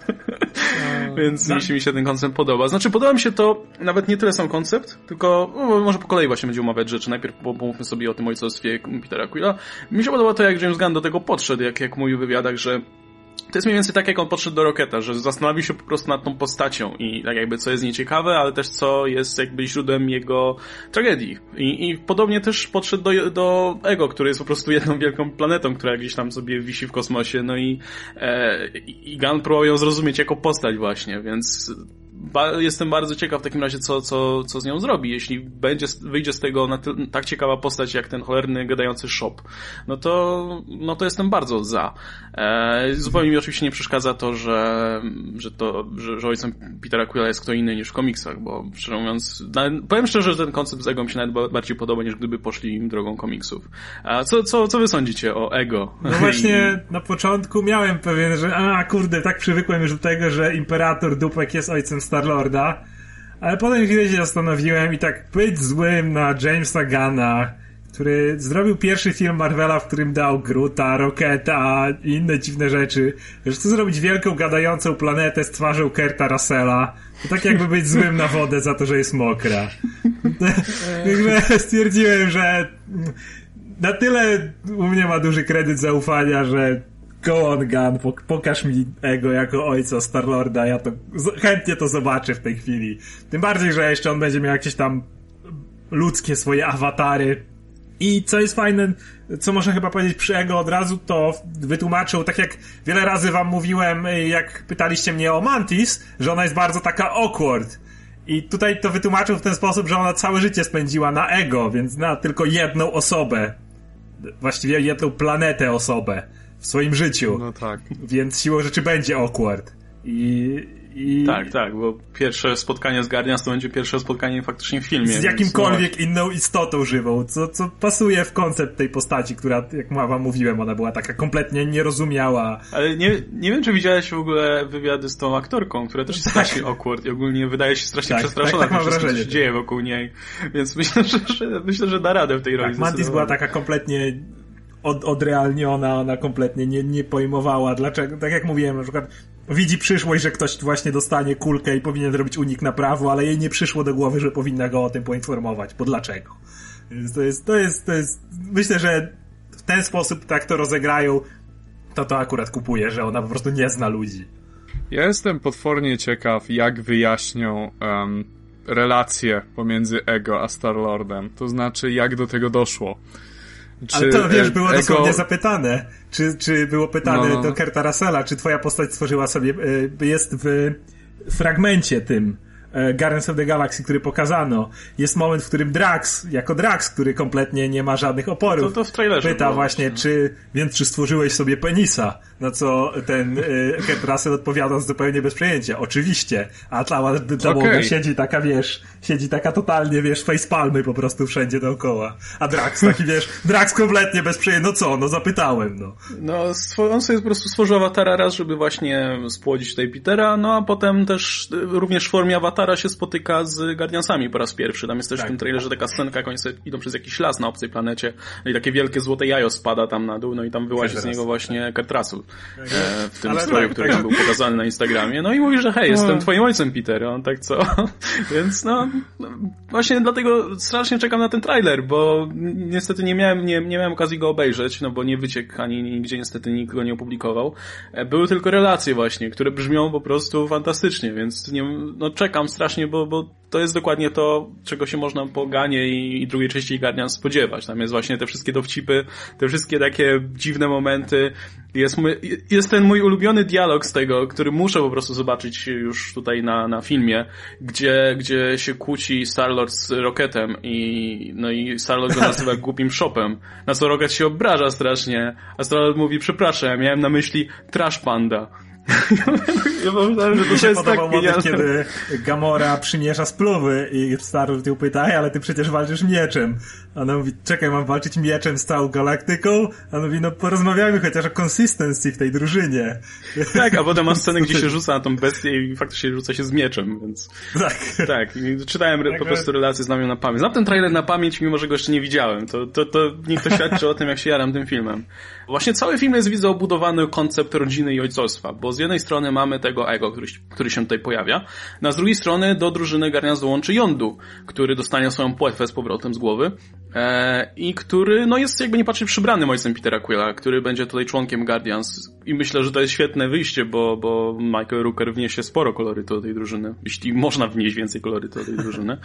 Więc jeśli mi się ten koncept podoba. Znaczy, podoba mi się to nawet nie tyle sam koncept, tylko no, może po kolei właśnie będzie omawiać rzeczy. Najpierw po- pomówmy sobie o tym ojcostwie Petera Quilla. Mi się podoba to, jak James Gunn do tego podszedł, jak, jak mówił w wywiadach, że to jest mniej więcej tak, jak on podszedł do Rocketa, że zastanowił się po prostu nad tą postacią i tak jakby co jest nieciekawe, ale też co jest jakby źródłem jego tragedii. I, i podobnie też podszedł do, do Ego, który jest po prostu jedną wielką planetą, która gdzieś tam sobie wisi w kosmosie, no i, e, i Gunn próbował ją zrozumieć jako postać właśnie, więc ba jestem bardzo ciekaw w takim razie, co, co, co z nią zrobi. Jeśli będzie, wyjdzie z tego tak ciekawa postać jak ten cholerny gadający shop, no to, no to jestem bardzo za. E, zupełnie mi oczywiście nie przeszkadza to, że, że to, że, że ojcem Petera Quilla jest kto inny niż w komiksach, bo szczerze mówiąc, na, powiem szczerze, że ten koncept z Ego mi się nawet ba- bardziej podoba, niż gdyby poszli im drogą komiksów. A co, co, co wy sądzicie o Ego? No właśnie na początku miałem pewien, że a kurde, tak przywykłem już do tego, że Imperator Dupek jest ojcem Starlorda, ale potem chwilę się zastanowiłem i tak być złym na Jamesa Gunna, który zrobił pierwszy film Marvela, w którym dał Groota, Rocketa i inne dziwne rzeczy, że chce zrobić wielką gadającą planetę z twarzą Kurta Russella. To tak jakby być złym na wodę za to, że jest mokra. Także stwierdziłem, że na tyle u mnie ma duży kredyt zaufania, że go on gun, pok- pokaż mi Ego jako ojca Starlorda, ja to chętnie to zobaczę w tej chwili. Tym bardziej, że jeszcze on będzie miał jakieś tam ludzkie swoje awatary. I co jest fajne, co można chyba powiedzieć przy Ego od razu, to wytłumaczył, tak jak wiele razy wam mówiłem, jak pytaliście mnie o Mantis, że ona jest bardzo taka awkward. I tutaj to wytłumaczył w ten sposób, że ona całe życie spędziła na Ego, więc na tylko jedną osobę. Właściwie jedną planetę osobę w swoim życiu. No tak. Więc siłą rzeczy będzie awkward. I, I... Tak, tak, bo pierwsze spotkanie z Guardians to będzie pierwsze spotkanie faktycznie w filmie. Z jakimkolwiek więc, no... inną istotą żywą, co, co pasuje w koncept tej postaci, która, jak wam mówiłem, ona była taka kompletnie nierozumiała. Ale nie, nie wiem, czy widziałeś w ogóle wywiady z tą aktorką, która też jest tak. strasznie awkward i ogólnie wydaje się strasznie tak, przestraszona tak, tak mam wrażenie, co się dzieje wokół niej. Więc myślę, że, że, myślę, że da radę w tej roli. Tak, Mantis była taka kompletnie od, odrealniona, ona kompletnie nie, nie pojmowała dlaczego, tak jak mówiłem, na przykład widzi przyszłość, że ktoś właśnie dostanie kulkę i powinien zrobić unik na prawo, ale jej nie przyszło do głowy, że powinna go o tym poinformować, bo dlaczego? Więc to jest, to jest, to jest, myślę, że w ten sposób tak to rozegrają, to to akurat kupuje, że ona po prostu nie zna ludzi. Ja jestem potwornie ciekaw, jak wyjaśnią um, relacje pomiędzy Ego a Star-Lordem. To znaczy, jak do tego doszło. Czy Ale to wiesz, było Ego... dosłownie zapytane. Czy, czy było pytane no, no. do Kerta Russella, czy twoja postać stworzyła sobie, e, jest w fragmencie tym Guardians of the Galaxy, który pokazano, jest moment, w którym Drax, jako Drax, który kompletnie nie ma żadnych oporów, to, to w trailerze pyta właśnie, czy, więc czy stworzyłeś sobie penisa? Na co ten y, Kurt Russell odpowiada zupełnie bez przejęcia. Oczywiście. A ta załoga okay. siedzi taka, wiesz, siedzi taka totalnie, wiesz, facepalmy po prostu wszędzie dookoła. A Drax taki, wiesz, Drax kompletnie bez przejęcia. No co? No zapytałem, no. No, on sobie po prostu stworzył awatara raz, żeby właśnie spłodzić tutaj Petera, no a potem też również w formie awatara Awatara się spotyka z Guardiansami po raz pierwszy. Tam jest też tak. w tym trailerze taka scenka, jak oni sobie idą przez jakiś las na obcej planecie i takie wielkie złote jajo spada tam na dół, no i tam wyłazi z niego właśnie Kurt Russell tak. e, w tym Ale stroju, tak, który tak. był pokazany na Instagramie. No i mówi, że hej, jestem no. twoim ojcem, Peter. On tak co? Więc no, no, właśnie dlatego strasznie czekam na ten trailer, bo niestety nie miałem, nie, nie miałem okazji go obejrzeć, no bo nie wyciekł ani nigdzie niestety nikt go nie opublikował. E, były tylko relacje właśnie, które brzmią po prostu fantastycznie, więc nie, no czekam strasznie, bo, bo to jest dokładnie to, czego się można po Ganie i, i drugiej części Guardian spodziewać. Tam jest właśnie te wszystkie dowcipy, te wszystkie takie dziwne momenty. Jest, mój, jest ten mój ulubiony dialog z tego, który muszę po prostu zobaczyć już tutaj na, na filmie, gdzie, gdzie się kłóci Starlord z Rocketem i, no i Starlord go nazywa głupim shopem. Na co Rocket się obraża strasznie, a Starlord mówi, przepraszam, ja miałem na myśli Trash Panda. Ja pomyślałem, że to, się jest tak moment, kiedy Gamora przymierza spluwy i Star ją pyta, ale ty przecież walczysz mieczem. A ona mówi, czekaj, mam walczyć mieczem z całą galaktyką? A on mówi, no porozmawiajmy chociaż o consistency w tej drużynie. Tak, a potem ma scenę, gdzie się rzuca na tą bestię i faktycznie rzuca się z mieczem, więc... Tak. Tak, i czytałem tak, po prostu relacje z nami na pamięć. Znam ten trailer na pamięć, mimo że go jeszcze nie widziałem. To, to, to nikt to świadczy o tym, jak się jaram tym filmem. Właśnie cały film jest, widzę, obudowany koncept rodziny i ojcostwa, bo z jednej strony mamy tego ego, który, który się tutaj pojawia, a z drugiej strony do drużyny Guardians dołączy Yondu, który dostanie swoją płetwę z powrotem z głowy e, i który, no jest jakby nie patrzy przybranym ojcem Petera Quilla, który będzie tutaj członkiem Guardians i myślę, że to jest świetne wyjście, bo, bo Michael Rooker wniesie sporo kolorytu do tej drużyny, jeśli można wnieść więcej kolorytu do tej drużyny.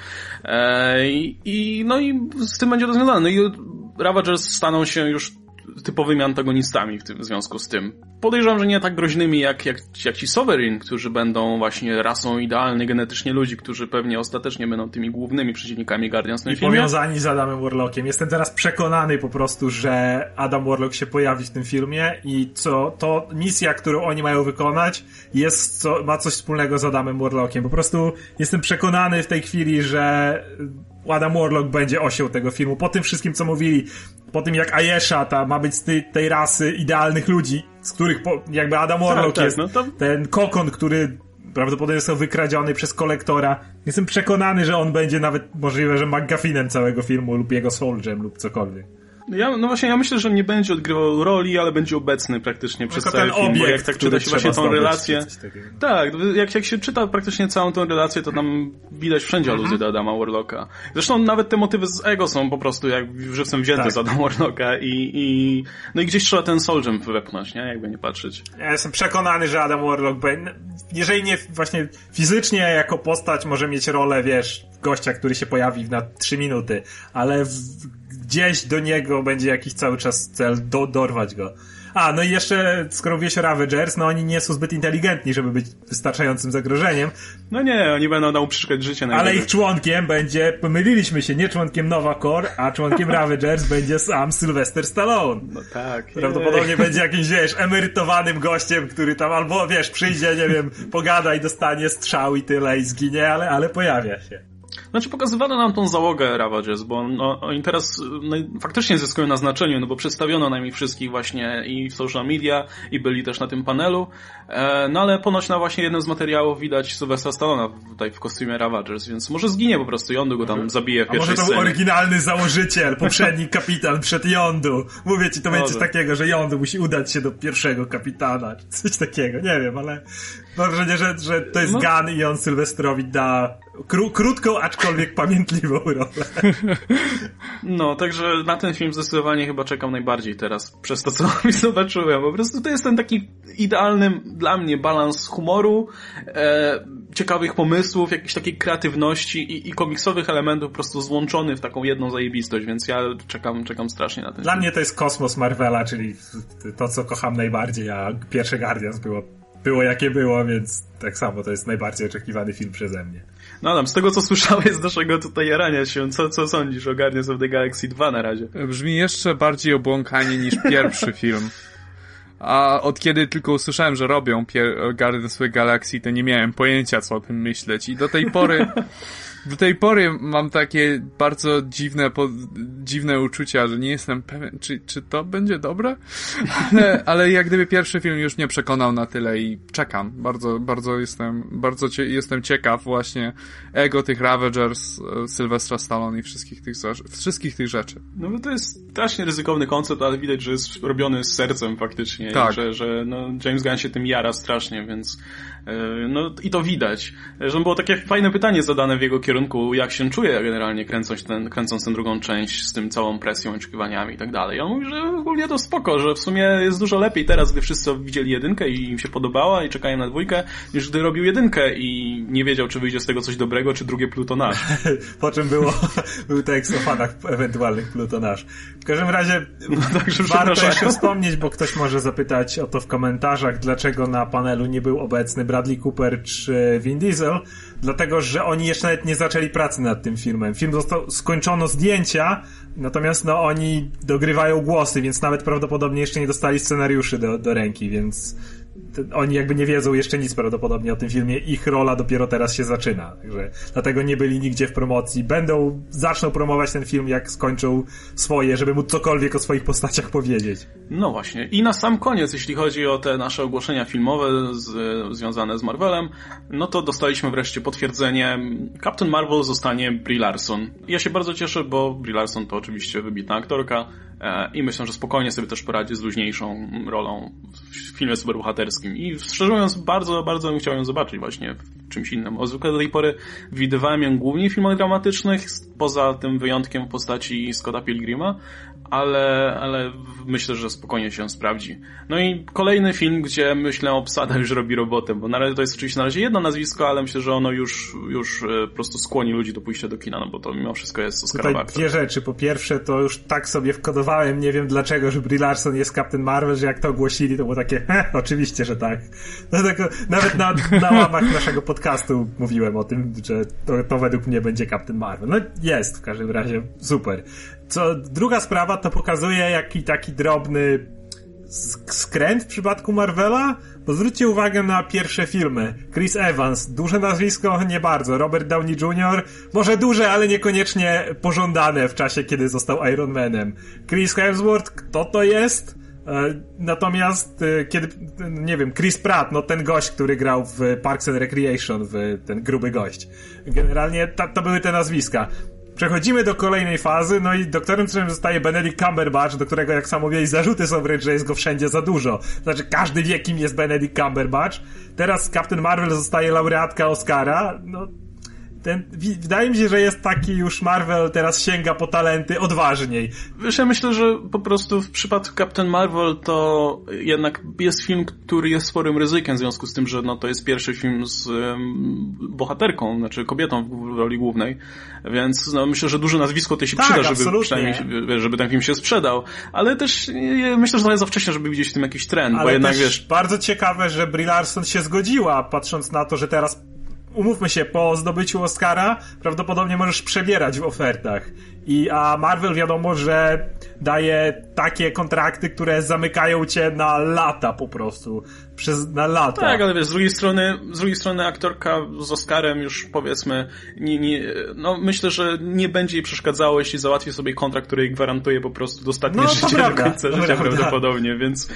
E, i, no i z tym będzie rozwiązane. No i Ravagers staną się już typowymi antagonistami w, tym, w związku z tym. Podejrzewam, że nie tak groźnymi jak, jak, jak ci Sovereign, którzy będą właśnie rasą idealnej genetycznie ludzi, którzy pewnie ostatecznie będą tymi głównymi przeciwnikami Guardians I filmie. powiązani z Adamem Warlockiem. Jestem teraz przekonany po prostu, że Adam Warlock się pojawi w tym filmie i co, to misja, którą oni mają wykonać jest, co, ma coś wspólnego z Adamem Warlockiem. Po prostu jestem przekonany w tej chwili, że Adam Warlock będzie osią tego filmu. Po tym wszystkim, co mówili, po tym jak Ayesha ta ma być z tej, tej rasy idealnych ludzi, z których po, jakby Adam tak, Warlock tak, tak, jest no to... ten kokon, który prawdopodobnie został wykradziony przez kolektora. Jestem przekonany, że on będzie nawet możliwe, że McGuffinem całego filmu lub jego Soulgem lub cokolwiek. Ja, no właśnie, ja myślę, że nie będzie odgrywał roli, ale będzie obecny praktycznie przez cały film, obiekt, bo jak tak czyta się właśnie tą relację... Tak, jak, jak się czyta praktycznie całą tą relację, to tam widać wszędzie mhm. aluzje do Adama Warlocka. Zresztą nawet te motywy z Ego są po prostu jak żywcem wzięte tak. z Adama Warlocka i, i... No i gdzieś trzeba ten Soulgem wepchnąć, nie? Jakby nie patrzeć. Ja jestem przekonany, że Adam Warlock, jeżeli nie właśnie fizycznie jako postać może mieć rolę, wiesz, gościa, który się pojawi na trzy minuty, ale w gdzieś do niego będzie jakiś cały czas cel do, dorwać go. A, no i jeszcze, skoro mówiłeś o Ravagers, no oni nie są zbyt inteligentni, żeby być wystarczającym zagrożeniem. No nie, oni będą nam uprzykać życie Ale ich członkiem będzie, pomyliliśmy się, nie członkiem Nova Core, a członkiem Ravagers będzie sam Sylvester Stallone. No tak. Prawdopodobnie jej. będzie jakimś, wiesz, emerytowanym gościem, który tam albo, wiesz, przyjdzie, nie wiem, pogada i dostanie strzał i tyle i zginie, ale, ale pojawia się. Znaczy pokazywano nam tą załogę Ravages, bo no, oni teraz no, faktycznie zyskują na znaczeniu, no bo przedstawiono nam ich wszystkich właśnie i w social media, i byli też na tym panelu, e, no ale ponoć na właśnie jednym z materiałów widać Sylwestra Stallona tutaj w kostiumie Ravagers, więc może zginie po prostu, Yondu go tam zabije w pierwszej A może to był oryginalny założyciel, poprzedni kapitan przed Yondu. Mówię ci, to będzie coś takiego, że Yondu musi udać się do pierwszego kapitana, coś takiego, nie wiem, ale mam wrażenie, że, że to jest no. Gun i on Sylwestrowi da kró krótką, aczkolwiek pamiętliwą rolę. No, także na ten film zdecydowanie chyba czekam najbardziej teraz, przez to, co mi zobaczyłem. Po prostu to jest ten taki idealny dla mnie balans humoru, e, ciekawych pomysłów, jakiejś takiej kreatywności i, i komiksowych elementów po prostu złączony w taką jedną zajebistość, więc ja czekam, czekam strasznie na ten Dla film. mnie to jest kosmos Marvela, czyli to, co kocham najbardziej, a pierwsze Guardians było, było jakie było, więc tak samo to jest najbardziej oczekiwany film przeze mnie. No Adam, z tego co słyszałeś z naszego tutaj jarania się, co, co sądzisz o Guardians of the Galaxy 2 na razie? Brzmi jeszcze bardziej obłąkanie niż pierwszy film. A od kiedy tylko usłyszałem, że robią Guardians of the Galaxy, to nie miałem pojęcia, co o tym myśleć. I do tej pory do tej pory mam takie bardzo dziwne, po, dziwne uczucia, że nie jestem pewien, czy, czy to będzie dobre? Ale, ale jak gdyby pierwszy film już mnie przekonał na tyle i czekam. Bardzo, bardzo jestem, bardzo cie, jestem ciekaw właśnie ego tych Ravagers, e, Sylwestra Stallone i wszystkich tych, wszystkich tych rzeczy. No bo to jest strasznie ryzykowny koncept, ale widać, że jest robiony z sercem faktycznie. Tak. Że, że no, James Gunn się tym jara strasznie, więc no i to widać. Że było takie fajne pytanie zadane w jego kierunku, jak się czuje generalnie kręcąc, ten, kręcąc tę drugą część z tym całą presją, oczekiwaniami i tak dalej. On mówi, że ogólnie to spoko, że w sumie jest dużo lepiej teraz, gdy wszyscy widzieli jedynkę i im się podobała i czekają na dwójkę, niż gdy robił jedynkę i nie wiedział, czy wyjdzie z tego coś dobrego, czy drugie plutonaż. po czym było, był tekst o fanach ewentualnych plutonaż. W każdym razie no, także warto jeszcze wspomnieć, bo ktoś może zapytać o to w komentarzach, dlaczego na panelu nie był obecny Bradley Cooper czy Vin Diesel, dlatego że oni jeszcze nawet nie zaczęli pracy nad tym filmem. Film został, skończono zdjęcia, natomiast no oni dogrywają głosy, więc nawet prawdopodobnie jeszcze nie dostali scenariuszy do, do ręki, więc oni jakby nie wiedzą jeszcze nic prawdopodobnie o tym filmie, ich rola dopiero teraz się zaczyna. Także dlatego nie byli nigdzie w promocji. Będą, zaczną promować ten film, jak skończą swoje, żeby móc cokolwiek o swoich postaciach powiedzieć. No właśnie. I na sam koniec, jeśli chodzi o te nasze ogłoszenia filmowe z, związane z Marvelem, no to dostaliśmy wreszcie potwierdzenie. Captain Marvel zostanie Brie Larson. Ja się bardzo cieszę, bo Brie Larson to oczywiście wybitna aktorka i myślę, że spokojnie sobie też poradzi z luźniejszą rolą w filmie superbohaterskim. I szczerze mówiąc, bardzo, bardzo bym chciał ją zobaczyć właśnie w czymś innym. O zwykle do tej pory widywałem ją głównie w filmach dramatycznych, poza tym wyjątkiem w postaci Scotta Pilgrima, ale, ale myślę, że spokojnie się sprawdzi. No i kolejny film, gdzie myślę obsada już robi robotę, bo na razie to jest oczywiście na razie jedno nazwisko, ale myślę, że ono już, już e, po prostu skłoni ludzi do pójścia do kina, no bo to mimo wszystko jest Oscarowa Tutaj dwie rzeczy. Po pierwsze, to już tak sobie wkodowałem, nie wiem dlaczego, że Brie Larson jest Captain Marvel, że jak to ogłosili, to było takie, oczywiście, że tak. Dlatego nawet na, na łamach naszego podcastu mówiłem o tym, że to, to według mnie będzie Captain Marvel. No jest w każdym razie, super. Co, druga sprawa to pokazuje jaki taki drobny skręt w przypadku Marvela, bo zwróćcie uwagę na pierwsze filmy. Chris Evans, duże nazwisko, nie bardzo. Robert Downey Jr., może duże, ale niekoniecznie pożądane w czasie, kiedy został Iron Manem. Chris Hemsworth, kto to jest? E, natomiast e, kiedy, nie wiem, Chris Pratt, no ten gość, który grał w Parks and Recreation, w ten gruby gość. Generalnie to, to były te nazwiska. Przechodzimy do kolejnej fazy, no i doktorem którym zostaje Benedict Cumberbatch, do którego, jak sam mówiłeś, zarzuty są wręcz, że jest go wszędzie za dużo. Znaczy, każdy wie, kim jest Benedict Cumberbatch. Teraz Captain Marvel zostaje laureatka Oscara, no ten, wydaje mi się, że jest taki już Marvel teraz sięga po talenty odważniej. Wiesz, ja myślę, że po prostu w przypadku Captain Marvel to jednak jest film, który jest sporym ryzykiem w związku z tym, że no, to jest pierwszy film z um, bohaterką, znaczy kobietą w roli głównej, więc no, myślę, że duże nazwisko to się tak, przyda, żeby przynajmniej żeby ten film się sprzedał, ale też myślę, że to jest za wcześnie, żeby widzieć w tym jakiś trend, ale bo jednak wiesz... bardzo ciekawe, że Brie Larson się zgodziła, patrząc na to, że teraz umówmy się, po zdobyciu Oscara prawdopodobnie możesz przebierać w ofertach. I, a Marvel wiadomo, że daje takie kontrakty, które zamykają cię na lata po prostu. Przez, na lata. Tak, ale wiesz, z drugiej strony, z drugiej strony aktorka z Oscarem już powiedzmy, nie, nie, no myślę, że nie będzie jej przeszkadzało, jeśli załatwi sobie kontrakt, który jej gwarantuje po prostu dostatnie no, życie do końca życia prawdopodobnie, więc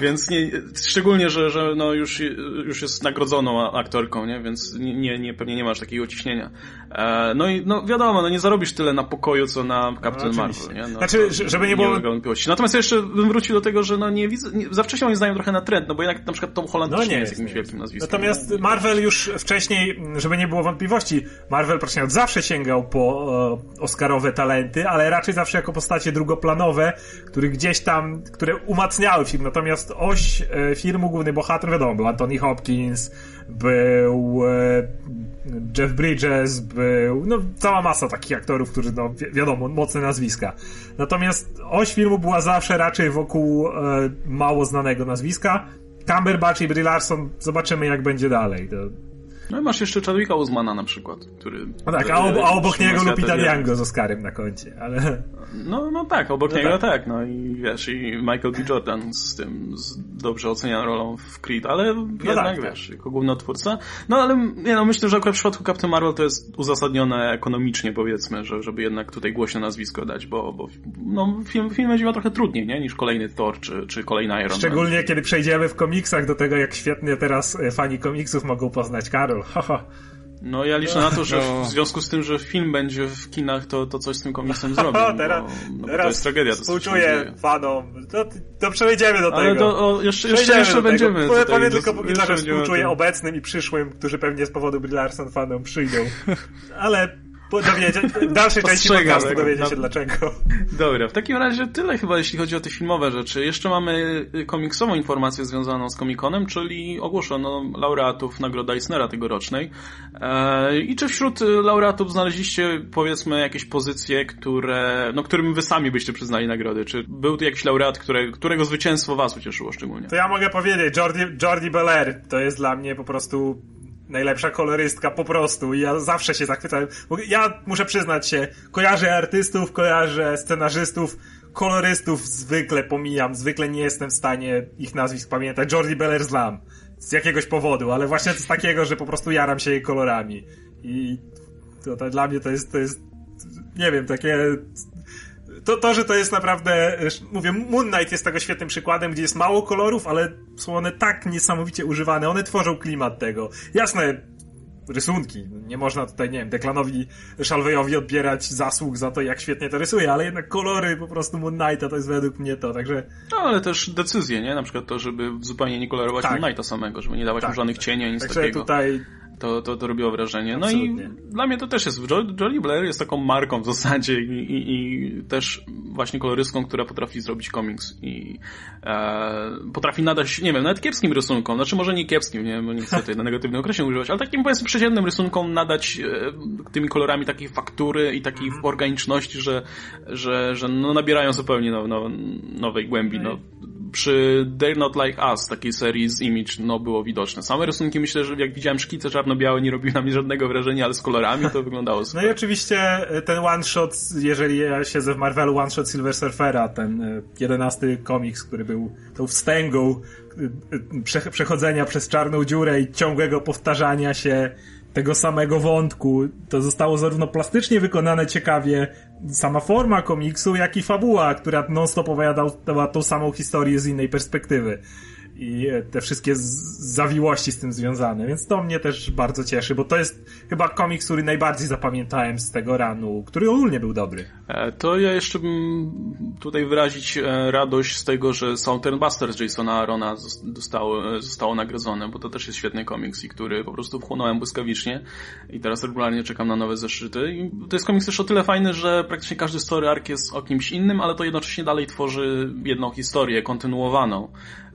więc nie, szczególnie, że, że no już, już jest nagrodzoną aktorką, nie? Więc nie, nie, pewnie nie masz takiego ciśnienia. E, no i no wiadomo, no nie zarobisz tyle na pokoju, co na Captain no, Marvel, nie? No, znaczy, żeby nie było... Natomiast jeszcze bym wrócił do tego, że no nie widzę, nie, za wcześnie oni znają trochę na trend, no bo jednak na przykład Tom Holland no nie jest jakimś wielkim nazwiskiem. Natomiast Marvel już wcześniej, żeby nie było wątpliwości, Marvel praktycznie od zawsze sięgał po e, Oscarowe talenty, ale raczej zawsze jako postacie drugoplanowe, które gdzieś tam, które umacniały film, natomiast oś e, filmu główny bohater, wiadomo, był Anthony Hopkins, był e, Jeff Bridges, był no cała masa takich aktorów, którzy no wi wiadomo, mocne nazwiska. Natomiast oś filmu była zawsze raczej wokół e, mało znanego nazwiska. Cumberbatch i Brie Larson, zobaczymy jak będzie dalej. To no i masz jeszcze Chadwicka Uzmana na przykład, który... No tak, a, ob, a obok niego Lupita Nyong'o z Oscarem na koncie, ale... No, no tak, obok no niego tak. tak. no i wiesz, i Michael B. Jordan z tym, z dobrze ocenianą rolą w Creed, ale no jednak, tak, wiesz, tak. jako główny twórca. No ale nie, no myślę, że akurat w przypadku Captain Marvel to jest uzasadnione ekonomicznie, powiedzmy, że, żeby jednak tutaj głośne nazwisko dać, bo, bo no, film, film będzie miał trochę trudniej, nie, niż kolejny Thor, czy, czy kolejny Iron Man. Szczególnie, kiedy przejdziemy w komiksach do tego, jak świetnie teraz e, fani komiksów mogą poznać Karol. Haha. No ja liczę na to, że no. w związku z tym, że film będzie w kinach, to, to coś z tym komiksem zrobią. O, teraz, bo, no, teraz to jest tragedia. To współczuję fanom. To, to przejdziemy do Ale tego. To, o, jeszcze, jeszcze, jeszcze będziemy. Powiem, powiem tylko póki co, że współczuję obecnym i przyszłym, którzy pewnie z powodu Brie Larson fanom przyjdą. Ale dowiedzie, w dalszej części podcastu dowiecie się dlaczego. Dobra, w takim razie tyle chyba jeśli chodzi o te filmowe rzeczy. Jeszcze mamy y, komiksową informację związaną z Comic-Conem, czyli ogłoszono laureatów Nagrody Eisnera tegorocznej. E, I czy wśród laureatów znaleźliście powiedzmy jakieś pozycje, które, no którym wy sami byście przyznali nagrody? Czy był tu jakiś laureat, które, którego zwycięstwo was ucieszyło szczególnie? To ja mogę powiedzieć, Jordi, Jordi Belair to jest dla mnie po prostu najlepsza kolorystka po prostu i ja zawsze się zachwycałem. Ja muszę przyznać się, kojarzę artystów, kojarzę scenarzystów, kolorystów zwykle pomijam, zwykle nie jestem w stanie ich nazwisk pamiętać. Jordi Beller znam z jakiegoś powodu, ale właśnie z takiego, że po prostu jaram się jej kolorami. I to, to dla mnie to jest, to jest, nie wiem, takie to, to, że to jest naprawdę, mówię, Moon Knight jest tego świetnym przykładem, gdzie jest mało kolorów, ale są one tak niesamowicie używane, one tworzą klimat tego. Jasne, rysunki. Nie można tutaj, nie wiem, Deklanowi Szalwejowi odbierać zasług za to, jak świetnie to rysuje, ale jednak kolory po prostu Moon Knighta to jest według mnie to, także... No, ale też decyzje, nie? Na przykład to, żeby zupełnie nie kolorować tak. Moon Knighta samego, żeby nie dawać tak. mu żadnych cieni, nic także takiego. tutaj to, to, to robiło wrażenie. No Absolutnie. i dla mnie to też jest. Jolly Blair jest taką marką w zasadzie i, i, i też właśnie kolorystką, która potrafi zrobić komiks i e, potrafi nadać, nie wiem, nawet kiepskim rysunkom, znaczy może nie kiepskim, nie, bo nie chcę tutaj na negatywnym okresie używać, ale takim powiedzmy przeciętnym rysunkom nadać e, tymi kolorami takiej faktury i takiej mm. organiczności, że, że, że no, nabierają zupełnie now, nowej głębi. No przy They're Not Like Us, takiej serii z Image, no było widoczne. Same rysunki myślę, że jak widziałem szkice czarno-białe, nie robiły na mnie żadnego wrażenia, ale z kolorami to wyglądało super. No i oczywiście e, ten one-shot, jeżeli ja siedzę w Marvelu, one-shot Silver Surfera, ten e, jedenasty komiks, który był tą wstęgą e, przechodzenia przez czarną dziurę i ciągłego powtarzania się tego samego wątku. To zostało zarówno plastycznie wykonane ciekawie, sama forma komiksu, jak i fabuła, która non-stop opowiadała tą samą historię z innej perspektywy. I te wszystkie zawiłości z tym związane, więc to mnie też bardzo cieszy, bo to jest chyba komiks, który najbardziej zapamiętałem z tego ranu, który ogólnie był dobry. E, to ja jeszcze bym tutaj wyrazić e, radość z tego, że Southern Busters Jasona Arona zostało, e, zostało nagrodzone, bo to też jest świetny komiks i który po prostu wchłonąłem błyskawicznie i teraz regularnie czekam na nowe zeszyty. I to jest komiks też o tyle fajny, że praktycznie każdy story arc jest o kimś innym, ale to jednocześnie dalej tworzy jedną historię kontynuowaną.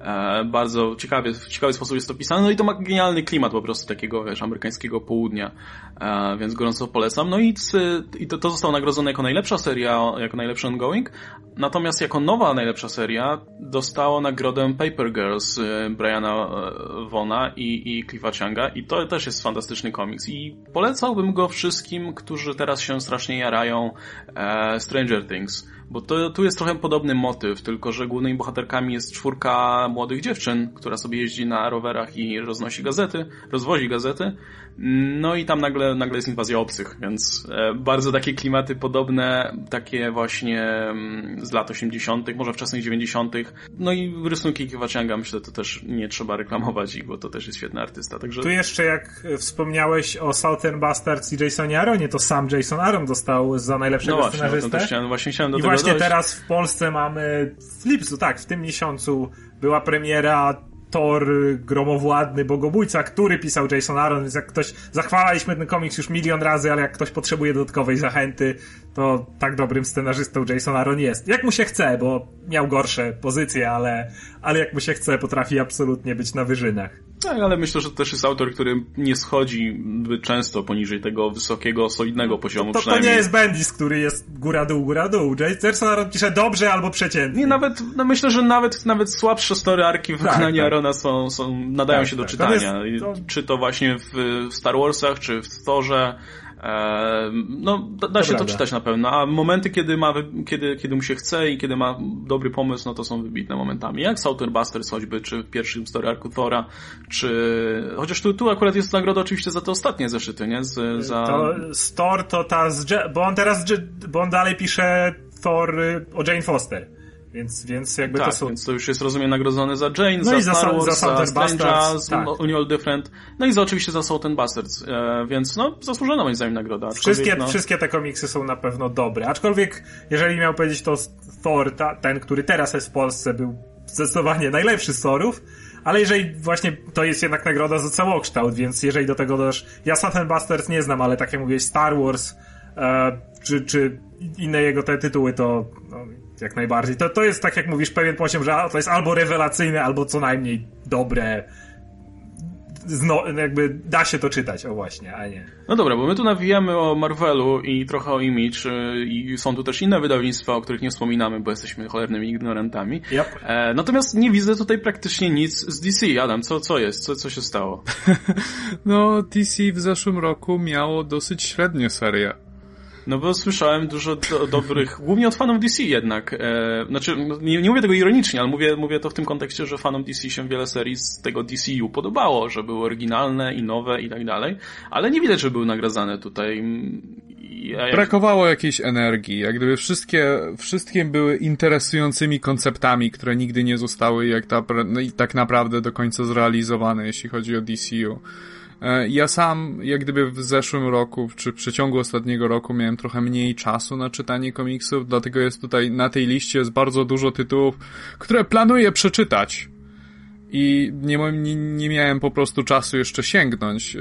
E, bardzo ciekawie, w ciekawy sposób jest to pisane, no i to ma genialny klimat po prostu takiego, wiesz, amerykańskiego południa, e, więc gorąco polecam. No i, i to, to zostało nagrodzone jako najlepsza seria, jako najlepszy ongoing, natomiast jako nowa najlepsza seria dostało nagrodę Paper Girls e, Briana Vona i, i Cliffa Changa i to też jest fantastyczny komiks. I polecałbym go wszystkim, którzy teraz się strasznie jarają Stranger Things bo to, tu jest trochę podobny motyw, tylko że głównymi bohaterkami jest czwórka młodych dziewczyn, która sobie jeździ na rowerach i roznosi gazety, rozwozi gazety. No i tam nagle, nagle jest inwazja obcych, więc e, bardzo takie klimaty podobne, takie właśnie mm, z lat 80., może wczesnych 90. No i rysunki Kiwaczanga myślę, to też nie trzeba reklamować, bo to też jest świetny artysta. Także... Tu jeszcze jak wspomniałeś o Southern Bastards i Jasonie Aronie, to sam Jason Aaron dostał za najlepszego no właśnie, scenarzystę. No właśnie chciałem do I tego właśnie dojść. teraz w Polsce mamy w lipcu, tak, w tym miesiącu była premiera Thor gromowładny bogobójca, który pisał Jason Aaron, więc jak ktoś, zachwalaliśmy ten komiks już milion razy, ale jak ktoś potrzebuje dodatkowej zachęty, to tak dobrym scenarzystą Jason Aaron jest. Jak mu się chce, bo miał gorsze pozycje, ale, ale jak mu się chce, potrafi absolutnie być na wyżynach. Tak, ale myślę, że to też jest autor, który nie schodzi często poniżej tego wysokiego, solidnego poziomu. To, to nie jest Bendis, który jest góra-dół, góra-dół. Jason Aaron pisze dobrze albo przeciętnie. Nie, nawet, no myślę, że nawet, nawet słabsze story arki w tak, wykonaniu tak. Arona są, są, nadają tak, się do tak. czytania. Jest, to... Czy to właśnie w, w Star Warsach, czy w Thorze, no, da, da się to czytać na pewno, a momenty, kiedy, ma, kiedy, kiedy mu się chce i kiedy ma dobry pomysł, no to są wybitne momentami. Jak Southern Busters choćby, czy w pierwszym story arku Thora, czy... Chociaż tu, tu akurat jest nagroda oczywiście za te ostatnie zeszyty, nie? Z, za... To Thor to ta z... Bo on teraz, bo on dalej pisze Thor y, o Jane Foster. Więc, więc jakby tak, to są... więc to już jest, rozumiem, nagrodzony za Jane, no za, i za Star Wars, za, za Strange'a, tak. All Different, no i za, oczywiście za Salt and Bastards, e, więc no, zasłużona moim zdaniem nagroda. Wszystkie, no... wszystkie te komiksy są na pewno dobre, aczkolwiek, jeżeli miał powiedzieć to Thor, ta, ten, który teraz jest w Polsce, był zdecydowanie najlepszy z Thorów, ale jeżeli właśnie to jest jednak nagroda za całokształt, więc jeżeli do tego dodasz, ja Salt and Bastards nie znam, ale tak jak mówiłeś, Star Wars, e, czy, czy inne jego te tytuły, to no, jak najbardziej. To, to jest tak jak mówisz, pewien poziom, że to jest albo rewelacyjne, albo co najmniej dobre. Zno, jakby da się to czytać, o właśnie, a nie. No dobra, bo my tu nawijamy o Marvelu i trochę o Image y, i są tu też inne wydawnictwa, o których nie wspominamy, bo jesteśmy cholernymi ignorantami. Yep. E, natomiast nie widzę tutaj praktycznie nic z DC. Adam, co, co jest? Co, co się stało? no, DC w zeszłym roku miało dosyć średnie serie no bo słyszałem dużo do, dobrych, głównie od fanów DC jednak. E, znaczy, nie, nie mówię tego ironicznie, ale mówię, mówię to w tym kontekście, że fanom DC się wiele serii z tego DCU podobało, że były oryginalne i nowe i tak dalej, ale nie widać, że były nagradzane tutaj. Ja, jak... Brakowało jakiejś energii, jak gdyby wszystkie, wszystkie były interesującymi konceptami, które nigdy nie zostały jak ta, no i tak naprawdę do końca zrealizowane, jeśli chodzi o DCU. E, ja sam, jak gdyby w zeszłym roku, czy w przeciągu ostatniego roku miałem trochę mniej czasu na czytanie komiksów, dlatego jest tutaj na tej liście jest bardzo dużo tytułów, które planuję przeczytać. I nie, nie, nie miałem po prostu czasu jeszcze sięgnąć,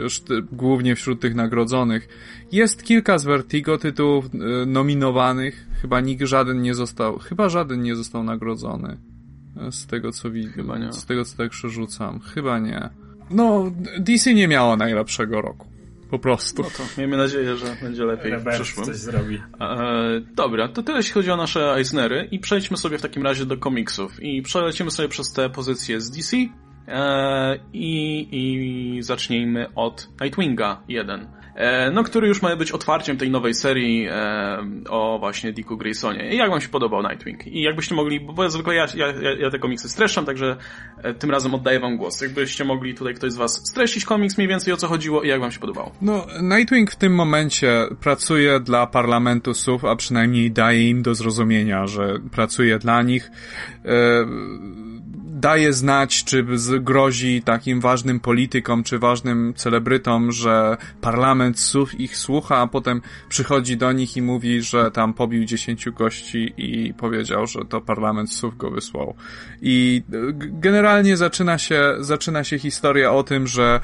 głównie wśród tych nagrodzonych. Jest kilka z Vertigo tytułów e, nominowanych, chyba nikt żaden nie został, chyba żaden nie został nagrodzony. E, z tego co widzę, z tego co tak przerzucam, chyba nie. No, DC nie miało najlepszego roku. Po prostu. No to miejmy nadzieję, że będzie lepiej w przyszłym. coś zrobi. E, dobra, to tyle jeśli chodzi o nasze Eisnery i przejdźmy sobie w takim razie do komiksów i przelecimy sobie przez te pozycje z DC e, i, i zacznijmy od Nightwinga 1. E, no, który już ma być otwarciem tej nowej serii e, o właśnie Dicku Graysonie. I jak wam się podobał Nightwing? I jakbyście mogli, bo zwykle ja, ja, ja te komiksy streszczam, także e, tym razem oddaję wam głos. Jakbyście mogli tutaj ktoś z was streścić komiks mniej więcej o co chodziło i jak wam się podobało? No, Nightwing w tym momencie pracuje dla parlamentu a przynajmniej daje im do zrozumienia, że pracuje dla nich. Daje znać, czy grozi takim ważnym politykom, czy ważnym celebrytom, że parlament ich słucha, a potem przychodzi do nich i mówi, że tam pobił dziesięciu gości i powiedział, że to parlament SUV go wysłał. I generalnie zaczyna się, zaczyna się historia o tym, że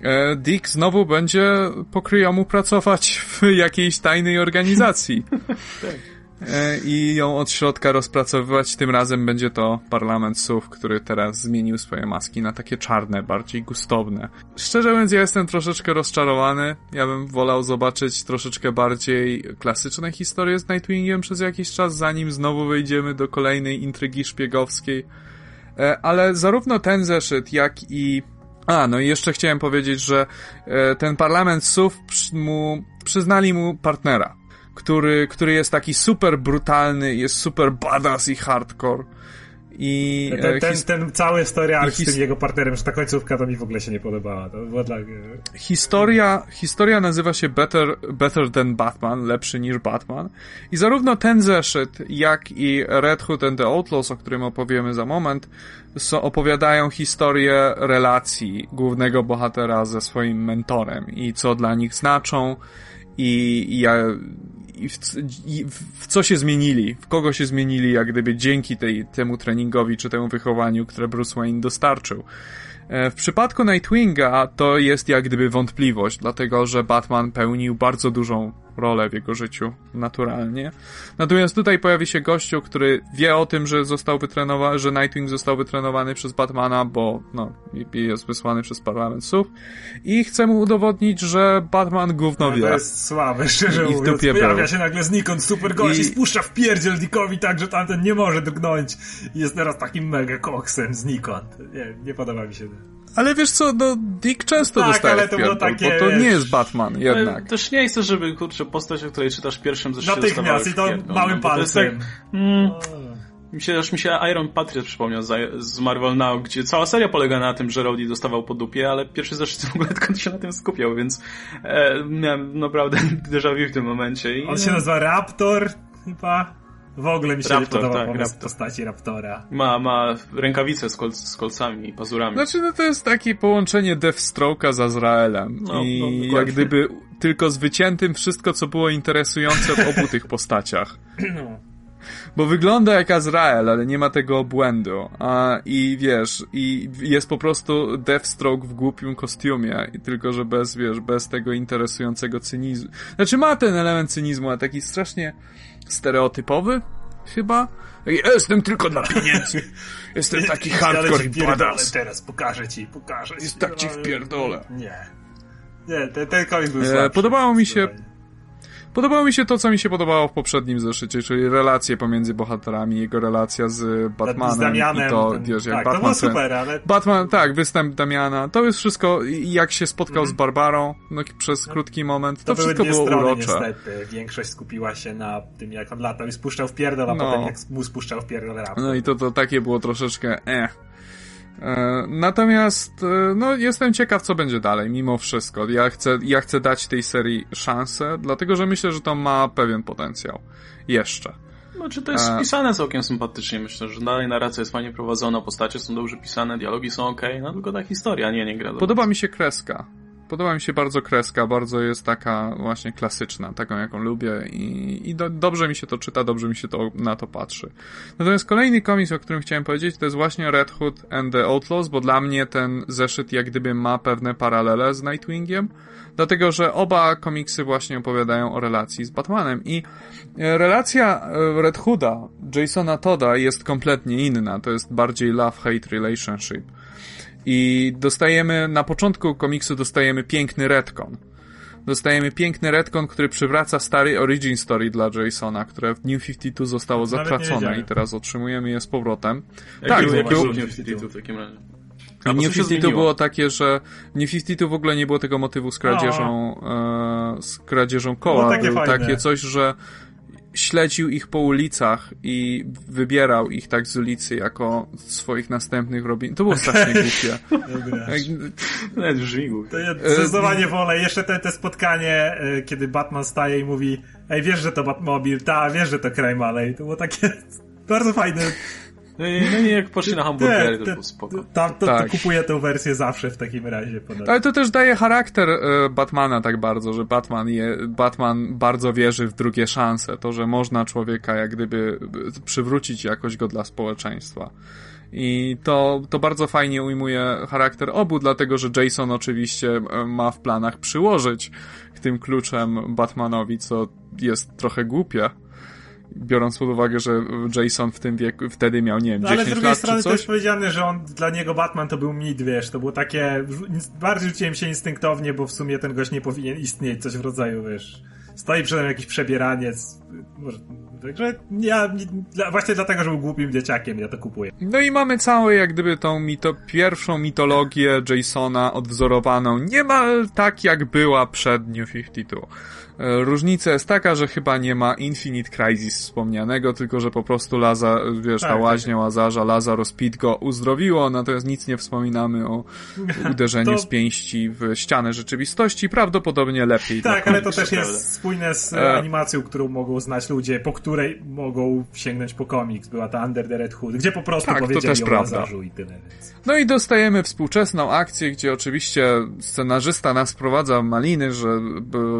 e, Dick znowu będzie pokryjomu pracować w jakiejś tajnej organizacji. tak. E, i ją od środka rozpracowywać. Tym razem będzie to parlament SUV, który teraz zmienił swoje maski na takie czarne, bardziej gustowne. Szczerze mówiąc, ja jestem troszeczkę rozczarowany. Ja bym wolał zobaczyć troszeczkę bardziej klasyczne historie z Nightwingiem przez jakiś czas, zanim znowu wejdziemy do kolejnej intrygi szpiegowskiej. E, ale zarówno ten zeszyt, jak i a, no i jeszcze chciałem powiedzieć, że e, ten parlament SUV mu, przyznali mu partnera który, który jest taki super brutalny, jest super badass i hardcore. I ten, ten, ten cały story arc z tym jego partnerem, że ta końcówka to mi w ogóle się nie podobała. To dla... Historia, historia nazywa się Better, Better Than Batman, lepszy niż Batman. I zarówno ten zeszyt, jak i Red Hood and the Outlaws, o którym opowiemy za moment, so, opowiadają historię relacji głównego bohatera ze swoim mentorem i co dla nich znaczą i, i, i w, i w, co się zmienili, w kogo się zmienili, jak gdyby dzięki tej, temu treningowi czy temu wychowaniu, które Bruce Wayne dostarczył. E, w przypadku Nightwinga to jest jak gdyby wątpliwość, dlatego że Batman pełnił bardzo dużą rolę w jego życiu naturalnie. Natomiast tutaj pojawi się gościu, który wie o tym, że został wytrenowany, że Nightwing został wytrenowany przez Batmana, bo no, jest wysłany przez parlament SUV i chce mu udowodnić, że Batman gówno wie. To jest słabe, szczerze I mówiąc. Pojawia był. się nagle znikąd super gość i, i spuszcza w pierdziel Dickowi tak, że tamten nie może drgnąć i jest teraz takim mega koksem znikąd. Nie, nie podoba mi się. Ale wiesz co, no Dick często tak, dostaje ale to było takie, bo to nie jest Batman jednak. Ale też nie chcę, żeby kurczę postać, o której czytasz pierwszym zresztą Natychmiast i to małym no, palcem. To tak, mm, mi się, aż mi się Iron Patriot przypomniał z, z Marvel Now, gdzie cała seria polega na tym, że Rhodey dostawał po dupie, ale pierwszy zeszyt w ogóle tylko się na tym skupiał, więc e, miałem naprawdę déjà vu w tym momencie. I, On się nazywa Raptor chyba. W ogóle mi się Raptor, nie podoba tak, pomysł Raptor. postaci Raptora. Ma, ma rękawice z, kol z kolcami i pazurami. Znaczy, no to jest takie połączenie Deathstroke'a z Azraelem. No, I no, jak gdyby tylko z wyciętym wszystko, co było interesujące w obu tych postaciach. No. Bo wygląda jak Azrael, ale nie ma tego obłędu. A, I wiesz, i jest po prostu Deathstroke w głupim kostiumie, i tylko że bez, wiesz, bez tego interesującego cynizmu. Znaczy ma ten element cynizmu, ale taki strasznie stereotypowy, chyba. Ja jestem tylko dla pieniędzy. Jestem taki hardcore i badass. Teraz pokażę ci, pokażę ci. Jest tak ci wpierdolę. Nie. Nie, ten, ten komiks był e, Podobało mi się... Podobało mi się to, co mi się podobało w poprzednim zeszycie, czyli relacje pomiędzy bohaterami, jego relacja z Batmanem z Damianem, i to, ten, wiesz, jak tak, Batman... To było super, ale... Batman, tak, występ Damiana, to jest wszystko, jak się spotkał mm. z Barbarą no, przez no, krótki moment, to, to wszystko było strony, urocze. niestety. Większość skupiła się na tym, jak on latał i spuszczał w pierdol, a no. potem jak mu spuszczał w pierdol. No i to, to takie było troszeczkę eh. E, natomiast, e, no, jestem ciekaw, co będzie dalej, mimo wszystko. Ja chcę, ja chcę dać tej serii szansę, dlatego że myślę, że to ma pewien potencjał. Jeszcze. No, czy to jest e... pisane całkiem sympatycznie, myślę, że dalej narracja jest fajnie prowadzona, postacie są dobrze pisane, dialogi są ok, no tylko ta historia, nie, nie gra. Podoba mi się kreska. Podoba mi się bardzo kreska, bardzo jest taka właśnie klasyczna, taką jaką lubię i, i do, dobrze mi się to czyta, dobrze mi się to, na to patrzy. Natomiast kolejny komiks, o którym chciałem powiedzieć, to jest właśnie Red Hood and the Outlaws, bo dla mnie ten zeszyt jak gdyby ma pewne paralele z Nightwingiem, dlatego że oba komiksy właśnie opowiadają o relacji z Batmanem i e, relacja e, Red Hooda, Jasona Toda jest kompletnie inna, to jest bardziej love-hate relationship i dostajemy, na początku komiksu dostajemy piękny retcon. Dostajemy piękny retcon, który przywraca stary origin story dla Jasona, które w New 52 zostało zatracone i teraz otrzymujemy je z powrotem. Jak tak, jak było w New 52 w takim razie? A New 52 było takie, że w New 52 w ogóle nie było tego motywu z kradzieżą, e, z kradzieżą koła. Było takie, było takie coś, że śledził ich po ulicach i wybierał ich tak z ulicy jako swoich następnych robin. To było strasznie głupie. Nawet brzmi To ja zdecydowanie wolę. Jeszcze te, te spotkanie, e, kiedy Batman staje i mówi ej, wiesz, że to Batmobil, ta, wiesz, że to Crime Alley. To było takie bardzo fajne No i, no i jak poszli na hamburgery, to było spoko. Tam, to, tak. to kupuję tę wersję zawsze w takim razie. Ponad. Ale to też daje charakter e, Batmana tak bardzo, że Batman, je, Batman bardzo wierzy w drugie szanse. To, że można człowieka jak gdyby przywrócić jakoś go dla społeczeństwa. I to, to bardzo fajnie ujmuje charakter obu, dlatego że Jason oczywiście e, ma w planach przyłożyć tym kluczem Batmanowi, co jest trochę głupie biorąc pod uwagę, że Jason w tym wieku, wtedy miał, nie wiem, no, 10 lat Ale z drugiej strony to jest powiedziane, że on, dla niego Batman to był mit, wiesz, to było takie, bardziej rzuciłem się instynktownie, bo w sumie ten gość nie powinien istnieć, coś w rodzaju, wiesz, stoi przed nim jakiś przebieraniec, może, także ja, dla, właśnie dlatego, że był głupim dzieciakiem, ja to kupuję. No i mamy całą, jak gdyby tą mito, pierwszą mitologię Jasona odwzorowaną niemal tak, jak była przed New 52. E, różnica jest taka, że chyba nie ma Infinite Crisis wspomnianego, tylko że po prostu Laza, wiesz, tak, ta łaźnia tak. Łazarza, Lazarus Pit go uzdrowiło, natomiast nic nie wspominamy o uderzeniu to... z pięści w ścianę rzeczywistości, prawdopodobnie lepiej. Tak, ale to też jest spójne z e... animacją, którą mogą znać ludzie, po której mogą sięgnąć po komiks. Była ta Under the Red Hood, gdzie po prostu tak, powiedzieli to też o prawda. Łazarzu i tyle. Więc... No i dostajemy współczesną akcję, gdzie oczywiście scenarzysta nas prowadza w maliny, że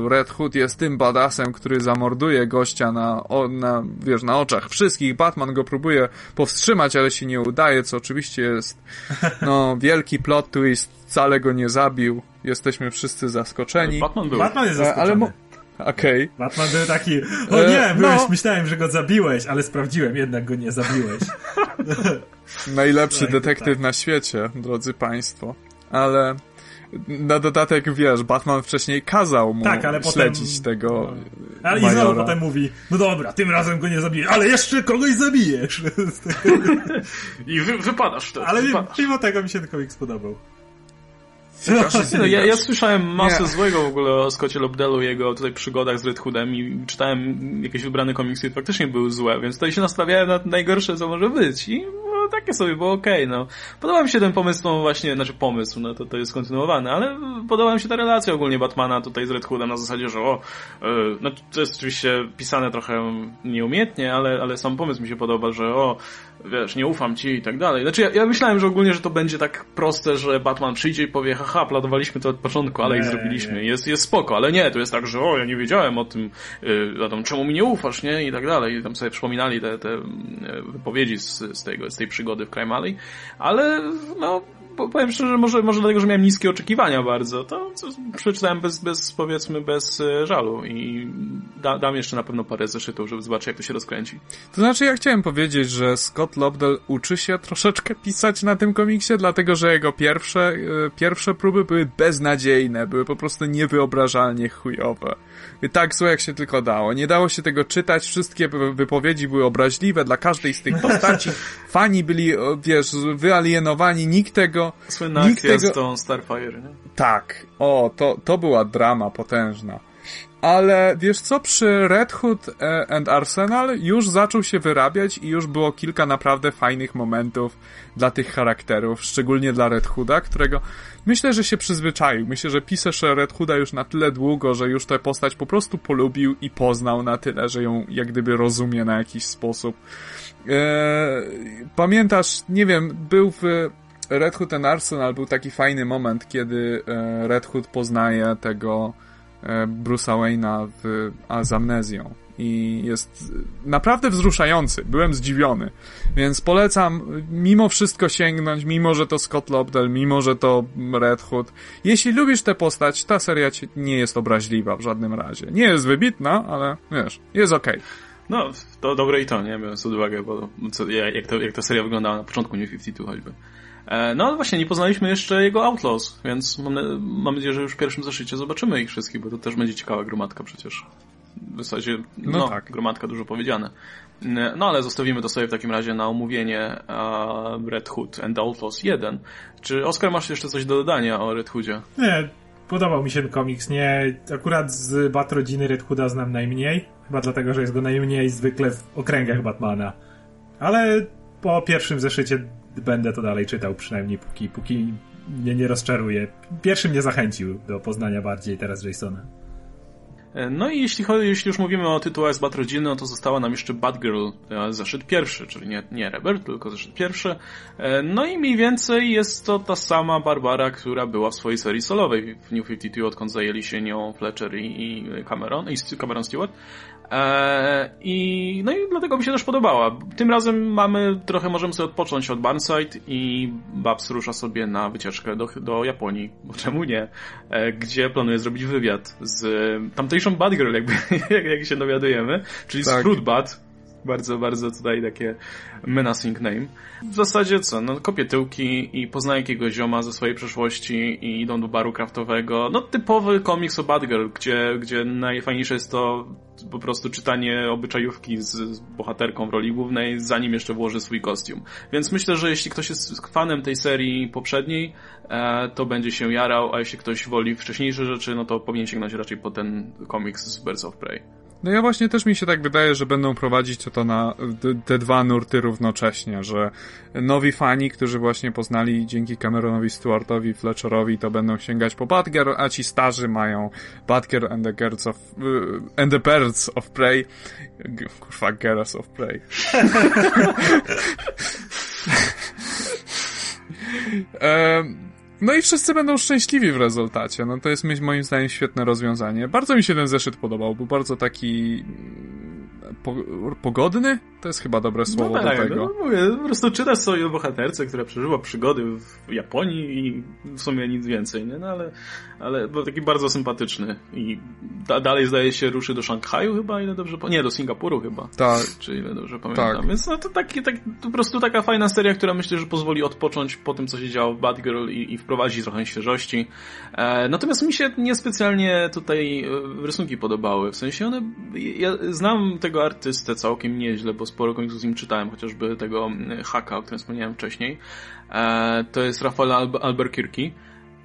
Red Hood jest jest tym badasem, który zamorduje gościa na, o, na, wiesz, na oczach wszystkich. Batman go próbuje powstrzymać, ale się nie udaje, co oczywiście jest, no, wielki plot twist. Wcale go nie zabił. Jesteśmy wszyscy zaskoczeni. Batman był. Batman jest zaskoczony. Ale mo- Okej. Okay. Batman był taki, o nie, e, byłeś, no. myślałem, że go zabiłeś, ale sprawdziłem, jednak go nie zabiłeś. Najlepszy tak, detektyw tak. na świecie, drodzy państwo. Ale na dodatek, wiesz, Batman wcześniej kazał mu tak, ale śledzić potem, tego no. Ale majora. i znowu potem mówi, no dobra, tym razem go nie zabijesz, ale jeszcze kogoś zabijesz. I wy, wypadasz wtedy. Ale wypadasz. mimo tego mi się ten komiks podobał. No, ja, ja słyszałem masę nie. złego w ogóle o Scottie Lobdelu, jego tutaj przygodach z Red Hoodem i czytałem jakieś wybrane komiksy i faktycznie były złe, więc tutaj się nastawiałem na najgorsze, co może być i no, takie sobie było okej, okay, no. Podoba mi się ten pomysł, no właśnie, znaczy pomysł, no to, to jest kontynuowany, ale podoba mi się ta relacja ogólnie Batmana tutaj z Red Hoodem na zasadzie, że o, yy, no to jest oczywiście pisane trochę nieumiejętnie, ale, ale sam pomysł mi się podoba, że o, wiesz, nie ufam ci i tak dalej. Znaczy ja, ja myślałem, że ogólnie, że to będzie tak proste, że Batman przyjdzie i powie, haha, planowaliśmy to od początku, ale nie, ich zrobiliśmy. Nie. Jest, jest spoko, ale nie, to jest tak, że o, ja nie wiedziałem o tym, yy, o tym, czemu mi nie ufasz, nie? I tak dalej. I tam sobie przypominali te, te wypowiedzi z, z, tego, z tej przygody w Crime Alley. Ale, no, powiem szczerze, może, może dlatego, że miałem niskie oczekiwania bardzo, to przeczytałem bez, bez powiedzmy, bez e, żalu i da, dam jeszcze na pewno parę zeszytów, żeby zobaczyć, jak to się rozkręci. To znaczy, ja chciałem powiedzieć, że Scott Lobdell uczy się troszeczkę pisać na tym komiksie, dlatego, że jego pierwsze, e, pierwsze próby były beznadziejne, były po prostu niewyobrażalnie chujowe. Tak złe, jak się tylko dało. Nie dało się tego czytać, wszystkie wypowiedzi były obraźliwe dla każdej z tych postaci. Fani byli, wiesz, wyalienowani, nikt tego Słynna nikt akcja tego... z tą Starfire, nie? Tak. O, to, to była drama potężna. Ale wiesz co, przy Red Hood e, and Arsenal już zaczął się wyrabiać i już było kilka naprawdę fajnych momentów dla tych charakterów, szczególnie dla Red Hooda, którego myślę, że się przyzwyczaił. Myślę, że pisarz Red Hooda już na tyle długo, że już tę postać po prostu polubił i poznał na tyle, że ją jak gdyby rozumie na jakiś sposób. Eee, pamiętasz, nie wiem, był w Red Hood and Arsenal był taki fajny moment, kiedy e, Red Hood poznaje tego Bruce'a Wayne'a w, a z amnezją. I jest naprawdę wzruszający. Byłem zdziwiony. Więc polecam mimo wszystko sięgnąć, mimo że to Scott Lobdell, mimo że to Red Hood. Jeśli lubisz tę postać, ta seria nie jest obraźliwa w żadnym razie. Nie jest wybitna, ale wiesz, jest okej. Okay. No, to dobre i to, nie? Biorąc pod uwagę, bo co, jak, to, jak ta seria wyglądała na początku New 52 choćby. E, no właśnie, nie poznaliśmy jeszcze jego Outlaws, więc mam, mam nadzieję, że już w pierwszym zeszycie zobaczymy ich wszystkich, bo to też będzie ciekawa gromadka przecież. W zasadzie, no, no tak. gromadka dużo powiedziane. E, no ale zostawimy to sobie w takim razie na omówienie uh, Red Hood and Outlaws 1. Czy Oskar masz jeszcze coś do dodania o Red Hoodzie? Nie, podobał mi się ten komiks. Nie, akurat z Bat rodziny Red Hooda znam najmniej. Chyba dlatego, że jest go najmniej zwykle w okręgach Batmana. Ale po pierwszym zeszycie będę to dalej czytał, przynajmniej póki, póki mnie nie rozczaruje. Pierwszy mnie zachęcił do poznania bardziej teraz Jasona. E, no i jeśli, chodzi, jeśli już mówimy o tytułach z Batrodziny, no to została nam jeszcze Batgirl, e, zeszyt pierwszy, czyli nie, nie Rebirth, tylko zeszyt pierwszy. E, no i mniej więcej jest to ta sama Barbara, która była w swojej serii solowej w New 52, odkąd zajęli się nią Fletcher i Cameron, i Cameron Stewart. I, no i dlatego mi się też podobała. Tym razem mamy, trochę możemy sobie odpocząć od Barnside i Babs rusza sobie na wycieczkę do, do Japonii, bo czemu nie, gdzie planuje zrobić wywiad z tamtejszą Batgirl, jakby, jak, jak się dowiadujemy, czyli tak. z Fruitbat. Bardzo, bardzo tutaj takie menacing name. W zasadzie co, no kopie tyłki i poznaje jakiegoś zioma ze swojej przeszłości i idą do baru kraftowego. No typowy komiks o Batgirl, gdzie, gdzie najfajniejsze jest to po prostu czytanie obyczajówki z, z bohaterką w roli głównej, zanim jeszcze włoży swój kostium. Więc myślę, że jeśli ktoś jest fanem tej serii poprzedniej, e, to będzie się jarał, a jeśli ktoś woli wcześniejsze rzeczy, no to powinien sięgnąć raczej po ten komiks z Birds of Prey. No ja właśnie też mi się tak wydaje, że będą prowadzić to na te dwa nurty równocześnie, że nowi fani, którzy właśnie poznali dzięki Cameronowi Stewartowi, Fletcherowi, to będą sięgać po Batgirl, a ci starzy mają Batgirl and the Girls of, uh, and the Birds of Prey. Kurwa, Girls of Prey. um, No i wszyscy będą szczęśliwi w rezultacie. No to jest moim zdaniem świetne rozwiązanie. Bardzo mi się ten zeszyt podobał. Był bardzo taki po, pogodny? To jest chyba dobre no słowo no tak, do tego. No, mówię, po prostu czytasz sobie o bohaterce, która przeżywa przygody w Japonii i w sumie nic więcej, nie? No ale, ale był taki bardzo sympatyczny i da, dalej zdaje się ruszy do Szanghaju chyba, ile dobrze Nie, do Singapuru chyba. Tak. Czy ile dobrze pamiętam. Tak. Więc no to taki, tak, po prostu taka fajna seria, która myślę, że pozwoli odpocząć po tym, co się działo w Bad Girl i, i wprowadzi trochę świeżości. E, natomiast mi się niespecjalnie tutaj e, rysunki podobały. W sensie one, ja znam tego artystę całkiem nieźle, bo sporo komiksów z nim czytałem, chociażby tego mm, haka, o którym wspomniałem wcześniej. E, to jest Rafael Albuquerque.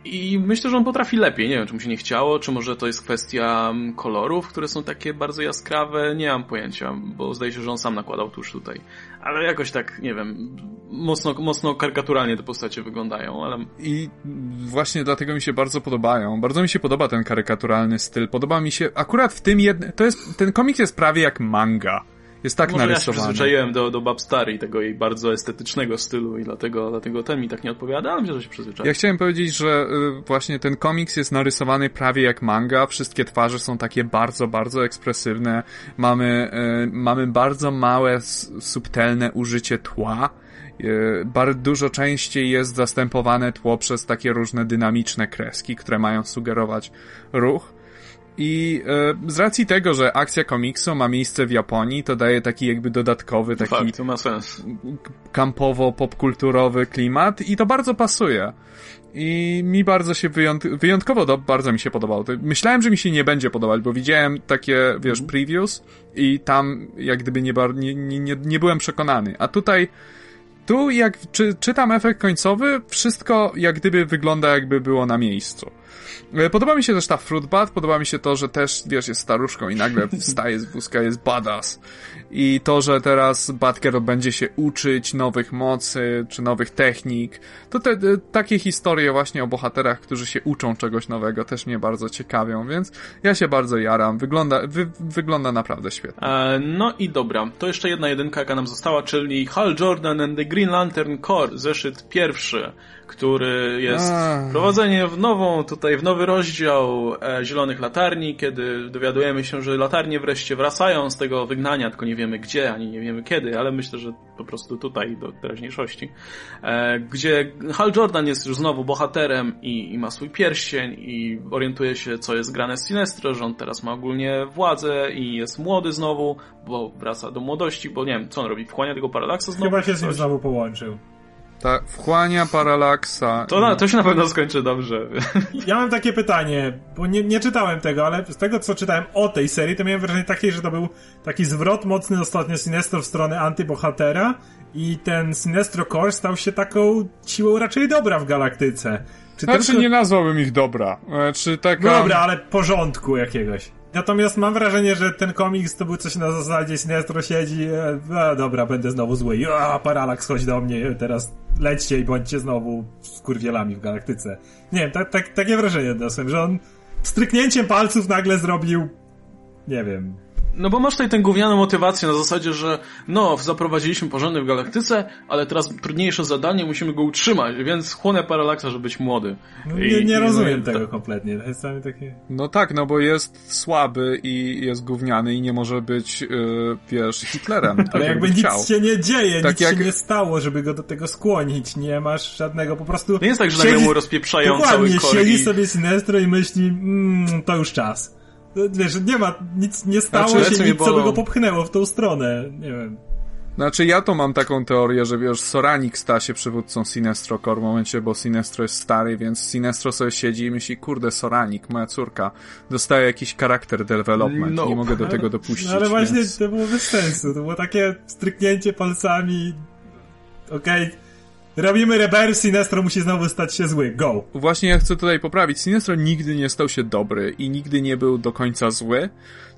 I myślę, że on potrafi lepiej. Nie wiem, czy mu się nie chciało, czy może to jest kwestia mm, kolorów, które są takie bardzo jaskrawe. Nie mam pojęcia, bo zdaje się, że on sam nakładał tuż tutaj. Ale jakoś tak, nie wiem, mocno, mocno karykaturalnie te postacie wyglądają, ale... I właśnie dlatego mi się bardzo podobają. Bardzo mi się podoba ten karykaturalny styl. Podoba mi się, akurat w tym jednym, to jest, ten komiks jest prawie jak manga jest tak Może narysowany. ja się przyzwyczaiłem do, do Babstar i tego jej bardzo estetycznego stylu i dlatego, dlatego ten mi tak nie odpowiada, ale myślę, że się przyzwyczaiłem. Ja chciałem powiedzieć, że y, właśnie ten komiks jest narysowany prawie jak manga. Wszystkie twarze są takie bardzo, bardzo ekspresywne. Mamy, y, mamy bardzo małe, subtelne użycie tła. Y, bardzo dużo częściej jest zastępowane tło przez takie różne dynamiczne kreski, które mają sugerować ruch. I e, z racji tego, że akcja komiksu ma miejsce w Japonii, to daje taki jakby dodatkowy, taki Fakt, to ma sens. kampowo-popkulturowy klimat i to bardzo pasuje. I mi bardzo się wyjąt wyjątkowo do, bardzo mi się podobało. Myślałem, że mi się nie będzie podobać, bo widziałem takie, wiesz, mhm. previews i tam jak gdyby nie, nie, nie, nie byłem przekonany. A tutaj tu jak czy, czytam efekt końcowy, wszystko jak gdyby wygląda jakby było na miejscu. E, podoba mi się też ta Fruitbat, podoba mi się to, że też, wiesz, jest staruszką i nagle wstaje z wózka, jest badass. I to, że teraz Batgirl będzie się uczyć nowych mocy, czy nowych technik, to te, te, takie historie właśnie o bohaterach, którzy się uczą czegoś nowego, też mnie bardzo ciekawią, więc ja się bardzo jaram. Wygląda, wy, wygląda naprawdę świetnie. E, no i dobra, to jeszcze jedna jedynka, jaka nam została, czyli Hal Jordan and the Green Lantern Corps, zeszyt pierwszy który jest wprowadzenie w nową, tutaj w nowy rozdział e, Zielonych Latarni, kiedy dowiadujemy się, że latarnie wreszcie wracają z tego wygnania, tylko nie wiemy gdzie, ani nie wiemy kiedy, ale myślę, że po prostu tutaj do teraźniejszości, e, gdzie Hal Jordan jest już znowu bohaterem i, i ma swój pierścień i orientuje się, co jest grane z Sinestro, że on teraz ma ogólnie władzę i jest młody znowu, bo wraca do młodości, bo nie wiem, co on robi, wchłania tego paradoksa znowu? Chyba się z nim znowu połączył. Tak, wchłania paralaksa. To, na, to się na pewno skończy dobrze. Ja mam takie pytanie, bo nie, nie czytałem tego, ale z tego co czytałem o tej serii, to miałem wrażenie takie, że to był taki zwrot mocny ostatnio Sinestro w stronę antybohatera i ten Sinestro Core stał się taką siłą raczej dobra w galaktyce. Czy znaczy tylko... nie nazwałbym ich dobra. E, czy taka... No dobra, ale porządku jakiegoś. Natomiast mam wrażenie, że ten komiks to był coś na zasadzie Sinestro siedzi, e, a dobra, będę znowu zły, a Parallax chodź do mnie, teraz lećcie i bądźcie znowu skurwielami w galaktyce. Nie wiem, tak, tak, takie wrażenie odniosłem, że on stryknięciem palców nagle zrobił nie wiem, no bo masz tutaj tę gównianą motywację na zasadzie, że no, zaprowadziliśmy porządek w galaktyce, ale teraz trudniejsze zadanie, musimy go utrzymać, więc chłonę paralaksa, żeby być młody. No, nie, I- nie i- rozumiem to- tego kompletnie. To jest same takie... No tak, no bo jest słaby i jest gówniany i nie może być, yy, wiesz, Hitlerem. Tak Ale jakby chciał. nic się nie dzieje, Tak nic jak- się nie stało, żeby go do tego skłonić. Nie masz żadnego, po prostu... Nie jest tak, że nagle mu rozpieprzają cały Dokładnie, korek siedzi i... sobie Sinestro i myśli, mm, to już czas. To, Wiesz, nie ma, nic nie stało Znaczy, się, nic, co by go popchnęło w tą stronę. Nie wiem. Znaczy ja to mam taką teorię, że wiesz, Soranik sta się przywódcą Sinestro Core w momencie, bo Sinestro jest stary, więc Sinestro sobie siedzi i myśli, kurde, Soranik, moja córka, dostaje jakiś charakter development, No. nie mogę do tego dopuścić. No, ale właśnie więc... to było bez sensu. To było takie stryknięcie palcami. Okej, robimy rebels, Sinestro musi znowu stać się zły. Go! Właśnie ja chcę tutaj poprawić. Sinestro nigdy nie stał się dobry i nigdy nie był do końca zły.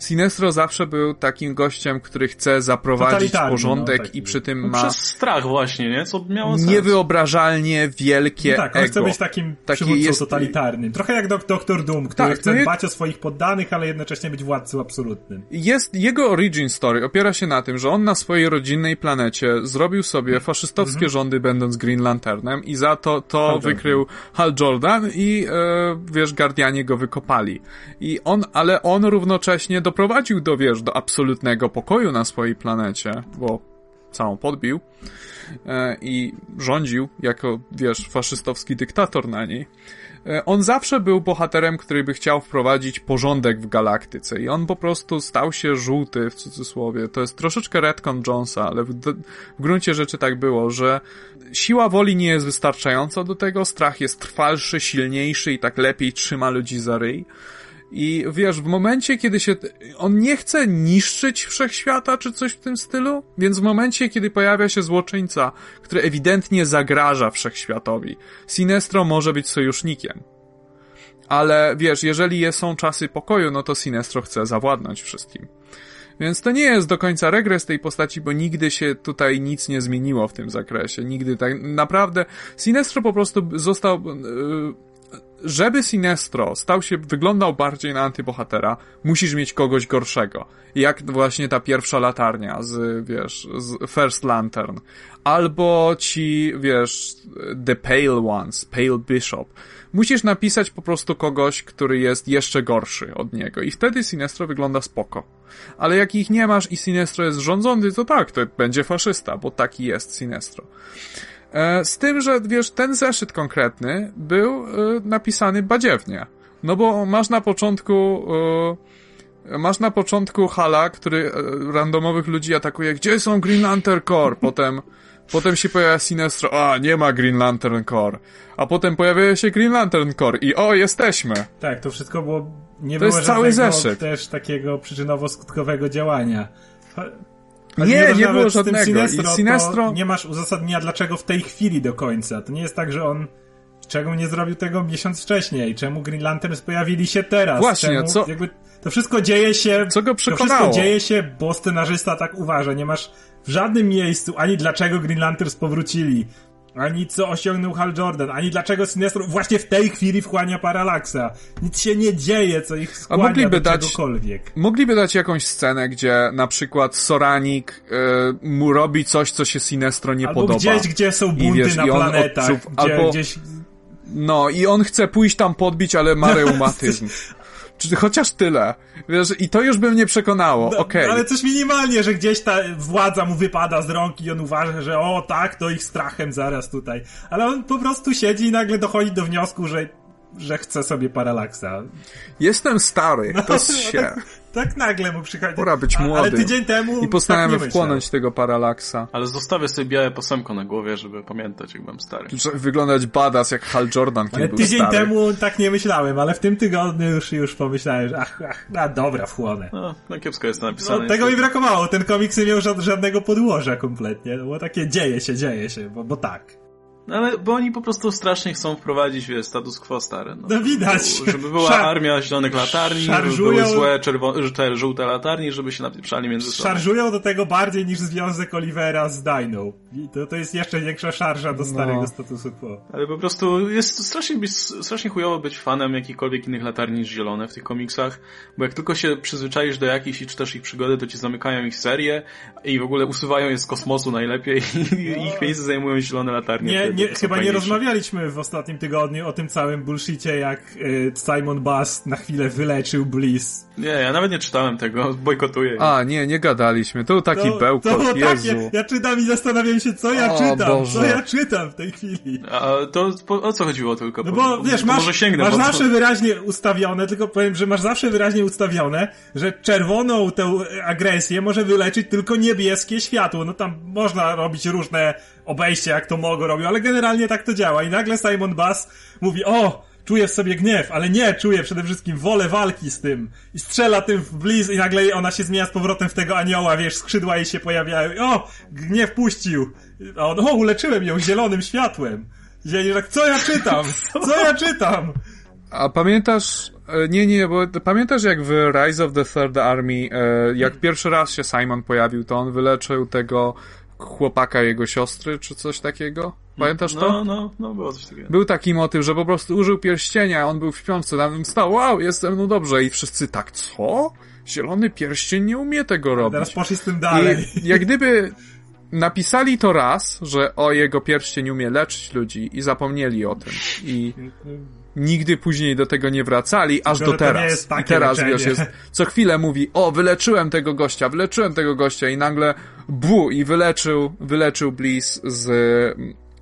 Sinestro zawsze był takim gościem, który chce zaprowadzić Totalitarny, porządek no, i przy tym No, ma Przez strach właśnie, nie? Co miało sens. niewyobrażalnie wielkie No tak, on ego. chce być takim Taki przywódcą jest- totalitarnym. Trochę jak dok Doktor Doom, który Tak, chce no dbać o swoich poddanych, ale jednocześnie być władcą absolutnym. Jest, jego origin story opiera się na tym, że on na swojej rodzinnej planecie zrobił sobie faszystowskie Mhm. rządy będąc Green Lanternem i za to to Hal Jordan. wykrył Hal Jordan i e, wiesz, Guardianie go wykopali. I on, ale on równocześnie doprowadził do, wiesz, do absolutnego pokoju na swojej planecie, bo całą podbił e, i rządził jako, wiesz, faszystowski dyktator na niej. E, On zawsze był bohaterem, który by chciał wprowadzić porządek w galaktyce i on po prostu stał się żółty, w cudzysłowie. To jest troszeczkę retcon Jonesa, ale w, w gruncie rzeczy tak było, że siła woli nie jest wystarczająca do tego, strach jest trwalszy, silniejszy i tak lepiej trzyma ludzi za ryj. I wiesz, w momencie, kiedy się. On nie chce niszczyć wszechświata, czy coś w tym stylu, więc w momencie, kiedy pojawia się złoczyńca, który ewidentnie zagraża wszechświatowi, Sinestro może być sojusznikiem. Ale wiesz, jeżeli je- są czasy pokoju, no to Sinestro chce zawładnąć wszystkim. Więc to nie jest do końca regres tej postaci, bo nigdy się tutaj nic nie zmieniło w tym zakresie. Nigdy tak. Naprawdę, Sinestro po prostu został. Yy, żeby Sinestro stał się, wyglądał bardziej na antybohatera, musisz mieć kogoś gorszego. Jak właśnie ta pierwsza latarnia z, wiesz, z First Lantern. Albo ci, wiesz, The Pale Ones, Pale Bishop. Musisz napisać po prostu kogoś, który jest jeszcze gorszy od niego. I wtedy Sinestro wygląda spoko. Ale jak ich nie masz i Sinestro jest rządzący, to tak, to będzie faszysta, bo taki jest Sinestro. E, Z tym, że wiesz, ten zeszyt konkretny był e, napisany badziewnie. No bo masz na początku. e, Masz na początku Hala, który randomowych ludzi atakuje. Gdzie są Green Lantern Corps? Potem, potem się pojawia Sinestro. A, nie ma Green Lantern Corps. A potem pojawia się Green Lantern Corps i o, jesteśmy. Tak, to wszystko było. Nie To było jest cały zeszyt. też takiego przyczynowo-skutkowego działania. Cho- Nie, to, nie nawet było żadnego. Sinestro, I Sinestro- To nie masz uzasadnienia dlaczego w tej chwili do końca. To nie jest tak, że on czemu nie zrobił tego miesiąc wcześniej, czemu Green Lanterns pojawili się teraz. Właśnie, czemu, co- Jakby to wszystko dzieje się. Co go To przekonało? wszystko dzieje się, bo scenarzysta tak uważa. Nie masz w żadnym miejscu ani dlaczego Green Lanterns powrócili, ani co osiągnął Hal Jordan, ani dlaczego Sinestro właśnie w tej chwili wchłania Paralaksa. Nic się nie dzieje, co ich skłania mogliby do dać- czegokolwiek. Mogliby dać jakąś scenę, gdzie na przykład Soranik e, mu robi coś, co się Sinestro nie Albo podoba. gdzieś, gdzie są bunty wiesz, na planetach, odczuw- gdzie albo- gdzieś... No i on chce pójść tam podbić, ale ma reumatyzm. Czy chociaż tyle. Wiesz, i to już by mnie przekonało. No, Okej. Ale coś minimalnie, że gdzieś ta władza mu wypada z rąk i on uważa, że o tak, to ich strachem zaraz tutaj. Ale on po prostu siedzi i nagle dochodzi do wniosku, że, że chce sobie paralaksa. Jestem stary, to jest się. Tak, tak nagle mu przychodzi. Pora być A- Ale młody. tydzień temu I postanowiłem tak wchłonąć tego paralaksa. Ale zostawię sobie białe posemko na głowie, żeby pamiętać, jak byłem stary. Wyglądać badass jak Hal Jordan, kiedy Ale był tydzień stary. temu tak nie myślałem, ale w tym tygodniu już, już pomyślałem, że ach, ach, a dobra, wchłonę. No, no kiepsko jest to No, napisane. tego mi brakowało, ten komiks nie miał żad- żadnego podłoża kompletnie. To było takie dzieje się, dzieje się, bo, bo tak. No ale, bo oni po prostu strasznie chcą wprowadzić, wiesz, status quo stary. No, No widać. Żeby była Szar- armia zielonych latarni, żeby szarżują- były złe czerwo- te żółte latarni, żeby się napieprzali między sobą. Szarżują do tego bardziej niż związek Olivera z Dino. I to, to jest jeszcze większa szarża do starego No. statusu quo. Ale po prostu jest strasznie, strasznie chujowo być fanem jakichkolwiek innych latarni niż zielone w tych komiksach, bo jak tylko się przyzwyczaisz do jakichś i czytasz ich przygody, to ci zamykają ich serię i w ogóle usuwają je z kosmosu najlepiej i ich miejsce zajmują zielone latarnie. Nie, nie, chyba nie rozmawialiśmy w ostatnim tygodniu o tym całym bullshicie, jak y, Simon Bass na chwilę wyleczył Bliss. Nie, ja nawet nie czytałem tego, bojkotuję. A, nie, nie gadaliśmy. To był taki To- bełkot, to było Jezu. takie, ja czytam i zastanawiam się, co ja O czytam, Boże. co ja czytam w tej chwili. A to po, o co chodziło tylko? No bo wiesz, masz, może sięgnę masz zawsze wyraźnie ustawione, tylko powiem, że masz zawsze wyraźnie ustawione, że czerwoną tę agresję może wyleczyć tylko niebieskie światło. No tam można robić różne obejścia, jak to Mogo robił, ale generalnie tak to działa. I nagle Simon Bass mówi, o, czuję w sobie gniew, ale nie, czuję przede wszystkim wolę walki z tym. I strzela tym w bliz i nagle ona się zmienia z powrotem w tego anioła, wiesz, skrzydła jej się pojawiają. I, o, gniew puścił. A on, o, uleczyłem ją zielonym światłem. I tak, co ja czytam? Co ja czytam? A pamiętasz, e, nie, nie, bo pamiętasz jak w Rise of the Third Army, e, jak pierwszy raz się Simon pojawił, to on wyleczył tego chłopaka jego siostry, czy coś takiego? Pamiętasz to? No, no, no, było coś takiego. Był taki motyw, że po prostu użył pierścienia, on był w śpiączce, tam stał, wow, jestem no dobrze i wszyscy tak, co? Zielony pierścień nie umie tego robić. Teraz poszli z tym dalej. I jak gdyby napisali to raz, że o jego pierścień umie leczyć ludzi i zapomnieli o tym. I nigdy później do tego nie wracali, aż do że to nie teraz. jest takie I teraz, leczenie. wiesz, jest, co chwilę mówi, o, wyleczyłem tego gościa, wyleczyłem tego gościa i nagle bu, i wyleczył, wyleczył Bliss z,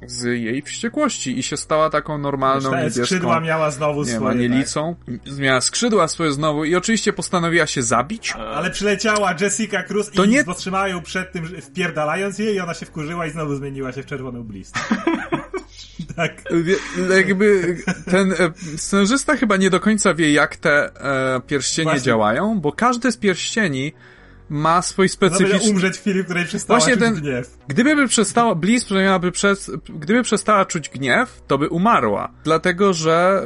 z jej wściekłości i się stała taką normalną Te niebieską skrzydła miała znowu nie swoje. tak. anielicą. Miała skrzydła swoje znowu i oczywiście postanowiła się zabić. Ale przyleciała Jessica Cruz To i nie- powstrzymała ją przed tym, że- wpierdalając jej i ona się wkurzyła i znowu zmieniła się w czerwoną blisk. tak. Jakby ten e, scenarzysta chyba nie do końca wie, jak te e, pierścienie Właśnie. działają, bo każdy z pierścieni ma swój specyficzny... umrzeć w chwili, w której przestała Właśnie czuć ten- gniew. Gdyby by przestała, Bliss miałaby przez, gdyby przestała czuć gniew, to by umarła. Dlatego, że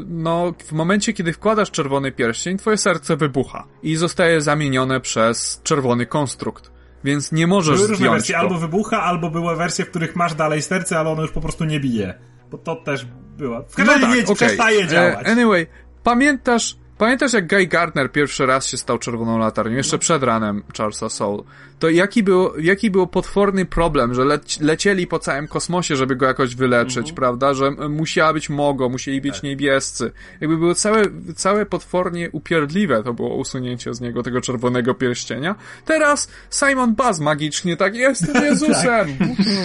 y, no, w momencie, kiedy wkładasz czerwony pierścień, twoje serce wybucha i zostaje zamienione przez czerwony konstrukt. Więc nie możesz Były różne wersje, go. albo wybucha, albo były wersje, w których masz dalej serce, ale ono już po prostu nie bije. Bo to też było. W każdym razie nie, okej. przestaje działać. E, anyway, pamiętasz, pamiętasz jak Guy Gardner pierwszy raz się stał czerwoną latarnią, jeszcze przed ranem Charlesa Soul, to jaki był, jaki był potworny problem, że leci, lecieli po całym kosmosie, żeby go jakoś wyleczyć, Mhm. prawda, że m- musiała być Mogo, musieli być Tak. niebiescy. Jakby było całe, całe potwornie upierdliwe to było usunięcie z niego tego czerwonego pierścienia. Teraz Simon Buzz magicznie tak, jestem Jezusem!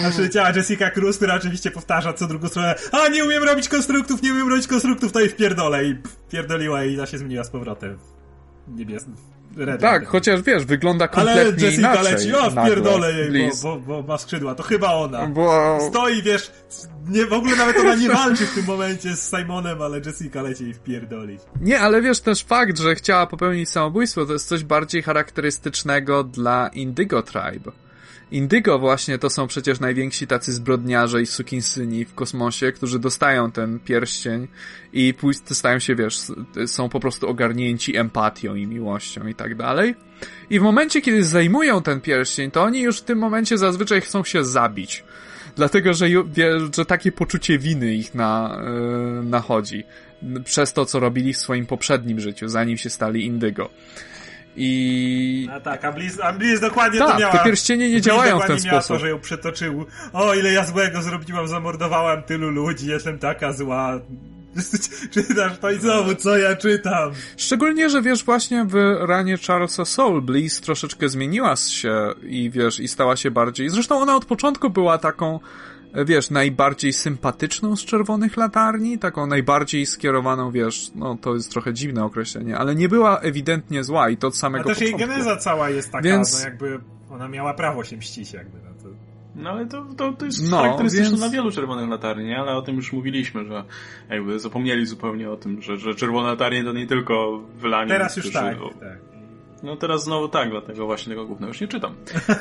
A przyleciała Jessica Cruz, która oczywiście powtarza co drugą stronę a nie umiem robić konstruktów, nie umiem robić konstruktów, to jej wpierdolę i pierdoliła i ona się zmieniła z powrotem w niebiesny. Red tak, chociaż wiesz, wygląda Ale kompletnie Jessica inaczej. leci, o wpierdolę jej, bo, bo, bo ma skrzydła, to chyba ona. Bo... Stoi, wiesz, nie, w ogóle nawet ona nie walczy w tym momencie z Simonem, ale Jessica leci jej wpierdolić. Nie, ale wiesz, też fakt, że chciała popełnić samobójstwo, to jest coś bardziej charakterystycznego dla Indigo Tribe. Indigo właśnie to są przecież najwięksi tacy zbrodniarze i sukinsyni w kosmosie, którzy dostają ten pierścień i stają się, wiesz, są po prostu ogarnięci empatią i miłością i tak dalej. I w momencie, kiedy zajmują ten pierścień, to oni już w tym momencie zazwyczaj chcą się zabić. Dlatego, że, że takie poczucie winy ich na, yy, nachodzi. Przez to, co robili w swoim poprzednim życiu, zanim się stali Indygo. I... A tak, a Bliss, a Bliss dokładnie Tak, to miała. te pierścienie nie działają w ten miała sposób. to, że ją przetoczył. O, ile ja złego zrobiłam, zamordowałam tylu ludzi, jestem taka zła. Czytasz to i znowu, co ja czytam? Szczególnie, że wiesz, właśnie w ranie Charlesa Soul Bliss troszeczkę zmieniła się i wiesz, i stała się bardziej... Zresztą ona od początku była taką, wiesz, najbardziej sympatyczną z czerwonych latarni, taką najbardziej skierowaną, wiesz, no to jest trochę dziwne określenie, ale nie była ewidentnie zła i to od A samego też jej początku. geneza cała jest taka, Więc- no jakby ona miała prawo się mścić jakby na to. No ale to, to, to jest No, charakterystyczne więc- dla wielu czerwonych latarni, ale o tym już mówiliśmy, że jakby zapomnieli zupełnie o tym, że, że czerwone latarnie to nie tylko wylanie. Teraz już którzy- tak, tak. No teraz znowu tak, dlatego właśnie tego głównego już nie czytam.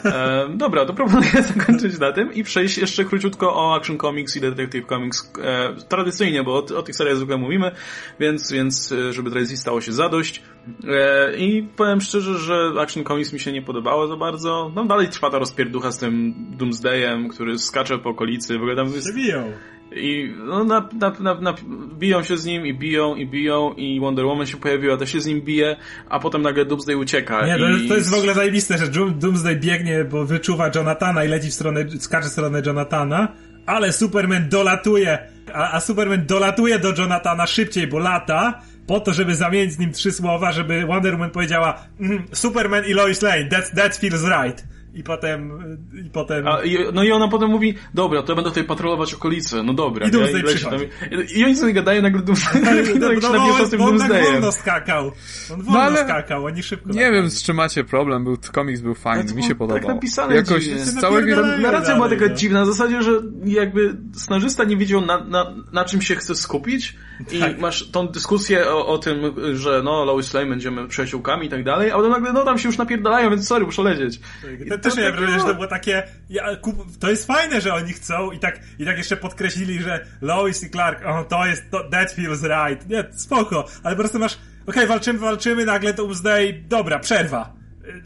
E, dobra, to proponuję zakończyć na tym i przejść jeszcze króciutko o Action Comics i Detective Comics e, tradycyjnie, bo o, o tych seriach zwykle mówimy, więc, więc e, żeby tradycji stało się zadość. E, I powiem szczerze, że Action Comics mi się nie podobało za bardzo. No dalej trwa ta rozpierducha z tym Doomsdayem, który skacze po okolicy, w ogóle tam jest... I no, na, na, na, na, biją się z nim i biją i biją i Wonder Woman się pojawiła, też się z nim bije, a potem nagle Doomsday ucieka. Nie, i... to, jest, w ogóle zajebiste, że Doomsday biegnie, bo wyczuwa Jonathana i leci w stronę, skacze w stronę Jonathana, ale Superman dolatuje, a, a Superman dolatuje do Jonathana szybciej, bo lata, po to, żeby zamienić z nim trzy słowa, żeby Wonder Woman powiedziała mm, Superman i Lois Lane, that, that feels right. I potem, i potem... A, i, no i ona potem mówi, dobra, to ja będę tutaj patrolować okolice, no dobra. I Doomsday nie? I, leci przychodzi. tam, I oni sobie gadają, nagle Doomsday, no, jak się no, napieprza on, z tym on tak Doomsdayem. wolno skakał. On wolno ale- skakał, oni szybko Nie wiem, z czym macie problem, był, komiks był fajny, to mi się podobał. tak napisane Jakoś dziwnie. z całego... Narracja była taka no. dziwna, na zasadzie, że jakby scenarzysta nie wiedział na, na, na czym się chce skupić i Tak. masz tą dyskusję o, o tym, że no Lois Lane będziemy przyjaciółkami i tak dalej, a potem nagle no tam się już napierdalają, więc sorry, muszę lecieć. To też to miałem wrażenie, że to było- takie, ja, kup, to jest fajne, że oni chcą i tak, i tak jeszcze podkreślili, że Lois i Clark, o, to jest, to, that feels right. Nie, spoko, ale po prostu masz, okej, walczymy, walczymy, nagle Doomsday, dobra, przerwa.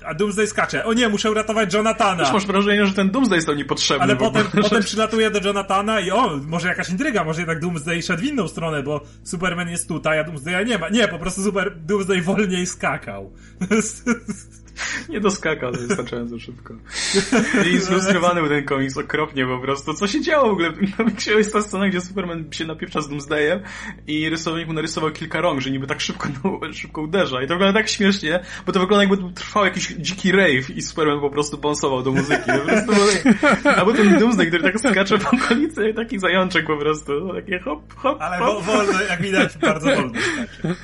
A Doomsday skacze, o nie, muszę uratować Jonathana. Już masz wrażenie, że ten Doomsday stał niepotrzebny. Ale potem, potem przylatuje do Jonathana i o, może jakaś intryga, może jednak Doomsday szedł w inną stronę, bo Superman jest tutaj, a Doomsdaya nie ma. Nie, po prostu super, Doomsday wolniej skakał. Nie doskakał wystarczająco szybko. I sfrustrowany był ten komiks okropnie po prostu. Co się działo w ogóle w tym komiksie? Jest ta scena, gdzie Superman się napieprza z Doomsdayem i rysownik mu narysował kilka rąk, że niby tak szybko, no, szybko uderza. I to wygląda tak śmiesznie, bo to wygląda jakby trwał jakiś dziki rave i Superman po prostu bonsował do muzyki. Po prostu, albo ten Doomsday, który tak skacze po okolicy, taki zajączek po prostu. Takie hop, hop, Ale hop. wo, wolno, jak widać, bardzo wolno skacze.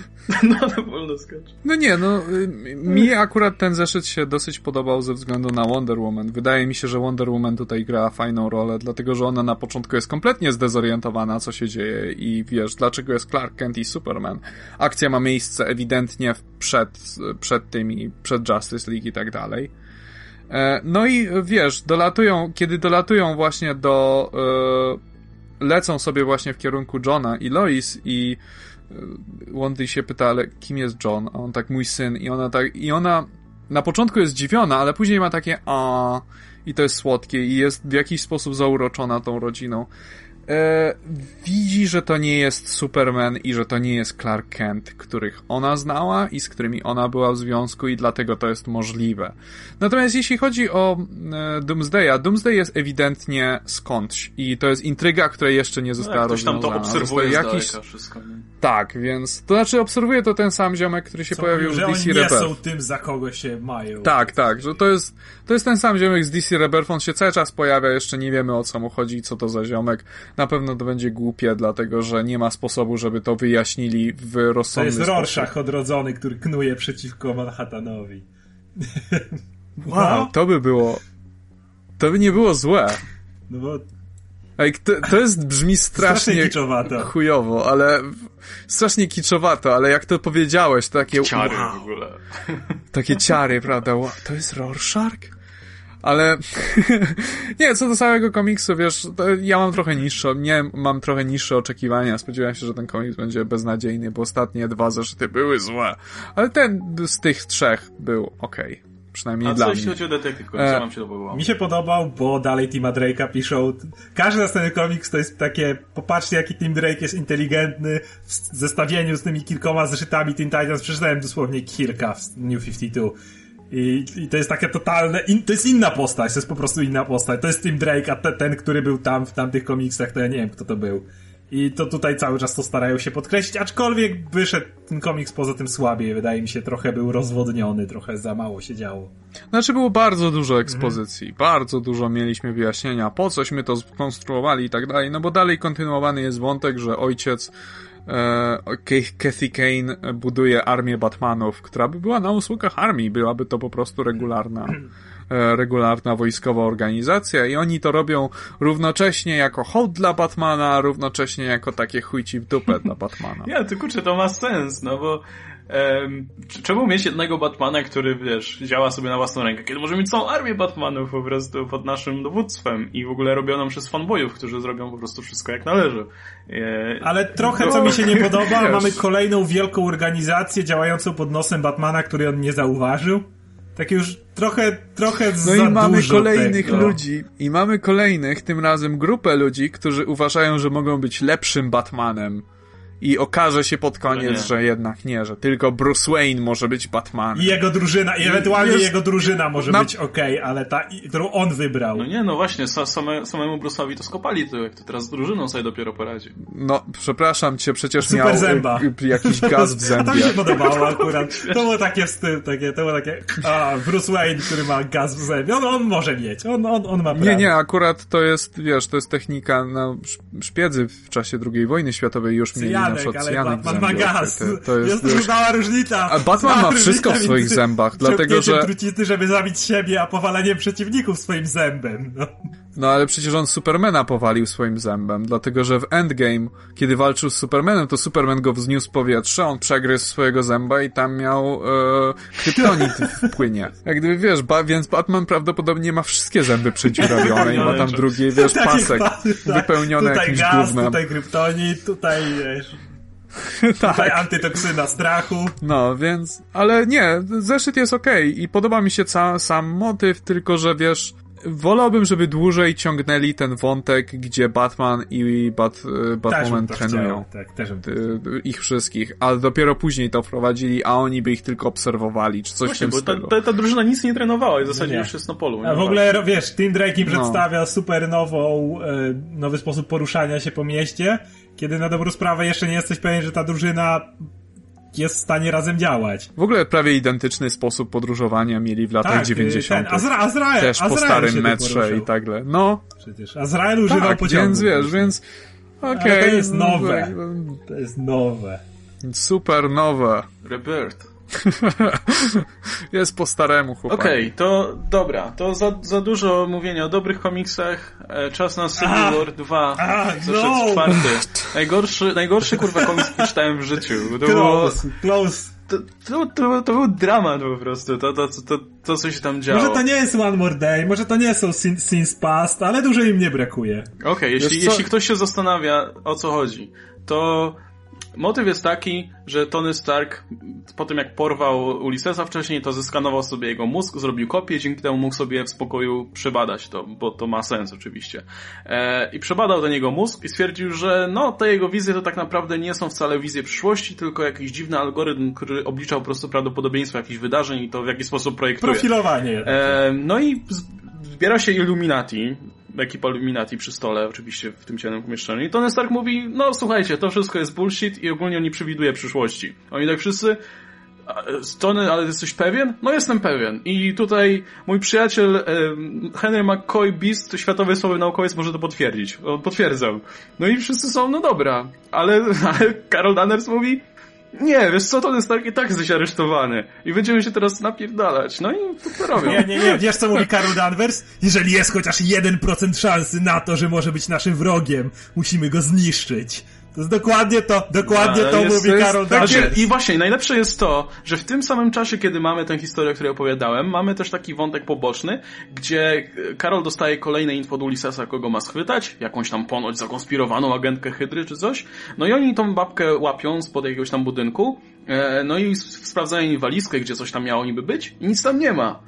No, ale wolno skacze. No nie, no y, mi akurat ten zeszyt się dosyć podobał ze względu na Wonder Woman. Wydaje mi się, że Wonder Woman tutaj gra fajną rolę, dlatego że ona na początku jest kompletnie zdezorientowana, co się dzieje i wiesz, dlaczego jest Clark Kent i Superman. Akcja ma miejsce ewidentnie przed, przed tymi, przed Justice League i tak dalej. E, No i wiesz, dolatują, kiedy dolatują właśnie do, e, lecą sobie właśnie w kierunku Johna i Lois i Wondy się pyta, ale kim jest John? A on tak, mój syn. I ona tak, i ona na początku jest zdziwiona, ale później ma takie a i to jest słodkie i jest w jakiś sposób zauroczona tą rodziną. E, widzi, że to nie jest Superman i że to nie jest Clark Kent, których ona znała i z którymi ona była w związku i dlatego to jest możliwe. Natomiast jeśli chodzi o e, Doomsdaya, Doomsday jest ewidentnie skądś i to jest intryga, która jeszcze nie No, została jak ktoś tam to rozwiązana. obserwuje jakiś... wszystko. nie? Tak, więc to znaczy obserwuję to ten sam ziomek, który się Co pojawił mówił, w że oni DC nie są tym, za kogo się mają. Tak, tak, że to jest, to jest ten sam ziomek z DC Rebirth, on się cały czas pojawia, jeszcze nie wiemy o co mu chodzi, co to za ziomek. Na pewno to będzie głupie, dlatego że nie ma sposobu, żeby to wyjaśnili w To rozsądny jest sposób. Rorschach odrodzony, który knuje przeciwko Manhattanowi. Wow, to by było, to by nie było złe. No bo Ej, to, to jest, brzmi strasznie strasznie kiczowato. chujowo, ale strasznie kiczowato, ale jak to powiedziałeś, to takie Ciary wow. w ogóle. Takie ciary, prawda? Ła- To jest Rorschach? Ale nie, co do samego komiksu, wiesz, to ja mam trochę niższe, nie, mam trochę niższe oczekiwania. Spodziewałem się, że ten komiks będzie beznadziejny, bo ostatnie dwa zeszyty były złe. Ale ten z tych trzech był okej. Przynajmniej A dla co mnie. jeśli chodzi o detektyw, co E, wam się to podobało? Mi się podobał, bo dalej Tima Drake'a piszą. Każdy następny komiks to jest takie, popatrzcie jaki Tim Drake jest inteligentny w zestawieniu z tymi kilkoma zeszytami Teen Titans. Przeczytałem dosłownie kilka w New 52. I, I to jest takie totalne, in, to jest inna postać, to jest po prostu inna postać. To jest Tim Drake, a te, ten, który był tam w tamtych komiksach, to ja nie wiem kto to był. I to tutaj cały czas to starają się podkreślić, aczkolwiek wyszedł ten komiks poza tym słabiej. Wydaje mi się, trochę był rozwodniony, trochę za mało się działo. Znaczy było bardzo dużo ekspozycji, bardzo dużo mieliśmy wyjaśnienia, po cośmy to skonstruowali i tak dalej, no bo dalej kontynuowany jest wątek, że ojciec e, Kathy Kane buduje armię Batmanów, która by była na usługach armii, byłaby to po prostu regularna regularna wojskowa organizacja i oni to robią równocześnie jako hołd dla Batmana, równocześnie jako takie chujci w dupę dla Batmana. Ja, ty kurczę, to ma sens, no bo Um, czemu mieć jednego Batmana, który, wiesz, działa sobie na własną rękę, kiedy możemy mieć całą armię Batmanów po prostu pod naszym dowództwem i w ogóle robioną przez fanboyów, którzy zrobią po prostu wszystko jak należy. E... Ale trochę, co mi się nie podoba, mamy kolejną wielką organizację działającą pod nosem Batmana, który on nie zauważył. Tak już trochę, trochę No i mamy kolejnych tego. ludzi, i mamy kolejnych, tym razem grupę ludzi, którzy uważają, że mogą być lepszym Batmanem i okaże się pod koniec, że jednak nie, że tylko Bruce Wayne może być Batman. I jego drużyna, i ewentualnie jest... jego drużyna może na... być okej, okay, ale ta, którą on wybrał. No nie, no właśnie, same, samemu Bruce'owi to skopali, to jak to teraz z drużyną sobie dopiero poradzi. No, przepraszam cię, przecież Super miał zęba. jakiś gaz w zębie. to mi się podobało akurat. To było takie styl, takie, to było takie, a, Bruce Wayne, który ma gaz w zębie, on, on może mieć, on, on, on ma prawo. Nie, nie, akurat to jest, wiesz, to jest technika na szpiedzy w czasie II wojny światowej już mieli przykład cyjanek Batman ma gaz. To, to jest, jest już mała różnica. A Batman ma wszystko w swoich zębach, dlatego że... trucizny, żeby zabić siebie, a powaleniem przeciwników swoim zębem. No. No ale przecież on Supermana powalił swoim zębem, dlatego że w Endgame, kiedy walczył z Supermanem, to Superman go wzniósł w powietrze, on przegryzł swojego zęba i tam miał e, kryptonit w płynie. Jak gdyby, wiesz, ba, więc Batman prawdopodobnie ma wszystkie zęby przedziurawione i ma tam drugi, wiesz, pasek wypełniony tutaj jakimś gaz, gównem. Tutaj kryptonit, tutaj, wiesz... tak. Tutaj antytoksyna strachu. No, więc, ale nie, zeszyt jest okej okay i podoba mi się ca, sam motyw, tylko że wiesz, wolałbym, żeby dłużej ciągnęli ten wątek, gdzie Batman i Bat, e, Batwoman trenują. Tak, też ich wszystkich, ale dopiero później to wprowadzili, a oni by ich tylko obserwowali, czy coś Właśnie, w tym bo ta, ta, ta, drużyna nic nie trenowała i w zasadzie nie. już jest na polu. A w ogóle, wiesz, Tim Drake im no. przedstawia super nową, e, nowy sposób poruszania się po mieście, kiedy na dobrą sprawę jeszcze nie jesteś pewien, że ta drużyna jest w stanie razem działać. W ogóle prawie identyczny sposób podróżowania mieli w latach tak, 90. Ten Azra Azrael, Też Azrael po starym metrze i tak dalej. No. Przecież Azrael używał tak, pociągu. więc wiesz, więc okej. Okay, to jest nowe. To jest nowe. Super nowe. Rebirth. Jest po staremu, chłopaki. Okej, okay, to dobra. To za, za dużo mówienia o dobrych komiksach. E, czas na Civil War 2. A, zeszedł no. czwarty. Najgorszy, najgorszy kurwa komiks, jaki czytałem w życiu. To close, było... Close. To, to, to, to, był dramat po prostu, to, to, to, to, co się tam działo. Może to nie jest One More Day, może to nie są Sins Past, ale dużo im nie brakuje. Okej, okay, jeśli, jeśli ktoś się zastanawia, o co chodzi, to Motyw jest taki, że Tony Stark po tym jak porwał Ulyssesa wcześniej, to zeskanował sobie jego mózg, zrobił kopię, dzięki temu mógł sobie w spokoju przebadać to, bo to ma sens oczywiście. E, I przebadał ten jego mózg i stwierdził, że no, te jego wizje to tak naprawdę nie są wcale wizje przyszłości, tylko jakiś dziwny algorytm, który obliczał po prostu prawdopodobieństwo jakichś wydarzeń i to w jaki sposób projektuje. Profilowanie. E, no i zbiera się Illuminati, ekipa Illuminati przy stole, oczywiście w tym ciemnym pomieszczeniu. I Tony Stark mówi, no słuchajcie, to wszystko jest bullshit i ogólnie nie przewiduje przyszłości. Oni tak wszyscy, Tony, ale jesteś pewien? No jestem pewien. I tutaj mój przyjaciel Henry McCoy Beast, światowy słowy naukowiec, może to potwierdzić. On potwierdzał. No i wszyscy są, no dobra. Ale, ale Carol Danvers mówi, nie, wiesz co, Tony Stark i tak jesteś aresztowany. I będziemy się teraz napierdalać. No i to, to robią. Nie, nie, nie. Wiesz co mówi Carol Danvers? Jeżeli jest chociaż 1% szansy na to, że może być naszym wrogiem, musimy go zniszczyć. To jest dokładnie to, dokładnie to jest, mówi jest, Karol znaczy, I właśnie, najlepsze jest to, że w tym samym czasie, kiedy mamy tę historię, o której opowiadałem, mamy też taki wątek poboczny, gdzie Karol dostaje kolejne info od Ulyssesa, kogo ma schwytać, jakąś tam ponoć zakonspirowaną agentkę Hydry czy coś, no i oni tą babkę łapią spod jakiegoś tam budynku, e, no i sprawdzają jej walizkę, gdzie coś tam miało niby być i nic tam nie ma.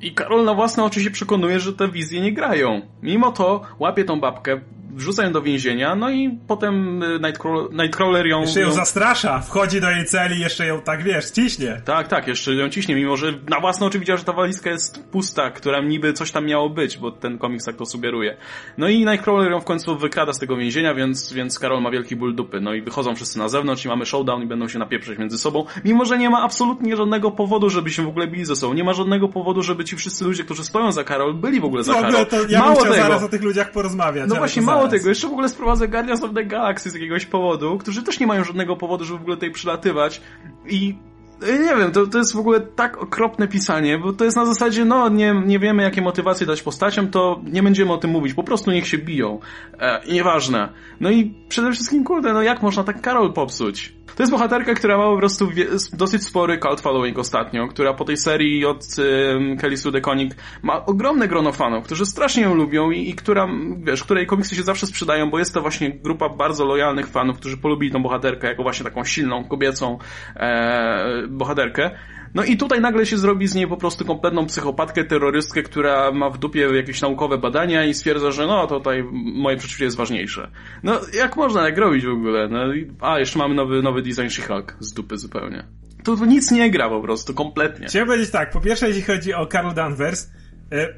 I Karol na własne oczy się przekonuje, że te wizje nie grają. Mimo to łapie tą babkę, wrzuca ją do więzienia, no i potem y, Nightcrawler, Nightcrawler ją... Jeszcze ją, ją zastrasza, wchodzi do jej celi jeszcze ją tak, wiesz, ciśnie. Tak, tak, jeszcze ją ciśnie, mimo że na własne oczy widział, że ta walizka jest pusta, która niby coś tam miało być, bo ten komiks tak to sugeruje. No i Nightcrawler ją w końcu wykrada z tego więzienia, więc, więc Karol ma wielki ból dupy. No i wychodzą wszyscy na zewnątrz i mamy showdown i będą się napieprzeć między sobą, mimo że nie ma absolutnie żadnego powodu, żeby się w ogóle bili ze sobą. Nie ma żadnego powodu, żeby ci wszyscy ludzie, którzy stoją za Karol, byli w ogóle za Karol. W ogóle to ja mało bym tego. zaraz o tych ludziach porozmawiać. No właśnie, mało tego. Jeszcze w ogóle sprowadzę Guardians of the Galaxy z jakiegoś powodu, którzy też nie mają żadnego powodu, żeby w ogóle tutaj przylatywać i e, nie wiem, to, to jest w ogóle tak okropne pisanie, bo to jest na zasadzie, no nie, nie wiemy jakie motywacje dać postaciom, to nie będziemy o tym mówić, po prostu niech się biją. E, nieważne. No i przede wszystkim, kurde, no jak można tak Karol popsuć? To jest bohaterka, która ma po prostu dosyć spory cult following ostatnio, która po tej serii od um, Kelly Sue DeConnick ma ogromne grono fanów, którzy strasznie ją lubią i, i która, wiesz, której komiksy się zawsze sprzedają, bo jest to właśnie grupa bardzo lojalnych fanów, którzy polubili tą bohaterkę jako właśnie taką silną, kobiecą e, bohaterkę. No i tutaj nagle się zrobi z niej po prostu kompletną psychopatkę, terrorystkę, która ma w dupie jakieś naukowe badania i stwierdza, że no tutaj moje przeczucie jest ważniejsze. No jak można tak robić w ogóle? No, a, jeszcze mamy nowy, nowy design She-Hulk z dupy zupełnie. Tu, nic nie gra po prostu, kompletnie. Chciałem powiedzieć tak, po pierwsze jeśli chodzi o Carol Danvers, e,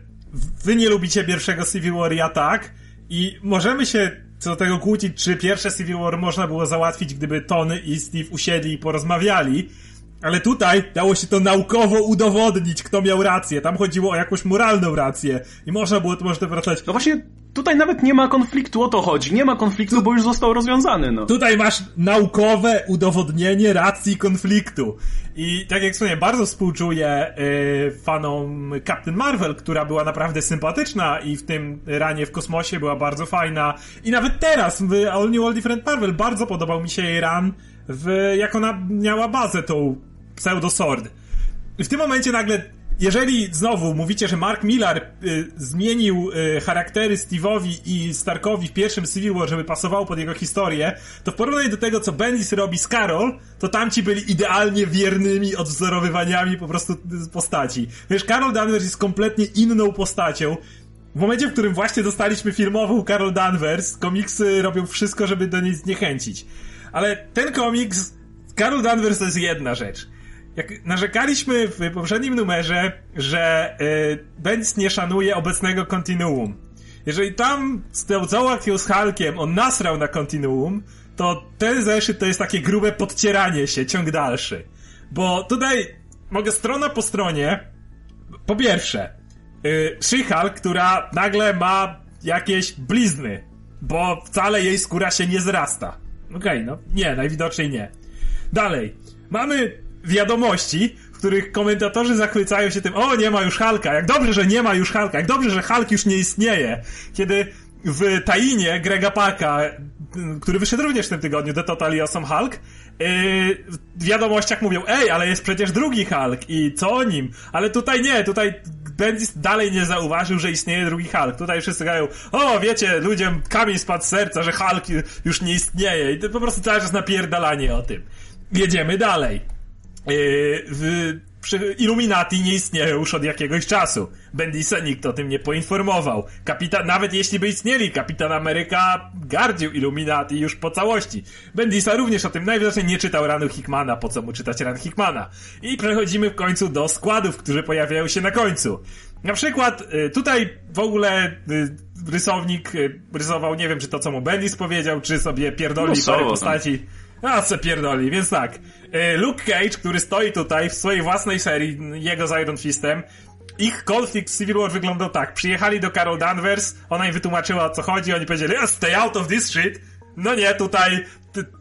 wy nie lubicie pierwszego Civil War, ja tak, i możemy się co do tego kłócić, czy pierwsze Civil War można było załatwić, gdyby Tony i Steve usiedli i porozmawiali, ale tutaj dało się to naukowo udowodnić, kto miał rację. Tam chodziło o jakąś moralną rację. I można było to można wracać. No właśnie, tutaj nawet nie ma konfliktu, o to chodzi. Nie ma konfliktu, bo już został rozwiązany, no. Tutaj masz naukowe udowodnienie racji konfliktu. I tak jak wspomniałem, bardzo współczuję yy, fanom Captain Marvel, która była naprawdę sympatyczna i w tym ranie w kosmosie była bardzo fajna. I nawet teraz w All New All Different Marvel bardzo podobał mi się jej run, w, jak ona miała bazę tą pseudo-sword. W tym momencie nagle, jeżeli znowu mówicie, że Mark Millar y, zmienił y, charaktery Steve'owi i Starkowi w pierwszym Civil War, żeby pasowało pod jego historię, to w porównaniu do tego, co Bendis robi z Carol, to tamci byli idealnie wiernymi odwzorowywaniami po prostu postaci. Wiesz, Carol Danvers jest kompletnie inną postacią, w momencie, w którym właśnie dostaliśmy filmową Carol Danvers, komiksy robią wszystko, żeby do niej zniechęcić. Ale ten komiks, Carol Danvers to jest jedna rzecz. Jak narzekaliśmy w poprzednim numerze, że yy, Bendis nie szanuje obecnego kontinuum. Jeżeli tam całą akcją z Hulkiem on nasrał na kontinuum, to ten zeszyt to jest takie grube podcieranie się, ciąg dalszy. Bo tutaj mogę strona po stronie, po pierwsze, yy, She-Hulk, która nagle ma jakieś blizny, bo wcale jej skóra się nie zrasta. Okej, okay, no nie, najwidoczniej nie. Dalej. Mamy wiadomości, w których komentatorzy zachwycają się tym, o, nie ma już Halka, jak dobrze, że nie ma już Halka, jak dobrze, że Hulk już nie istnieje. Kiedy w Tainie Grega Paka, który wyszedł również w tym tygodniu, The Totally Awesome Hulk, yy, w wiadomościach mówią, ej, ale jest przecież drugi Hulk i co o nim? Ale tutaj nie, tutaj Bendis dalej nie zauważył, że istnieje drugi Hulk. Tutaj wszyscy gają, o, wiecie, ludziom kamień spadł z serca, że Hulk już nie istnieje. I to po prostu cały czas napierdalanie o tym. Jedziemy dalej. Yy, w, przy Illuminati nie istnieją już od jakiegoś czasu. Bendisa nikt o tym nie poinformował. Kapitan, nawet jeśli by istnieli, Kapitan Ameryka gardził Illuminati już po całości. Bendisa również o tym najwidoczniej nie czytał ranu Hickmana, po co mu czytać ran Hickmana. I przechodzimy w końcu do składów, które pojawiają się na końcu. Na przykład y, tutaj w ogóle y, rysownik rysował, nie wiem czy to co mu Bendis powiedział, czy sobie pierdoli no, parę postaci. A, co pierdoli, więc tak. Luke Cage, który stoi tutaj w swojej własnej serii, jego z Iron Fistem, ich konflikt w Civil War wyglądał tak. Przyjechali do Carol Danvers, ona im wytłumaczyła o co chodzi, oni powiedzieli, stay out of this shit. No nie, tutaj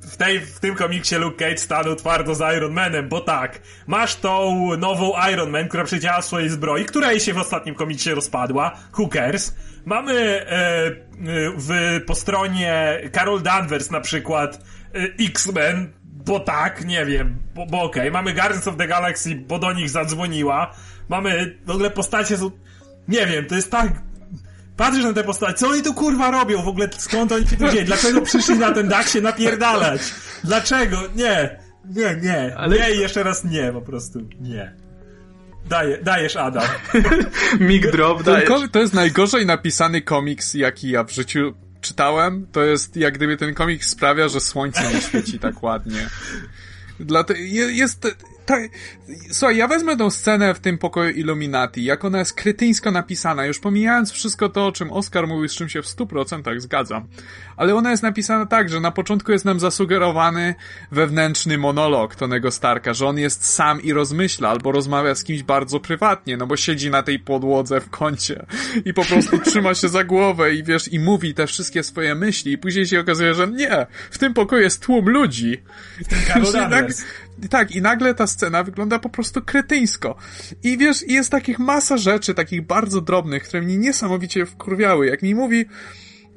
w, tej, w tym komiksie Luke Cage stanął twardo z Iron Manem, bo tak, masz tą nową Iron Man, która przecięła swojej zbroi, która jej się w ostatnim komiksie rozpadła, who cares? Mamy e, e, w, po stronie Carol Danvers na przykład e, X-Men, bo tak, nie wiem, bo, bo okej, okay. mamy Guardians of the Galaxy, bo do nich zadzwoniła, mamy w ogóle postacie są, nie wiem, to jest tak Patrzysz na te postacie, co oni tu kurwa robią? W ogóle skąd oni się tu wzięli? Dlaczego przyszli na ten dach się napierdalać? Dlaczego? Nie. Nie, nie. Ale... Nie i jeszcze raz nie, po prostu. Nie. Daje, dajesz, Adam. Mig drop, dajesz. To jest najgorzej napisany komiks, jaki ja w życiu czytałem. To jest jak gdyby ten komiks sprawia, że słońce nie świeci tak ładnie. Dlatego jest, tak, słuchaj, ja wezmę tą scenę w tym pokoju Illuminati, jak ona jest kretyńsko napisana, już pomijając wszystko to, o czym Oscar mówił, z czym się w 100% zgadzam. Ale ona jest napisana tak, że na początku jest nam zasugerowany wewnętrzny monolog Tonego Starka, że on jest sam i rozmyśla, albo rozmawia z kimś bardzo prywatnie, no bo siedzi na tej podłodze w kącie i po prostu trzyma się za głowę i wiesz, i mówi te wszystkie swoje myśli i później się okazuje, że nie, w tym pokoju jest tłum ludzi. tak, tak, i nagle ta scena wygląda po prostu kretyńsko. I wiesz, jest takich masa rzeczy, takich bardzo drobnych, które mnie niesamowicie wkurwiały. Jak mi mówi,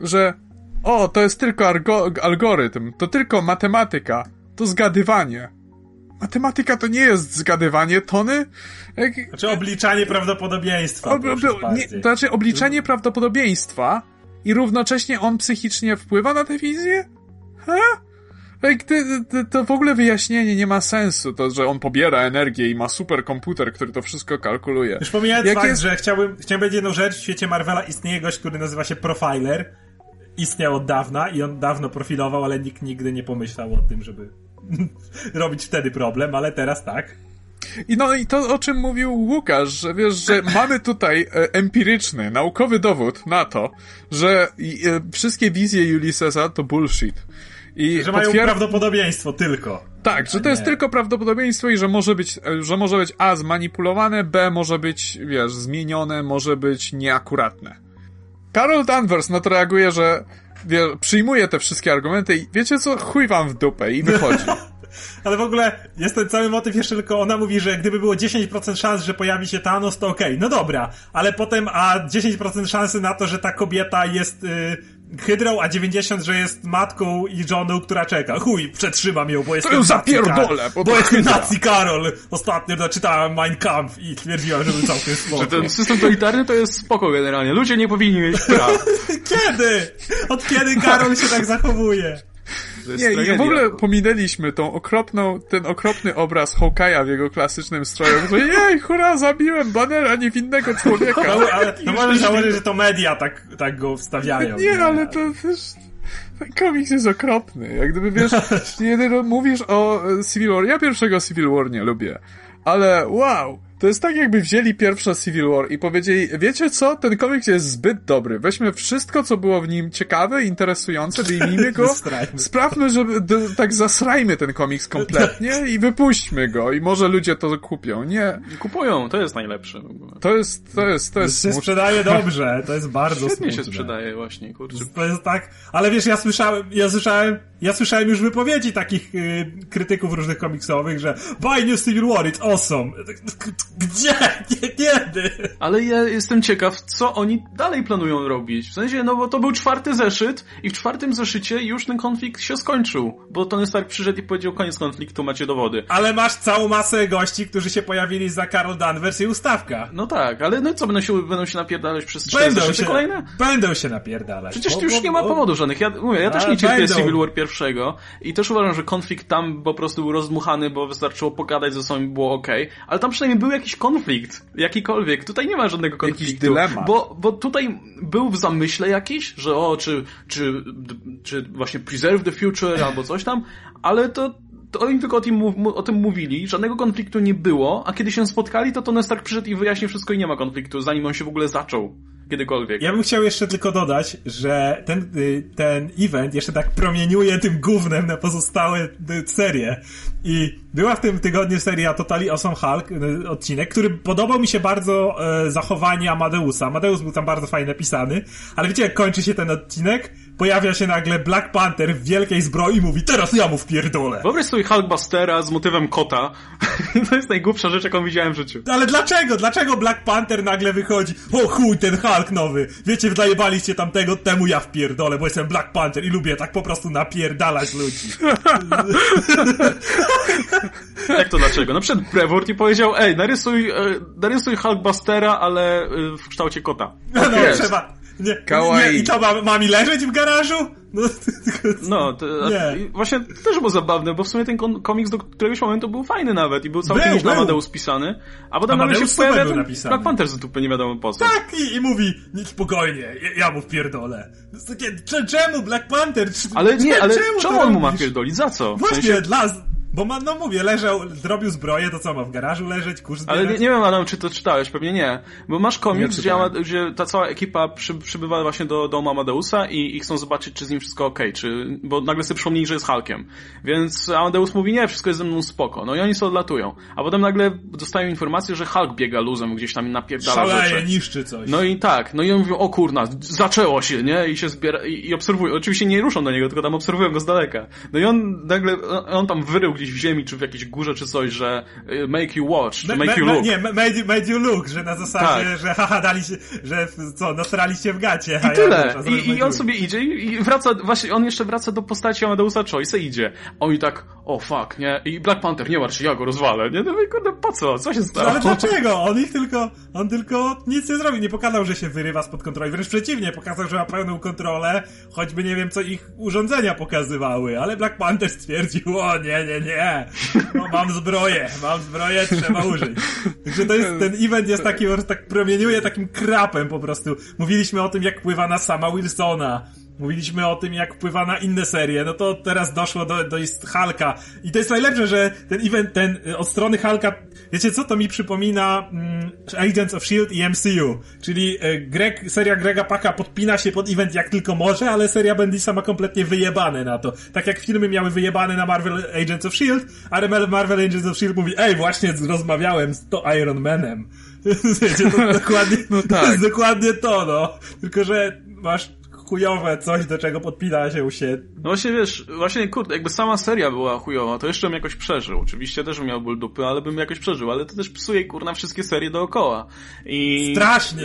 że o, to jest tylko algorytm, to tylko matematyka. to zgadywanie. Matematyka to nie jest zgadywanie, Tony. Jak... Znaczy obliczanie prawdopodobieństwa. Ob, ob, nie, to znaczy obliczanie prawdopodobieństwa i równocześnie on psychicznie wpływa na tę wizję? Ha? To, to w ogóle wyjaśnienie nie ma sensu, to, że on pobiera energię i ma super komputer, który to wszystko kalkuluje. Już pomijając Jak fakt, jest... że chciałbym, chciałbym powiedzieć jedną rzecz, w świecie Marvela istnieje gość, który nazywa się Profiler, istniał od dawna i on dawno profilował, ale nikt nigdy nie pomyślał o tym, żeby robić wtedy problem, ale teraz tak. I no i to, o czym mówił Łukasz, że wiesz, że mamy tutaj e, empiryczny, naukowy dowód na to, że e, wszystkie wizje Ulyssesa to bullshit. I że mają prawdopodobieństwo tylko. Tak, że to jest tylko prawdopodobieństwo i że może być, e, że może być A zmanipulowane, B może być, wiesz, zmienione, może być nieakuratne. Carol Danvers na to reaguje, że wie, przyjmuje te wszystkie argumenty i wiecie co, chuj wam w dupę i wychodzi. Ale w ogóle jest ten cały motyw jeszcze tylko, ona mówi, że gdyby było 10% szans, że pojawi się Thanos, to okej, okay. no dobra, ale potem, a 10% szansy na to, że ta kobieta jest y, Hydrą, a 90, że jest matką i żoną, która czeka. Chuj, przetrzymam ją, bo jestem to ją zapierdolę, bo, bo jestem Nazi Karol. Ostatnio doczytałem Mein Kampf i twierdziłem, że był całkiem spoko. Że ten system totalitarny to jest spoko generalnie. Ludzie nie powinni mieć praw. kiedy? Od kiedy Karol się tak zachowuje? Nie, nie, w ogóle pominęliśmy tą okropną, ten okropny obraz Hawkeye'a w jego klasycznym stroju, że jej, hurra, zabiłem banera niewinnego człowieka. No, ale, no możesz założyć, że to media tak, tak go wstawiają. Nie, nie ale to też... Ten komiks jest okropny. Jak gdyby wiesz, mówisz o Civil War. Ja pierwszego Civil War nie lubię. Ale wow, to jest tak, jakby wzięli pierwsze Civil War i powiedzieli, wiecie co, ten komiks jest zbyt dobry. Weźmy wszystko, co było w nim ciekawe, interesujące, wyjmijmy go, sprawmy, żeby tak zasrajmy ten komiks kompletnie i wypuśćmy go i może ludzie to kupią. Nie. Kupują, to jest najlepsze. To jest, to jest, to jest... To się sprzedaje dobrze, to jest bardzo Świetnie smutne. się sprzedaje właśnie, kurczę. To jest tak, ale wiesz, ja słyszałem, ja słyszałem, ja słyszałem już wypowiedzi takich y, krytyków różnych komiksowych, że buy new Civil War, it's awesome. Gdzie? Kiedy? Ale ja jestem ciekaw, co oni dalej planują robić. W sensie, no bo to był czwarty zeszyt i w czwartym zeszycie już ten konflikt się skończył. Bo Tony Stark przyszedł i powiedział, koniec konfliktu, macie dowody. Ale masz całą masę gości, którzy się pojawili za Carol Danvers i ustawka. No tak, ale no co, będą się, będą się napierdalać przez cztery będą się, kolejne? Będą się napierdalać. Przecież już bo, nie ma powodów żadnych. Ja, mówię, ja też nie cierpię będą. Civil War pierwszego i też uważam, że konflikt tam po prostu był rozdmuchany, bo wystarczyło pogadać ze sobą i było ok. Ale tam przynajmniej był jakiś konflikt, jakikolwiek. Tutaj nie ma żadnego konfliktu. Jakiś dylemat. Bo, bo tutaj był w zamyśle jakiś, że o, czy, czy, czy właśnie preserve the future albo coś tam, ale to, to oni tylko o tym, o tym mówili, żadnego konfliktu nie było, a kiedy się spotkali, to Tony Stark przyszedł i wyjaśnił wszystko i nie ma konfliktu, zanim on się w ogóle zaczął kiedykolwiek. Ja bym chciał jeszcze tylko dodać, że ten, y, ten event jeszcze tak promieniuje tym gównem na pozostałe y, serie. I była w tym tygodniu seria Totally Awesome Hulk, y, odcinek, który podobał mi się bardzo zachowanie Amadeusa. Amadeus był tam bardzo fajnie napisany, ale wiecie jak kończy się ten odcinek? Pojawia się nagle Black Panther w wielkiej zbroi i mówi, teraz ja mu wpierdolę. Wyobraź sobie Hulkbustera z motywem kota. to jest najgłupsza rzecz, jaką widziałem w życiu. Ale dlaczego? Dlaczego Black Panther nagle wychodzi? O chuj, ten Hulk nowy. Wiecie, wdajebaliście tamtego, temu ja wpierdolę, bo jestem Black Panther i lubię tak po prostu napierdalać ludzi. Jak to dlaczego? No przed Brevort i powiedział, ej, narysuj, e, narysuj Hulkbustera, ale e, w kształcie kota. No, no trzeba, nie, nie, I to ma, ma mi leżeć w garażu? No, no to, nie. właśnie to też było zabawne, bo w sumie ten komiks do któregoś momentu był fajny nawet i był całkiem nieźle Amadeus pisany, a potem nagle się pojawia ten napisany. Black Panther z dupy nie wiadomo po co. Tak, i, i mówi, nie, spokojnie, ja, mu wpierdolę. Czemu Black Panther? Ale nie, ale czemu, czemu on mu ma wpierdolić? Za co? W Właśnie, sensie... dla bo ma, no mówię, leżał, zrobił zbroję, to co ma w garażu leżeć, kurs zbierać? Ale nie, nie wiem, Adam, czy to czytałeś, pewnie nie. Bo masz komiks, gdzie, gdzie, ta cała ekipa przy, przybywa właśnie do domu Amadeusa i, i chcą zobaczyć, czy z nim wszystko ok, czy, bo nagle sobie przypomnieli, że jest Hulkiem. Więc Amadeus mówi, nie, wszystko jest ze mną spoko. No i oni sobie odlatują. A potem nagle dostają informację, że Hulk biega luzem gdzieś tam i napierdala Szaleje, rzeczy. niszczy coś. No i tak, no i on mówi, o kurna, zaczęło się, nie? I się zbiera, i, i obserwują. Oczywiście nie ruszą do niego, tylko tam obserwują go z daleka. No i on nagle, on tam wyrył gdzieś w ziemi, czy w jakiejś górze czy coś, że y, make you watch, czy make you look. Nie, made, made you look, że na zasadzie, tak. że haha, dali się, że co, nasraliście w gacie. I tyle. Ja I, I on sobie idzie i wraca, właśnie on jeszcze wraca do postaci Amadeusa Choice idzie. Oni tak, o fuck, nie? I Black Panther, nie martw się, ja go rozwalę, nie? No i kurde, po co? Co się stało? Ale dlaczego? On ich tylko, on tylko nic nie zrobił, nie pokazał, że się wyrywa spod kontroli, wręcz przeciwnie, pokazał, że ma pełną kontrolę, choćby nie wiem, co ich urządzenia pokazywały, ale Black Panther stwierdził, o nie, nie, nie, no, mam zbroję, mam zbroję, trzeba użyć. Także to jest, ten event jest taki, tak promieniuje takim krapem po prostu. Mówiliśmy o tym, jak wpływa na sama Wilsona, Mówiliśmy o tym, jak wpływa na inne serie, no to teraz doszło do, do Hulka. I to jest najlepsze, że ten event, ten y, od strony Hulka, wiecie co, to mi przypomina mm, Agents of S.H.I.E.L.D. i MCU. Czyli y, Greg, seria Grega Paka podpina się pod event jak tylko może, ale seria Bendisa ma kompletnie wyjebane na to. Tak jak filmy miały wyjebane na Marvel Agents of S.H.I.E.L.D., ale Marvel Agents of S.H.I.E.L.D. mówi, ej, właśnie rozmawiałem z to Iron Manem. Wiecie, to dokładnie, no tak. to jest dokładnie to, no. Tylko, że masz chujowe coś, do czego podpina się się. No właśnie wiesz, właśnie kurde, jakby sama seria była chujowa, to jeszcze bym jakoś przeżył. Oczywiście też bym miał ból dupy, ale bym jakoś przeżył, ale to też psuje kurna wszystkie serie dookoła. I Strasznie!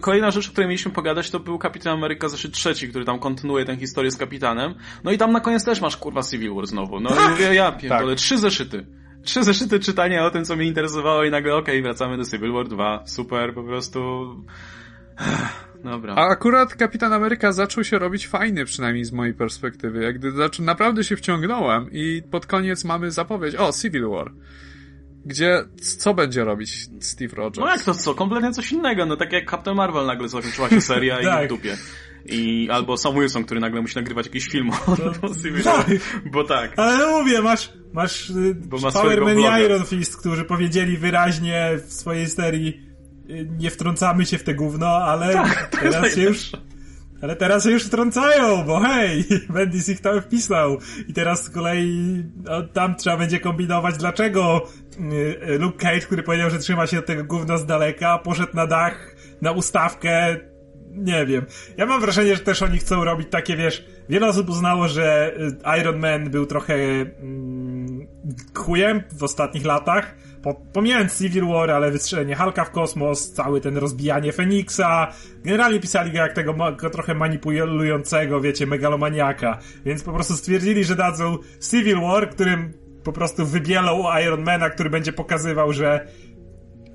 Kolejna rzecz, o której mieliśmy pogadać, to był Kapitan Ameryka zeszyt trzeci, który tam kontynuuje tę historię z kapitanem. No i tam na koniec też masz kurwa Civil War znowu. No i mówię, ja pierdolę, tak. trzy zeszyty trzy zeszyty czytania o tym, co mnie interesowało i nagle okej, okay, wracamy do Civil War 2, super, po prostu... Dobra. A akurat Kapitan Ameryka zaczął się robić fajny, przynajmniej z mojej perspektywy. Jak gdy zaczął, naprawdę się wciągnąłem i pod koniec mamy zapowiedź, o, Civil War. Gdzie, co będzie robić Steve Rogers? No jak to co? Kompletnie coś innego. No tak jak Captain Marvel nagle zakończyła się seria i tak. w dupie. I albo Sam Wilson, który nagle musi nagrywać jakiś film o, no, Civil War. Bo tak. Ale mówię, masz, masz y, Bo ma Power Man i Iron Fist, którzy powiedzieli wyraźnie w swojej serii nie wtrącamy się w te gówno, ale tak, teraz się już... Ale teraz się już wtrącają, bo hej, Bendis ich tam wpisał. I teraz z kolei no, tam trzeba będzie kombinować, dlaczego y, Luke Cage, który powiedział, że trzyma się od tego gówna z daleka, poszedł na dach, na ustawkę, nie wiem. Ja mam wrażenie, że też oni chcą robić takie, wiesz, wiele osób uznało, że y, Iron Man był trochę mm, chujem w ostatnich latach, po, pomijając Civil War, ale wystrzelenie Hulka w kosmos, cały ten rozbijanie Feniksa, generalnie pisali go jak tego go trochę manipulującego, wiecie, megalomaniaka, więc po prostu stwierdzili, że dadzą Civil War, którym po prostu wybielą Ironmana, który będzie pokazywał, że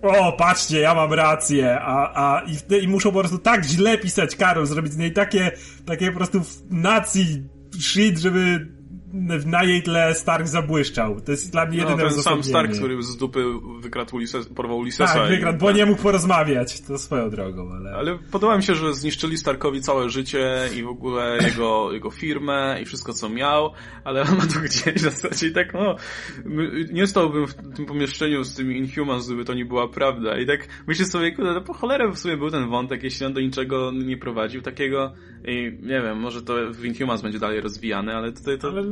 o, patrzcie, ja mam rację, a, a i, i muszą po prostu tak źle pisać Karol, zrobić z niej takie, takie po prostu nacji shit, żeby na jej tle Stark zabłyszczał. To jest dla mnie jedyne no, ten sam Stark, który z dupy wykradł Ulises, porwał Ulisesa. Tak, wykradł, bo nie mógł porozmawiać, to swoją drogą, ale... Ale podoba mi się, że zniszczyli Starkowi całe życie i w ogóle jego, jego firmę i wszystko, co miał, ale on ma to gdzieś w zasadzie i tak, no, nie stałbym w tym pomieszczeniu z tymi Inhumans, gdyby to nie była prawda. I tak myślę sobie, kurde, no po cholerę w sumie był ten wątek, jeśli on do niczego nie prowadził takiego i nie wiem, może to w Inhumans będzie dalej rozwijane, ale tutaj to... Ale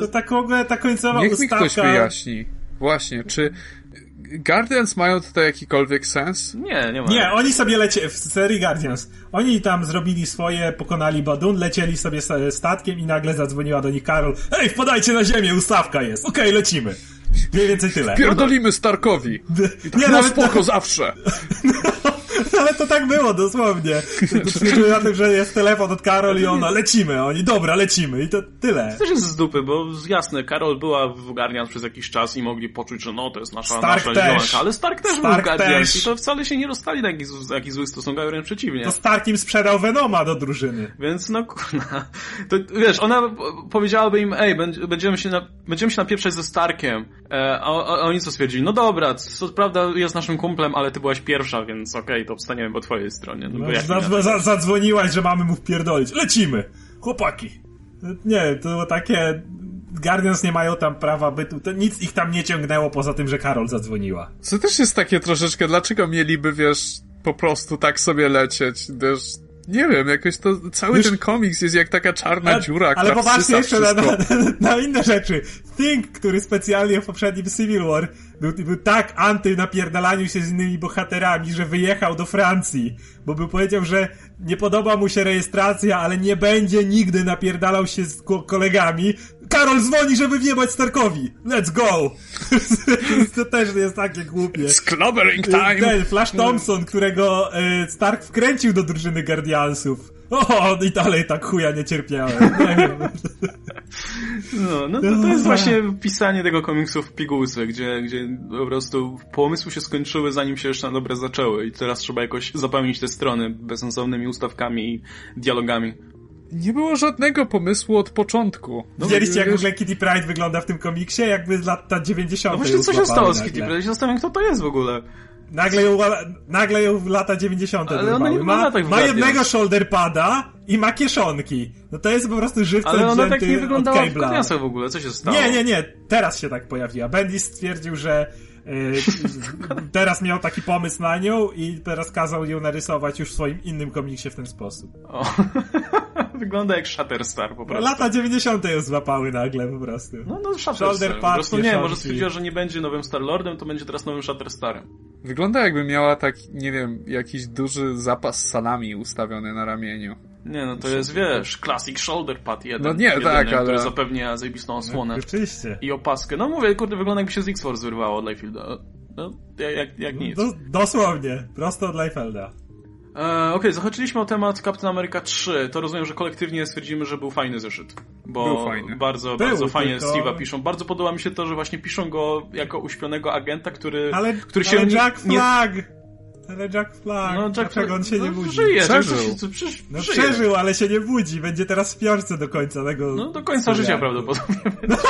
to, tak w ogóle ta końcowa Niech ustawka... mi ktoś wyjaśni. Właśnie, czy Guardians mają tutaj jakikolwiek sens? Nie, nie ma. Nie, oni sobie lecieli, w serii Guardians, oni tam zrobili swoje, pokonali Badun, lecieli sobie statkiem i nagle zadzwoniła do nich Karol, Ej, wpadajcie na ziemię, ustawka jest, okej, okay, lecimy. Mniej więcej tyle. Pierdolimy Starkowi. I tak nie, no spoko, zawsze. ale to tak było, dosłownie. To skończyło na tym, że jest telefon od Karol i ona, lecimy, oni, dobra, lecimy i to tyle. To też jest z dupy, bo jasne, Karol była w Guardians przez jakiś czas i mogli poczuć, że no, to jest nasza, Stark nasza też. ale Stark też Stark był w Guardians też. i to wcale się nie rozstali na jakiś, jakiś zły stosunek, a wręcz przeciwnie. To Stark im sprzedał Venoma do drużyny. Więc no, kurna, to wiesz, ona powiedziałaby im, ej, będziemy się, na, będziemy się napieprzać ze Starkiem, e, a, a, oni co stwierdzili, no dobra, co prawda jest naszym kumplem, ale ty byłaś pierwsza, więc okej, okay, to po twojej stronie. No, no, za, za, zadzwoniłaś, że mamy mu wpierdolić. Lecimy! Chłopaki! Nie, to było takie... Guardians nie mają tam prawa bytu, to nic ich tam nie ciągnęło poza tym, że Karol zadzwoniła. Co też jest takie troszeczkę, dlaczego mieliby, wiesz, po prostu tak sobie lecieć, wiesz, nie wiem, jakoś to, cały Już... ten komiks jest jak taka czarna ale, dziura, Ale popatrzcie jeszcze na, na, na, inne rzeczy. Thing, który specjalnie w poprzednim Civil War był, był tak anty napierdalaniu się z innymi bohaterami, że wyjechał do Francji, bo by powiedział, że nie podoba mu się rejestracja, ale nie będzie nigdy napierdalał się z kolegami. Karol dzwoni, żeby wjebać Starkowi. Let's go! to też jest takie głupie. Clobbering time! Ten Flash Thompson, którego e, Stark wkręcił do drużyny Guardiansów. O, i dalej tak chuja nie cierpiałem. No, no to, to jest właśnie pisanie tego komiksu w pigułce, gdzie, gdzie po prostu pomysły się skończyły, zanim się jeszcze na dobre zaczęły i teraz trzeba jakoś zapełnić te strony bezsensownymi ustawkami i dialogami. Nie było żadnego pomysłu od początku. No, Widzieliście, jak w ogóle Kitty Pride wygląda w tym komiksie? Jakby z lat 90. No właśnie, co się stało z Kitty Pride? Ja się zastanawiam, kto to jest w ogóle. Nagle ją, nagle ją w lata 90. Ale ona nie ma, tak ma jednego shoulder pada i ma kieszonki. No to jest po prostu żywcem Ale ona tak nie wyglądała w koniasach w ogóle, co się stało? Nie, nie, nie, teraz się tak pojawiła. Bendis stwierdził, że y, teraz miał taki pomysł na nią i teraz kazał ją narysować już w swoim innym komiksie w ten sposób. O. Wygląda jak Shatterstar po prostu. Lata 90. ją złapały nagle po prostu. No, no Shatterstar. Shoulder Po prostu nie, kieszonki. może stwierdziła, że nie będzie nowym Star-Lordem, to będzie teraz nowym Shatterstarem. Wygląda jakby miała tak, nie wiem, jakiś duży zapas salami ustawiony na ramieniu. Nie, no to jest, wiesz, classic shoulder pad jeden. No nie, jedyny, tak, ale- Który zapewnia zajebistą osłonę. Oczywiście. I opaskę. No mówię, kurde, wygląda jakby się z X-Force wyrwało od Lieffielda. No, jak, jak, jak nic. Do, dosłownie, prosto od Leifelda. E, Okej, zahaczyliśmy o temat Captain America 3. To rozumiem, że kolektywnie stwierdzimy, że był fajny zeszyt. Bo Był fajny. bardzo, Był, bardzo fajnie tylko- Steve'a piszą. Bardzo podoba mi się to, że właśnie piszą go jako uśpionego agenta, który, Ale, który się ale nie- Jack nie, Flag! Ale Jack Flag, No, Jack dlaczego on się nie no, budzi? Żyje, Przeżył. Co- przecież No żyje. przeżył, ale się nie budzi. Będzie teraz w piorce do końca tego... No do końca życia serialu. prawdopodobnie.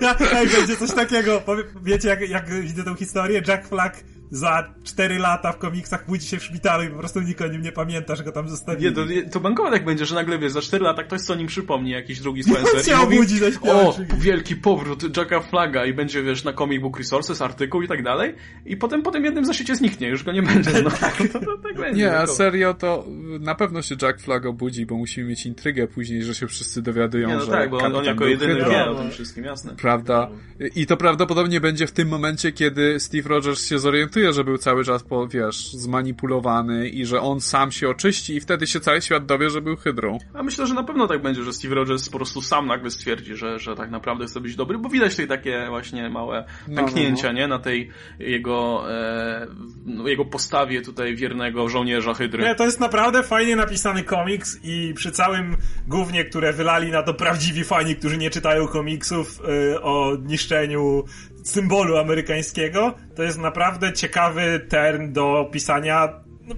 Ja, ej, będzie coś takiego. Powie- Wiecie, jak, jak widzę tą historię? Jack Flag za 4 lata w komiksach budzi się w szpitalu i po prostu nikt o nim nie pamięta, że go tam zostawili. Nie, to, to bankowo tak będzie, że nagle wiesz, za 4 lata ktoś co o nim przypomni, jakiś drugi Spencer. się i mówi, o, wielki powrót Jacka Flaga i będzie, wiesz, na Comic Book Resources, artykuł i tak dalej. I potem, potem w jednym zeszycie zniknie, już go nie będzie. No, to, to, tak będzie. Nie, a bankowo. serio to na pewno się Jack Flag obudzi, bo musimy mieć intrygę później, że się wszyscy dowiadują, Nie, no że tak, bo on, on jako jedyny wie o tym wszystkim, jasne. Prawda? I to prawdopodobnie będzie w tym momencie, kiedy Steve Rogers się zorientuje, że był cały czas, po, wiesz, zmanipulowany i że on sam się oczyści i wtedy się cały świat dowie, że był hydrą. A myślę, że na pewno tak będzie, że Steve Rogers po prostu sam nagle stwierdzi, że, że tak naprawdę chce być dobry, bo widać tutaj takie właśnie małe No, pęknięcia, no, nie? Na tej jego, e, no, jego postawie tutaj wiernego żołnierza Hydry. Nie, to jest naprawdę fajnie napisany komiks i przy całym głównie, które wylali na to prawdziwi fani, którzy nie czytają komiksów y, o niszczeniu symbolu amerykańskiego, to jest naprawdę ciekawy tern do pisania no,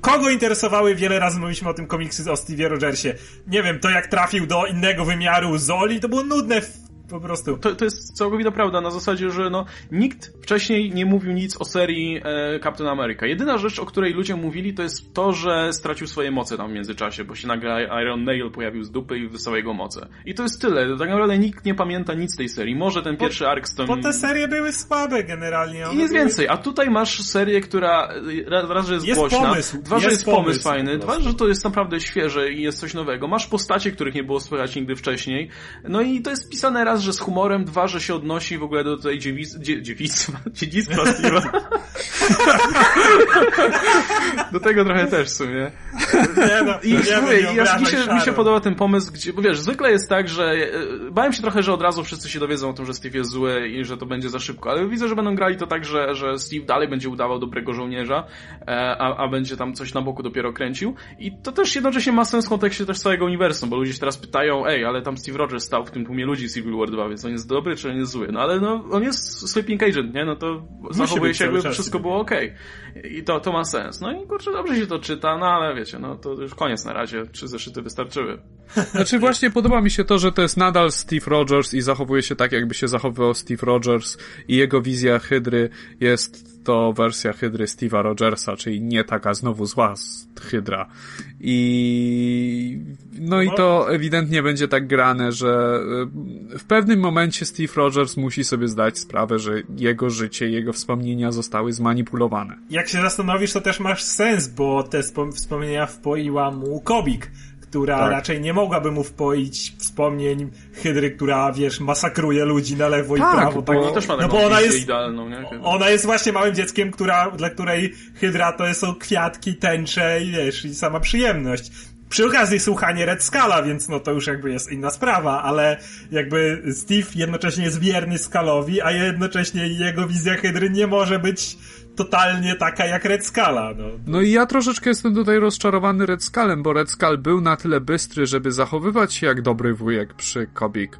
Kogo interesowały, wiele razy mówiliśmy o tym komiksy o Stevie Rogersie. Nie wiem, to jak trafił do innego wymiaru Zoli, to było nudne po prostu. To, to jest całkowita prawda, na zasadzie, że no, nikt wcześniej nie mówił nic o serii e, Captain America. Jedyna rzecz, o której ludzie mówili, to jest to, że stracił swoje moce tam w międzyczasie, bo się nagle Iron Nail pojawił z dupy i wysłał jego moce. I to jest tyle. Tak naprawdę nikt nie pamięta nic z tej serii. Może ten pierwszy z tym... Bo te serie były słabe generalnie. I nic były- więcej, a tutaj masz serię, która y, raz, raz że jest, Jest głośna, pomysł, dwa, że jest jest pomysł pomysł fajny, dwa, że to jest naprawdę świeże i jest coś nowego. Masz postacie, których nie było słychać nigdy wcześniej. No i to jest pisane raz, że z humorem, dwa, że się odnosi w ogóle do tej dziewic, dzie, dziewictwa, dziedzictwa Steve'a. do tego trochę też w sumie. Nie, no, I nie, mówię, i ja, mi, się, mi się podoba ten pomysł, gdzie, bo wiesz, zwykle jest tak, że e, bałem się trochę, że od razu wszyscy się dowiedzą o tym, że Steve jest zły i że to będzie za szybko, ale widzę, że będą grali to tak, że, że Steve dalej będzie udawał dobrego żołnierza, e, a, a będzie tam coś na boku dopiero kręcił i to też jednocześnie ma sens w kontekście też całego uniwersum, bo ludzie się teraz pytają, ej, ale tam Steve Rogers stał w tym tłumie ludzi Civil War 2, więc on jest dobry czy on jest zły? No ale no, on jest sleeping agent, nie? No to zachowuje być się jakby czas wszystko było okej. I to, to ma sens. No i kurczę, dobrze się to czyta, no ale wiecie, no to już koniec na razie. Trzy zeszyty wystarczyły. Znaczy właśnie podoba mi się to, że to jest nadal Steve Rogers i zachowuje się tak, jakby się zachowywał Steve Rogers i jego wizja Hydry jest to wersja Hydry Steve'a Rogersa, czyli nie taka znowu zła Hydra. I no i to ewidentnie będzie tak grane, że y, w pewnym momencie Steve Rogers musi sobie zdać sprawę, że jego życie, jego wspomnienia zostały zmanipulowane. Jak się zastanowisz, to też masz sens, bo te wspom- wspomnienia wpoiła mu Kobik, która Tak. raczej nie mogłaby mu wpoić wspomnień Hydry, która, wiesz, masakruje ludzi na lewo Tak, i prawo. bo- tak? Też ma no bo ona jest, idealną, nie? ona jest właśnie małym dzieckiem, która, dla której Hydra to są kwiatki, tęcze i wiesz, i sama przyjemność. Przy okazji słuchanie Red Scala, więc no to już jakby jest inna sprawa, ale jakby Steve jednocześnie jest wierny Skalowi, a jednocześnie jego wizja Hydry nie może być totalnie taka jak Red. No. no i ja troszeczkę jestem tutaj rozczarowany Red Scalem, bo Red Skull był na tyle bystry, żeby zachowywać się jak dobry wujek przy Kobik.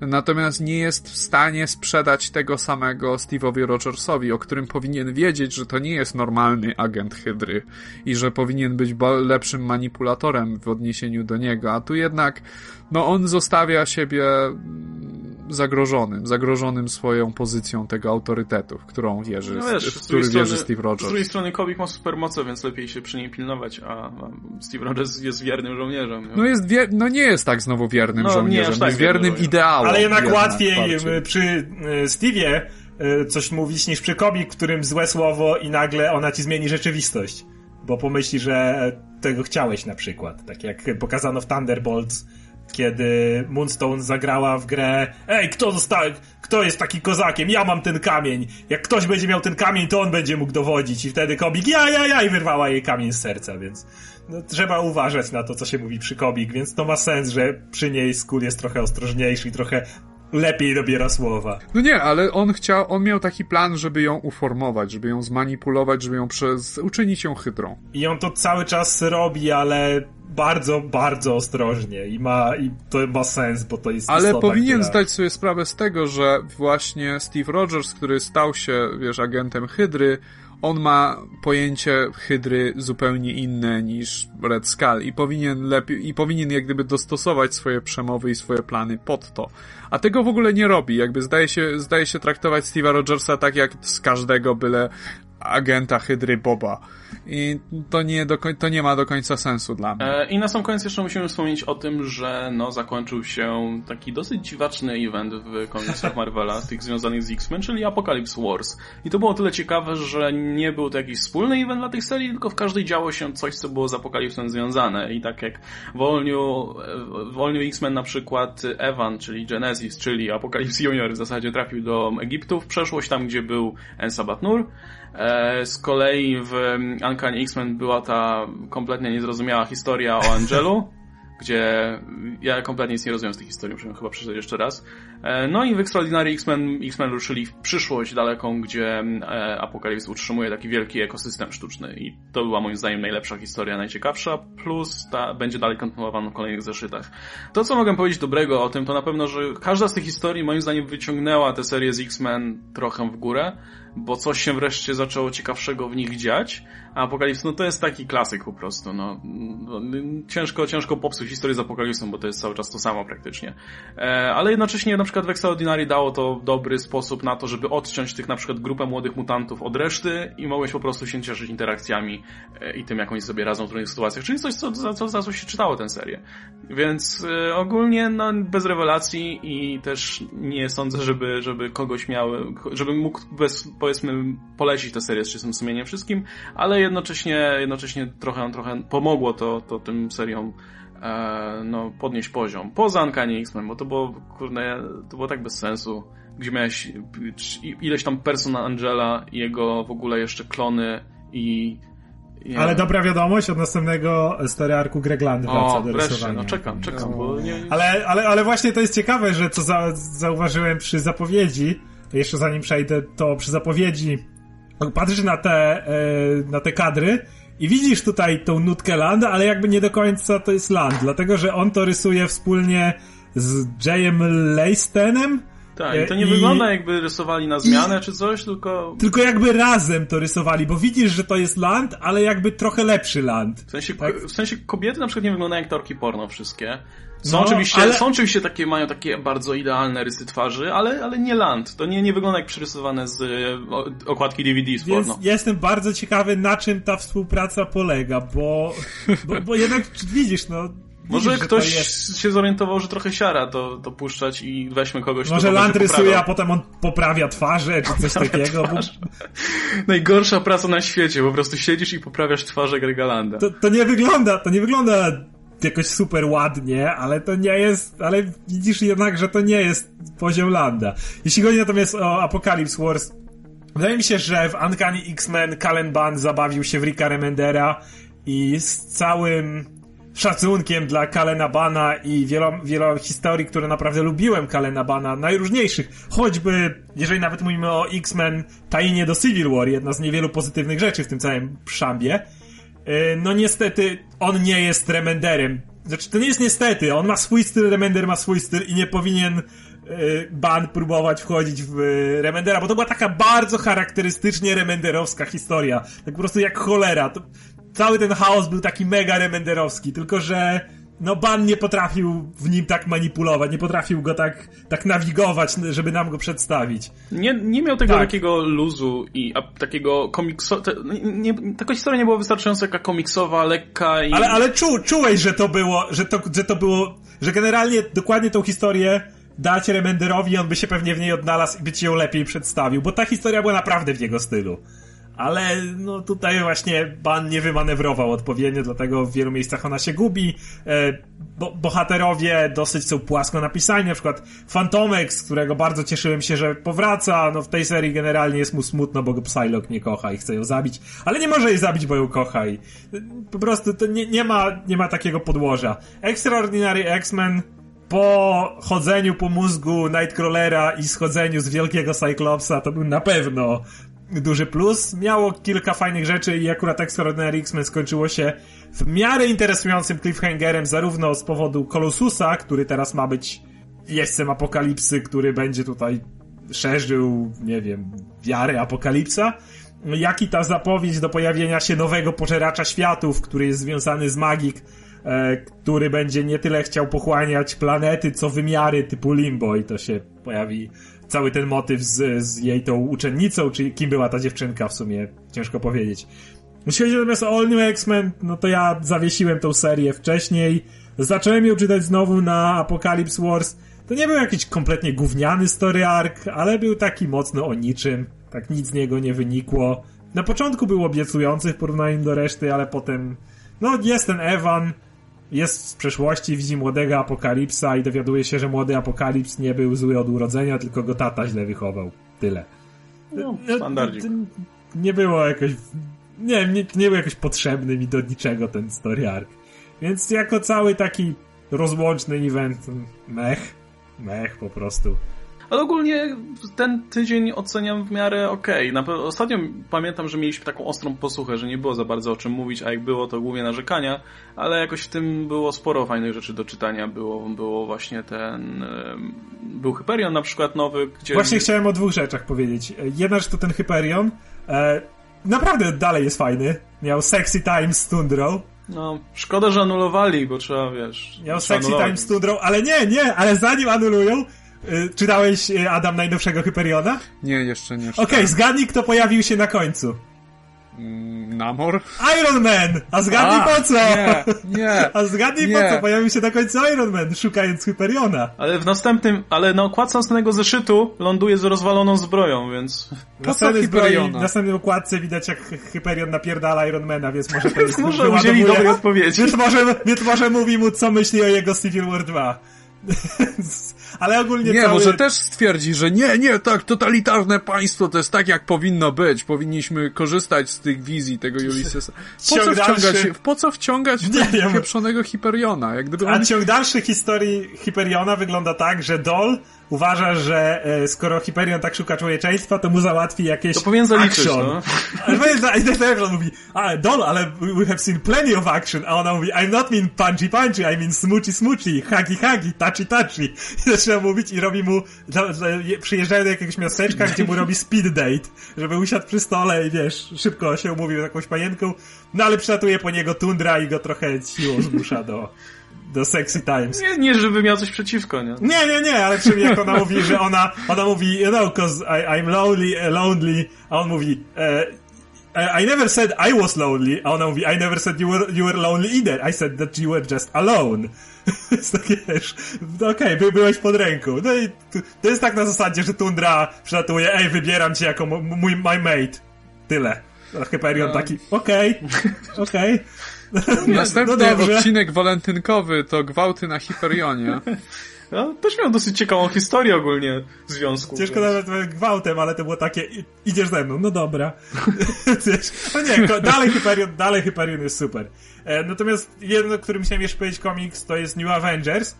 Natomiast nie jest w stanie sprzedać tego samego Steve'owi Rogersowi, o którym powinien wiedzieć, że to nie jest normalny agent Hydry i że powinien być lepszym manipulatorem w odniesieniu do niego. A tu jednak, no on zostawia siebie zagrożonym, zagrożonym swoją pozycją tego autorytetu, w którą wierzy, no wiesz, w który wierzy Steve Rogers. Z drugiej strony Kobik ma supermoce, więc lepiej się przy niej pilnować, a Steve Rogers jest wiernym żołnierzem. Nie? No jest wier... no nie jest tak znowu wiernym no, żołnierzem, tak jest wiernym ideałom. Ale jednak, jednak łatwiej bardziej. przy Steve'ie coś mówić niż przy Kobik, którym złe słowo i nagle ona ci zmieni rzeczywistość. Bo pomyśli, że tego chciałeś na przykład. Tak jak pokazano w Thunderbolts, kiedy Moonstone zagrała w grę Ej, kto został, kto jest taki kozakiem? Ja mam ten kamień. Jak ktoś będzie miał ten kamień, to on będzie mógł dowodzić. I wtedy Kobik ja, ja, ja i wyrwała jej kamień z serca, więc no, trzeba uważać na to, co się mówi przy Kobik, więc to ma sens, że przy niej Skull jest trochę ostrożniejszy i trochę lepiej dobiera słowa. No nie, ale on chciał, on miał taki plan, żeby ją uformować, żeby ją zmanipulować, żeby ją przez, uczynić ją chytrą. I on to cały czas robi, ale bardzo, bardzo ostrożnie i ma, i to ma sens, bo to jest Ale powinien która... zdać sobie sprawę z tego, że właśnie Steve Rogers, który stał się, wiesz, agentem Hydry, on ma pojęcie Hydry zupełnie inne niż Red Skull i powinien lepiej, i powinien jak gdyby dostosować swoje przemowy i swoje plany pod to. A tego w ogóle nie robi, jakby zdaje się, zdaje się traktować Steve'a Rogersa tak jak z każdego byle agenta Hydry Boba. I to nie, do, to nie ma do końca sensu dla mnie. E, I na sam koniec jeszcze musimy wspomnieć o tym, że no, zakończył się taki dosyć dziwaczny event w komiksach Marvela, tych związanych z X-Men, czyli Apocalypse Wars. I to było tyle ciekawe, że nie był to jakiś wspólny event dla tych serii, tylko w każdej działo się coś, co było z Apokalipsem związane. I tak jak w All New, w All New X-Men na przykład Evan, czyli Genesis, czyli Apocalypse Junior w zasadzie trafił do Egiptu w przeszłość, tam gdzie był Ensabat Nur, E, z kolei w Uncanny X-Men była ta kompletnie niezrozumiała historia o Angelu, gdzie ja kompletnie nic nie rozumiem z tej historii, muszę chyba przeczytać jeszcze raz. E, no i w Extraordinary X-Men X-Men ruszyli w przyszłość daleką, gdzie e, Apokalips utrzymuje taki wielki ekosystem sztuczny i to była moim zdaniem najlepsza historia, najciekawsza, plus ta będzie dalej kontynuowana w kolejnych zeszytach. To, co mogę powiedzieć dobrego o tym, to na pewno, że każda z tych historii moim zdaniem wyciągnęła tę serię z X-Men trochę w górę, bo coś się wreszcie zaczęło ciekawszego w nich dziać, a Apokalips, no to jest taki klasyk po prostu, no, no ciężko, ciężko popsuć historię z Apokalipsem, bo to jest cały czas to samo praktycznie. E, ale jednocześnie na przykład w Extraordinary dało to dobry sposób na to, żeby odciąć tych na przykład grupę młodych mutantów od reszty i mogłeś po prostu się cieszyć interakcjami e, i tym, jak oni sobie radzą w trudnych sytuacjach, czyli coś, co, za, co, za co się czytało tę serię. Więc e, ogólnie, no, bez rewelacji i też nie sądzę, żeby, żeby kogoś miał, żeby mógł bez, powiedzmy, polecić tę serię z czystym sumieniem wszystkim, ale jednocześnie, jednocześnie trochę, trochę pomogło to, to tym seriom e, no, podnieść poziom. Poza Uncanny X-Men, bo to było, kurde, to było tak bez sensu. Gdzie miałeś ileś tam person Angela i jego w ogóle jeszcze klony i. Ale dobra wiadomość, od następnego story arku Gregland wraca o, do rysowania. no czekam, czekam, bo nie... Ale, ale, ale właśnie to jest ciekawe, że co za, zauważyłem przy zapowiedzi, jeszcze zanim przejdę, to przy zapowiedzi patrzysz na te, e, na te kadry i widzisz tutaj tą nutkę Landa, ale jakby nie do końca to jest Land, dlatego że on to rysuje wspólnie z Jayem Leistenem. Tak, i to nie I... wygląda jakby rysowali na zmianę I... czy coś, tylko... Tylko jakby razem to rysowali, bo widzisz, że to jest Land, ale jakby trochę lepszy Land. W sensie, tak? w sensie kobiety na przykład nie wyglądają jak torki porno wszystkie. Są, no, oczywiście, ale... są oczywiście takie, mają takie bardzo idealne rysy twarzy, ale, ale nie land. To nie, nie wygląda jak przerysowane z okładki DVD z Więc porno. jestem bardzo ciekawy, na czym ta współpraca polega, bo, bo, bo jednak widzisz, no, może Widzisz, ktoś się zorientował, że trochę siara to, to puszczać i weźmy kogoś, Może Land rysuje, a potem on poprawia twarze, czy coś takiego. Bo... Najgorsza praca na świecie, po prostu siedzisz i poprawiasz twarze Grega Landa. To, to nie wygląda, to nie wygląda jakoś super ładnie, ale to nie jest, ale widzisz jednak, że to nie jest poziom Landa. Jeśli chodzi natomiast o Apocalypse Wars, wydaje mi się, że w Uncanny X-Men Kalen Band zabawił się w Ricka Remendera i z całym szacunkiem dla Kalena Bana i wielo historii, które naprawdę lubiłem Kalena Bana, najróżniejszych. Choćby, jeżeli nawet mówimy o X-Men Tajnie do Civil War, jedna z niewielu pozytywnych rzeczy w tym całym szambie, no niestety on nie jest remenderem. Znaczy, to nie jest niestety, on ma swój styl, remender ma swój styl i nie powinien y, Ban próbować wchodzić w y, Remendera, bo to była taka bardzo charakterystycznie remenderowska historia. Tak po prostu jak cholera. To, cały ten chaos był taki mega remenderowski, tylko że no Ban nie potrafił w nim tak manipulować, nie potrafił go tak, tak nawigować, żeby nam go przedstawić. Nie, nie miał tego tak. takiego luzu i a, takiego komikso... Te, nie, taka historia nie była wystarczająco jaka komiksowa, lekka i... Ale, ale czu, czułeś, że to było, że to, że to było, że generalnie dokładnie tą historię dać Remenderowi, on by się pewnie w niej odnalazł i by ci ją lepiej przedstawił, bo ta historia była naprawdę w jego stylu ale no tutaj właśnie ban nie wymanewrował odpowiednio, dlatego w wielu miejscach ona się gubi. E, bo, bohaterowie dosyć są płasko napisani, na przykład Fantomek, z którego bardzo cieszyłem się, że powraca, no w tej serii generalnie jest mu smutno, bo go Psylocke nie kocha i chce ją zabić, ale nie może jej zabić, bo ją kocha i po prostu to nie, nie ma, nie ma takiego podłoża. Extraordinary X-Men po chodzeniu po mózgu Nightcrawlera i schodzeniu z wielkiego Cyclopsa to był na pewno duży plus. Miało kilka fajnych rzeczy i akurat Extraordinary X-Men skończyło się w miarę interesującym cliffhangerem, zarówno z powodu Colossusa, który teraz ma być jeźdźcem apokalipsy, który będzie tutaj szerzył, nie wiem, wiarę apokalipsa, jak i ta zapowiedź do pojawienia się nowego pożeracza światów, który jest związany z Magik, e, który będzie nie tyle chciał pochłaniać planety, co wymiary typu Limbo i to się pojawi cały ten motyw z, z jej tą uczennicą, czy kim była ta dziewczynka w sumie, ciężko powiedzieć. Jeśli chodzi natomiast o All New X-Men, no to ja zawiesiłem tą serię wcześniej, zacząłem ją czytać znowu na Apocalypse Wars. To nie był jakiś kompletnie gówniany story arc, ale był taki mocno o niczym, tak nic z niego nie wynikło. Na początku był obiecujący w porównaniu do reszty, ale potem, no jest ten Evan, jest z przeszłości, widzi młodego Apokalipsa i dowiaduje się, że młody Apokalips nie był zły od urodzenia, tylko go tata źle wychował. Tyle. No, standardzik. Nie było jakoś... Nie, nie, nie był jakoś potrzebny mi do niczego ten story arc. Więc jako cały taki rozłączny event, mech, mech po prostu. Ale ogólnie ten tydzień oceniam w miarę okej. Okay. Ostatnio pamiętam, że mieliśmy taką ostrą posłuchę, że nie było za bardzo o czym mówić, a jak było, to głównie narzekania, ale jakoś w tym było sporo fajnych rzeczy do czytania. Było, było właśnie ten... Był Hyperion na przykład nowy, gdzie... Właśnie chciałem o dwóch rzeczach powiedzieć. Jedna rzecz to ten Hyperion. E, naprawdę dalej jest fajny. Miał Sexy Time z Tundrą. No, szkoda, że anulowali, bo trzeba, wiesz... Miał Sexy Time z Tundrą, ale nie, nie, ale zanim anulują, czytałeś y, Adam najnowszego Hyperiona? Nie, jeszcze nie. Okej, okay, zgadnij kto pojawił się na końcu. Mm, Namor? Iron Man! A zgadnij A, po co? Nie, nie. A zgadnij nie. po co? Pojawił się na końcu Iron Man, szukając Hyperiona. Ale w następnym, ale na okładce następnego zeszytu ląduje z rozwaloną zbroją, więc... Po co Hyperiona? W następnej okładce widać jak Hyperion napierdala Ironmana, więc może to jest... może udzieli dobrej odpowiedzi. Więc może, więc może mówi mu, co myśli o jego Civil War 2. Ale ogólnie Nie, cały... może też stwierdzi, że nie, nie, tak, totalitarne państwo to jest tak, jak powinno być. Powinniśmy korzystać z tych wizji tego Ulyssesa. Po co wciągać, po co wciągać pieprzonego Hyperiona? Jak gdyby on... A ciąg dalszy historii Hyperiona wygląda tak, że Dol uważa, że e, skoro Hyperion tak szuka człowieczeństwa, to mu załatwi jakieś To powinien zaliczyć, action. no. Ale on mówi, a, Dol, ale we have seen plenty of action. A ona mówi, I'm not mean punchy punchy, I mean smoochy smoochy, huggy huggy, touchy touchy. I zaczyna mówić i robi mu, przyjeżdżają do jakiegoś miasteczka, gdzie mu robi speed date, żeby usiadł przy stole i wiesz, szybko się umówił z jakąś panienką, no ale przylatuje po niego tundra i go trochę siłą zmusza do do Sexy Times. Nie, nie, żeby miał coś przeciwko, nie? Nie, nie, nie, ale czyli jak ona mówi, że ona, ona mówi, you know, cause I, I'm lonely, lonely, a on mówi, uh, I never said I was lonely, a ona mówi, I never said you were, you were lonely either, I said that you were just alone. jest takie, wiesz, okej, okay, by, byłeś pod ręką. No i to jest tak na zasadzie, że Tundra przylatuje, ej, wybieram cię jako mój, my mate. Tyle. Hyperion no. taki, okej, okay, okej. Okay. Następny no odcinek walentynkowy to gwałty na Hiperionie. No, też miał dosyć ciekawą historię ogólnie związku. Ciężko więc... nawet gwałtem, ale to było takie, idziesz ze mną, no dobra. no nie, dalej Hyperion, dalej Hyperion jest super. E, natomiast jedno, którym chciałem jeszcze powiedzieć komiks, to jest New Avengers,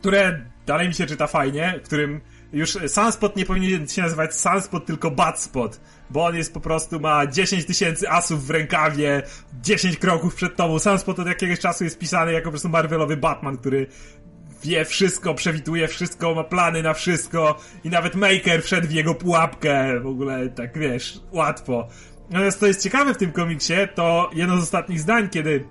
które dalej mi się czyta fajnie, w którym już Sunspot nie powinien się nazywać Sunspot, tylko Batspot, bo on jest po prostu, ma 10 tysięcy asów w rękawie, 10 kroków przed tobą. Sunspot od jakiegoś czasu jest pisany jako po prostu Marvelowy Batman, który wie wszystko, przewiduje wszystko, ma plany na wszystko i nawet Maker wszedł w jego pułapkę, w ogóle tak wiesz, łatwo. Natomiast co jest ciekawe w tym komiksie, to jedno z ostatnich zdań, kiedy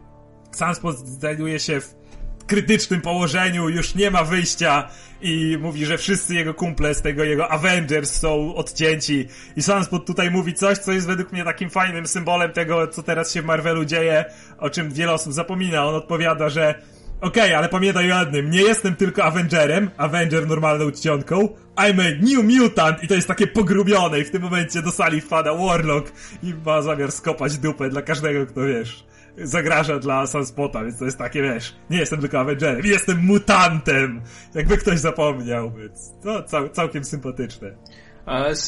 Sunspot znajduje się w krytycznym położeniu, już nie ma wyjścia i mówi, że wszyscy jego kumple z tego jego Avengers są odcięci. I Sunspot tutaj mówi coś, co jest według mnie takim fajnym symbolem tego, co teraz się w Marvelu dzieje, o czym wiele osób zapomina. On odpowiada, że okej, okay, ale pamiętaj o jednym, nie jestem tylko Avengerem, Avenger normalną czcionką, I'm a new mutant i to jest takie pogrubione i w tym momencie do sali wpada Warlock i ma zamiar skopać dupę dla każdego, kto wiesz zagraża dla Sunspota, więc to jest takie, wiesz, nie jestem tylko Avengerem, jestem mutantem! Jakby ktoś zapomniał, więc to cał, całkiem sympatyczne.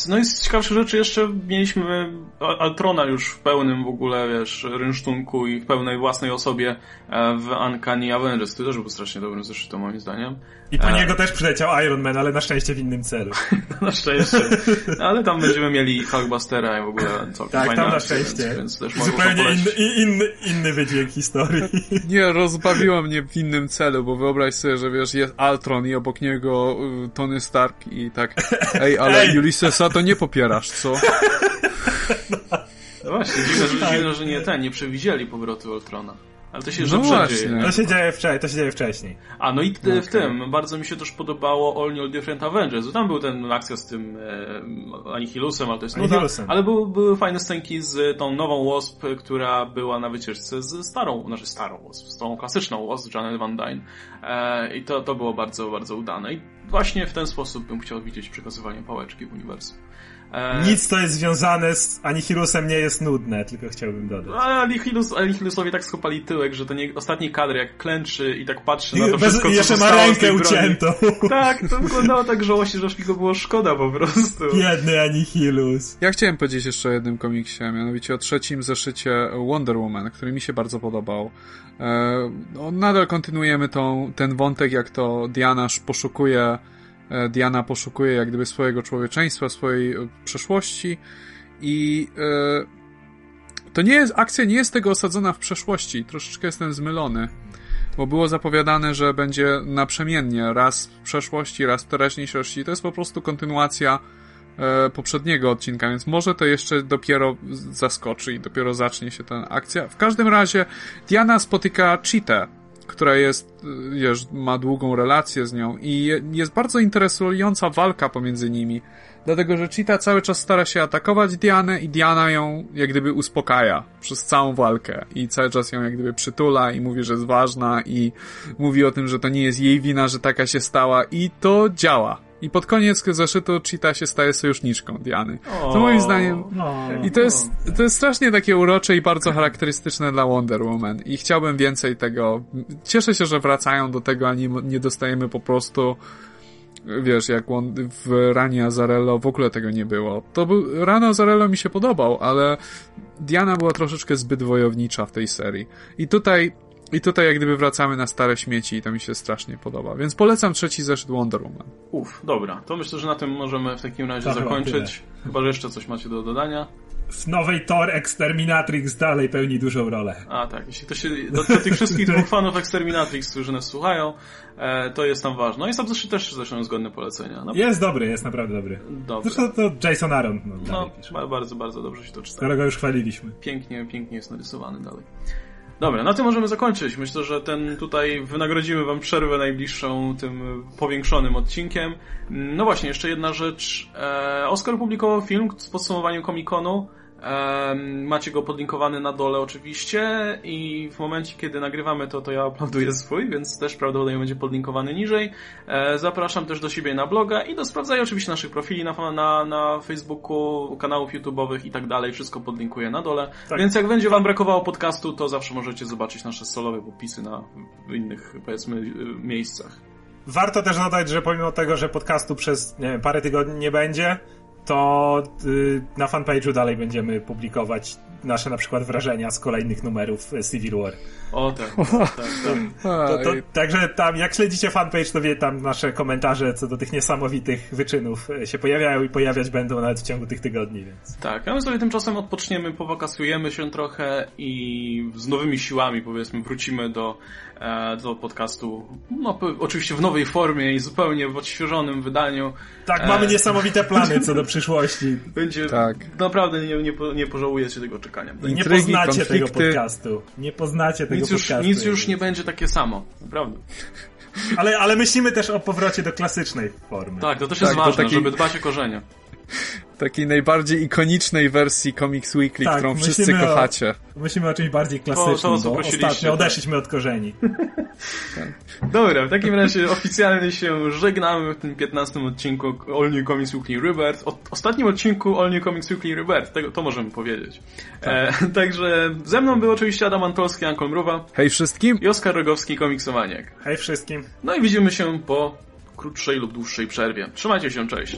No i z ciekawszych rzeczy jeszcze mieliśmy Altrona już w pełnym w ogóle, wiesz, rynsztunku i w pełnej własnej osobie e, w Uncanny Avengers, który też był strasznie dobrym zeszytem moim zdaniem. I po e... niego też przyleciał Iron Man, ale na szczęście w innym celu. na szczęście. Ale tam będziemy mieli Hulkbustera i w ogóle całkiem Tak, tam na szczęście. Więc, więc też Zupełnie inny, inny, inny wydźwięk historii. Nie, rozbawiło mnie w innym celu, bo wyobraź sobie, że wiesz, jest Altron i obok niego y, Tony Stark i tak, ej, ale ej, Ulyssesa to nie popierasz, co? No właśnie, dziwne, że, dziwne, że nie ten, nie przewidzieli powrotu Ultrona. Ale to się no właśnie. dzieje. To się dzieje, wcześniej, to się dzieje wcześniej. A no i w okay. tym bardzo mi się też podobało All New Different Avengers. Tam był ten akcja z tym e, Anihilusem, ale to jest nuda. Ale był, były fajne scenki z tą nową Wasp, która była na wycieczce z starą, znaczy starą Wasp, z tą klasyczną Wasp, Janet Van Dyne. E, I to, to było bardzo, bardzo udane. I właśnie w ten sposób bym chciał widzieć przekazywanie pałeczki w uniwersum. E... Nic, to jest związane z Anihirusem nie jest nudne, tylko chciałbym dodać. Ale Anihilus, Anihilusowi tak skopali tyłek, że to nie, ostatni kadr jak klęczy i tak patrzy na to Bez, wszystko, co jeszcze ma rękę uciętą. Tak, to wyglądało tak żałośnie, że aż mi go było szkoda po prostu. Biedny Anihilus. Ja chciałem powiedzieć jeszcze o jednym komiksie, mianowicie o trzecim zeszycie Wonder Woman, który mi się bardzo podobał. E, no, nadal kontynuujemy tą, ten wątek, jak to Diana poszukuje Diana poszukuje jak gdyby swojego człowieczeństwa, swojej e, przeszłości i e, to nie jest, akcja nie jest tego osadzona w przeszłości. Troszeczkę jestem zmylony. Bo było zapowiadane, że będzie naprzemiennie raz w przeszłości, raz w teraźniejszości. To jest po prostu kontynuacja poprzedniego odcinka, więc może to jeszcze dopiero zaskoczy i dopiero zacznie się ta akcja. W każdym razie Diana spotyka Cheetah, która jest, wiesz, ma długą relację z nią i jest bardzo interesująca walka pomiędzy nimi. Dlatego, że Cheetah cały czas stara się atakować Dianę i Diana ją jak gdyby uspokaja przez całą walkę i cały czas ją jak gdyby przytula i mówi, że jest ważna i mówi o tym, że to nie jest jej wina, że taka się stała i to działa. I pod koniec zeszytu Cheetah się staje sojuszniczką Diany. To moim zdaniem... No. I to jest, to jest strasznie takie urocze i bardzo charakterystyczne dla Wonder Woman. I chciałbym więcej tego... Cieszę się, że wracają do tego, a nie, nie dostajemy po prostu wiesz, jak w ranie Azarello w ogóle tego nie było. To był, rano Azarello mi się podobał, ale Diana była troszeczkę zbyt wojownicza w tej serii. I tutaj i tutaj jak gdyby wracamy na stare śmieci i to mi się strasznie podoba. Więc polecam trzeci zeszyt Wonder Woman. Uff, dobra. To myślę, że na tym możemy w takim razie tak, zakończyć. Chyba, że jeszcze coś macie do dodania. W nowej Thor Exterminatrix dalej pełni dużą rolę. A tak, jeśli to się do, do tych wszystkich dwóch fanów Exterminatrix, którzy nas słuchają, e, to jest tam ważne. No i sam zresztą też zresztą zgodne polecenia. No, jest dobry, jest naprawdę dobry. Dobry. Zresztą to Jason Aaron. No, no bardzo, bardzo dobrze się to czyta. Którego już chwaliliśmy. Pięknie, pięknie jest narysowany dalej. Dobra, na tym możemy zakończyć. Myślę, że ten tutaj wynagrodzimy wam przerwę najbliższą tym powiększonym odcinkiem. No właśnie, jeszcze jedna rzecz. E, Oscar publikował film z podsumowaniem Comic-Conu. Macie go podlinkowany na dole oczywiście i w momencie, kiedy nagrywamy to, to ja uploaduję swój, więc też prawdopodobnie będzie podlinkowany niżej. E, zapraszam też do siebie na bloga i do sprawdzania oczywiście naszych profili na, na, na Facebooku, kanałów YouTube'owych i tak dalej. Wszystko podlinkuję na dole. Tak. Więc jak będzie Wam brakowało podcastu, to zawsze możecie zobaczyć nasze solowe popisy na innych, powiedzmy, miejscach. Warto też dodać, że pomimo tego, że podcastu przez nie wiem, parę tygodni nie będzie, to y, na fanpage'u dalej będziemy publikować nasze na przykład wrażenia z kolejnych numerów Civil War. O tak, tak, tak. To, to, także tam, jak śledzicie fanpage, to wie, tam nasze komentarze co do tych niesamowitych wyczynów e, się pojawiają i pojawiać będą nawet w ciągu tych tygodni, więc. Tak, a my sobie tymczasem odpoczniemy, powakasujemy się trochę i z nowymi siłami, powiedzmy, wrócimy do, do podcastu, no oczywiście w nowej formie i zupełnie w odświeżonym wydaniu. Tak, e... mamy niesamowite plany co do przyszłości. Będzie, tak. naprawdę nie, nie, nie pożałujecie tego czekania. Nie poznacie konflikty. tego podcastu. Nie poznacie tego nic już, podcastu. Nic już nie będzie takie samo, naprawdę. Ale, ale myślimy też o powrocie do klasycznej formy. Tak, to też jest tak, ważne, taki... żeby dbać o korzenie takiej najbardziej ikonicznej wersji Comics Weekly, tak, którą wszyscy kochacie. O, myślimy o czymś bardziej klasycznym, to, to, bo ostatnio tak. odeszliśmy od korzeni. Dobra, w takim razie oficjalnie się żegnamy w tym 15 odcinku All New Comics Weekly Rebirth. O, ostatnim odcinku All New Comics Weekly Rebirth, tego, to możemy powiedzieć. Tak. E, także ze mną był oczywiście Adam Antolski, Ankol Mruwa. Hej wszystkim. I Oskar Rogowski, Komiksowaniek. Hej wszystkim. No i widzimy się po krótszej lub dłuższej przerwie. Trzymajcie się, cześć.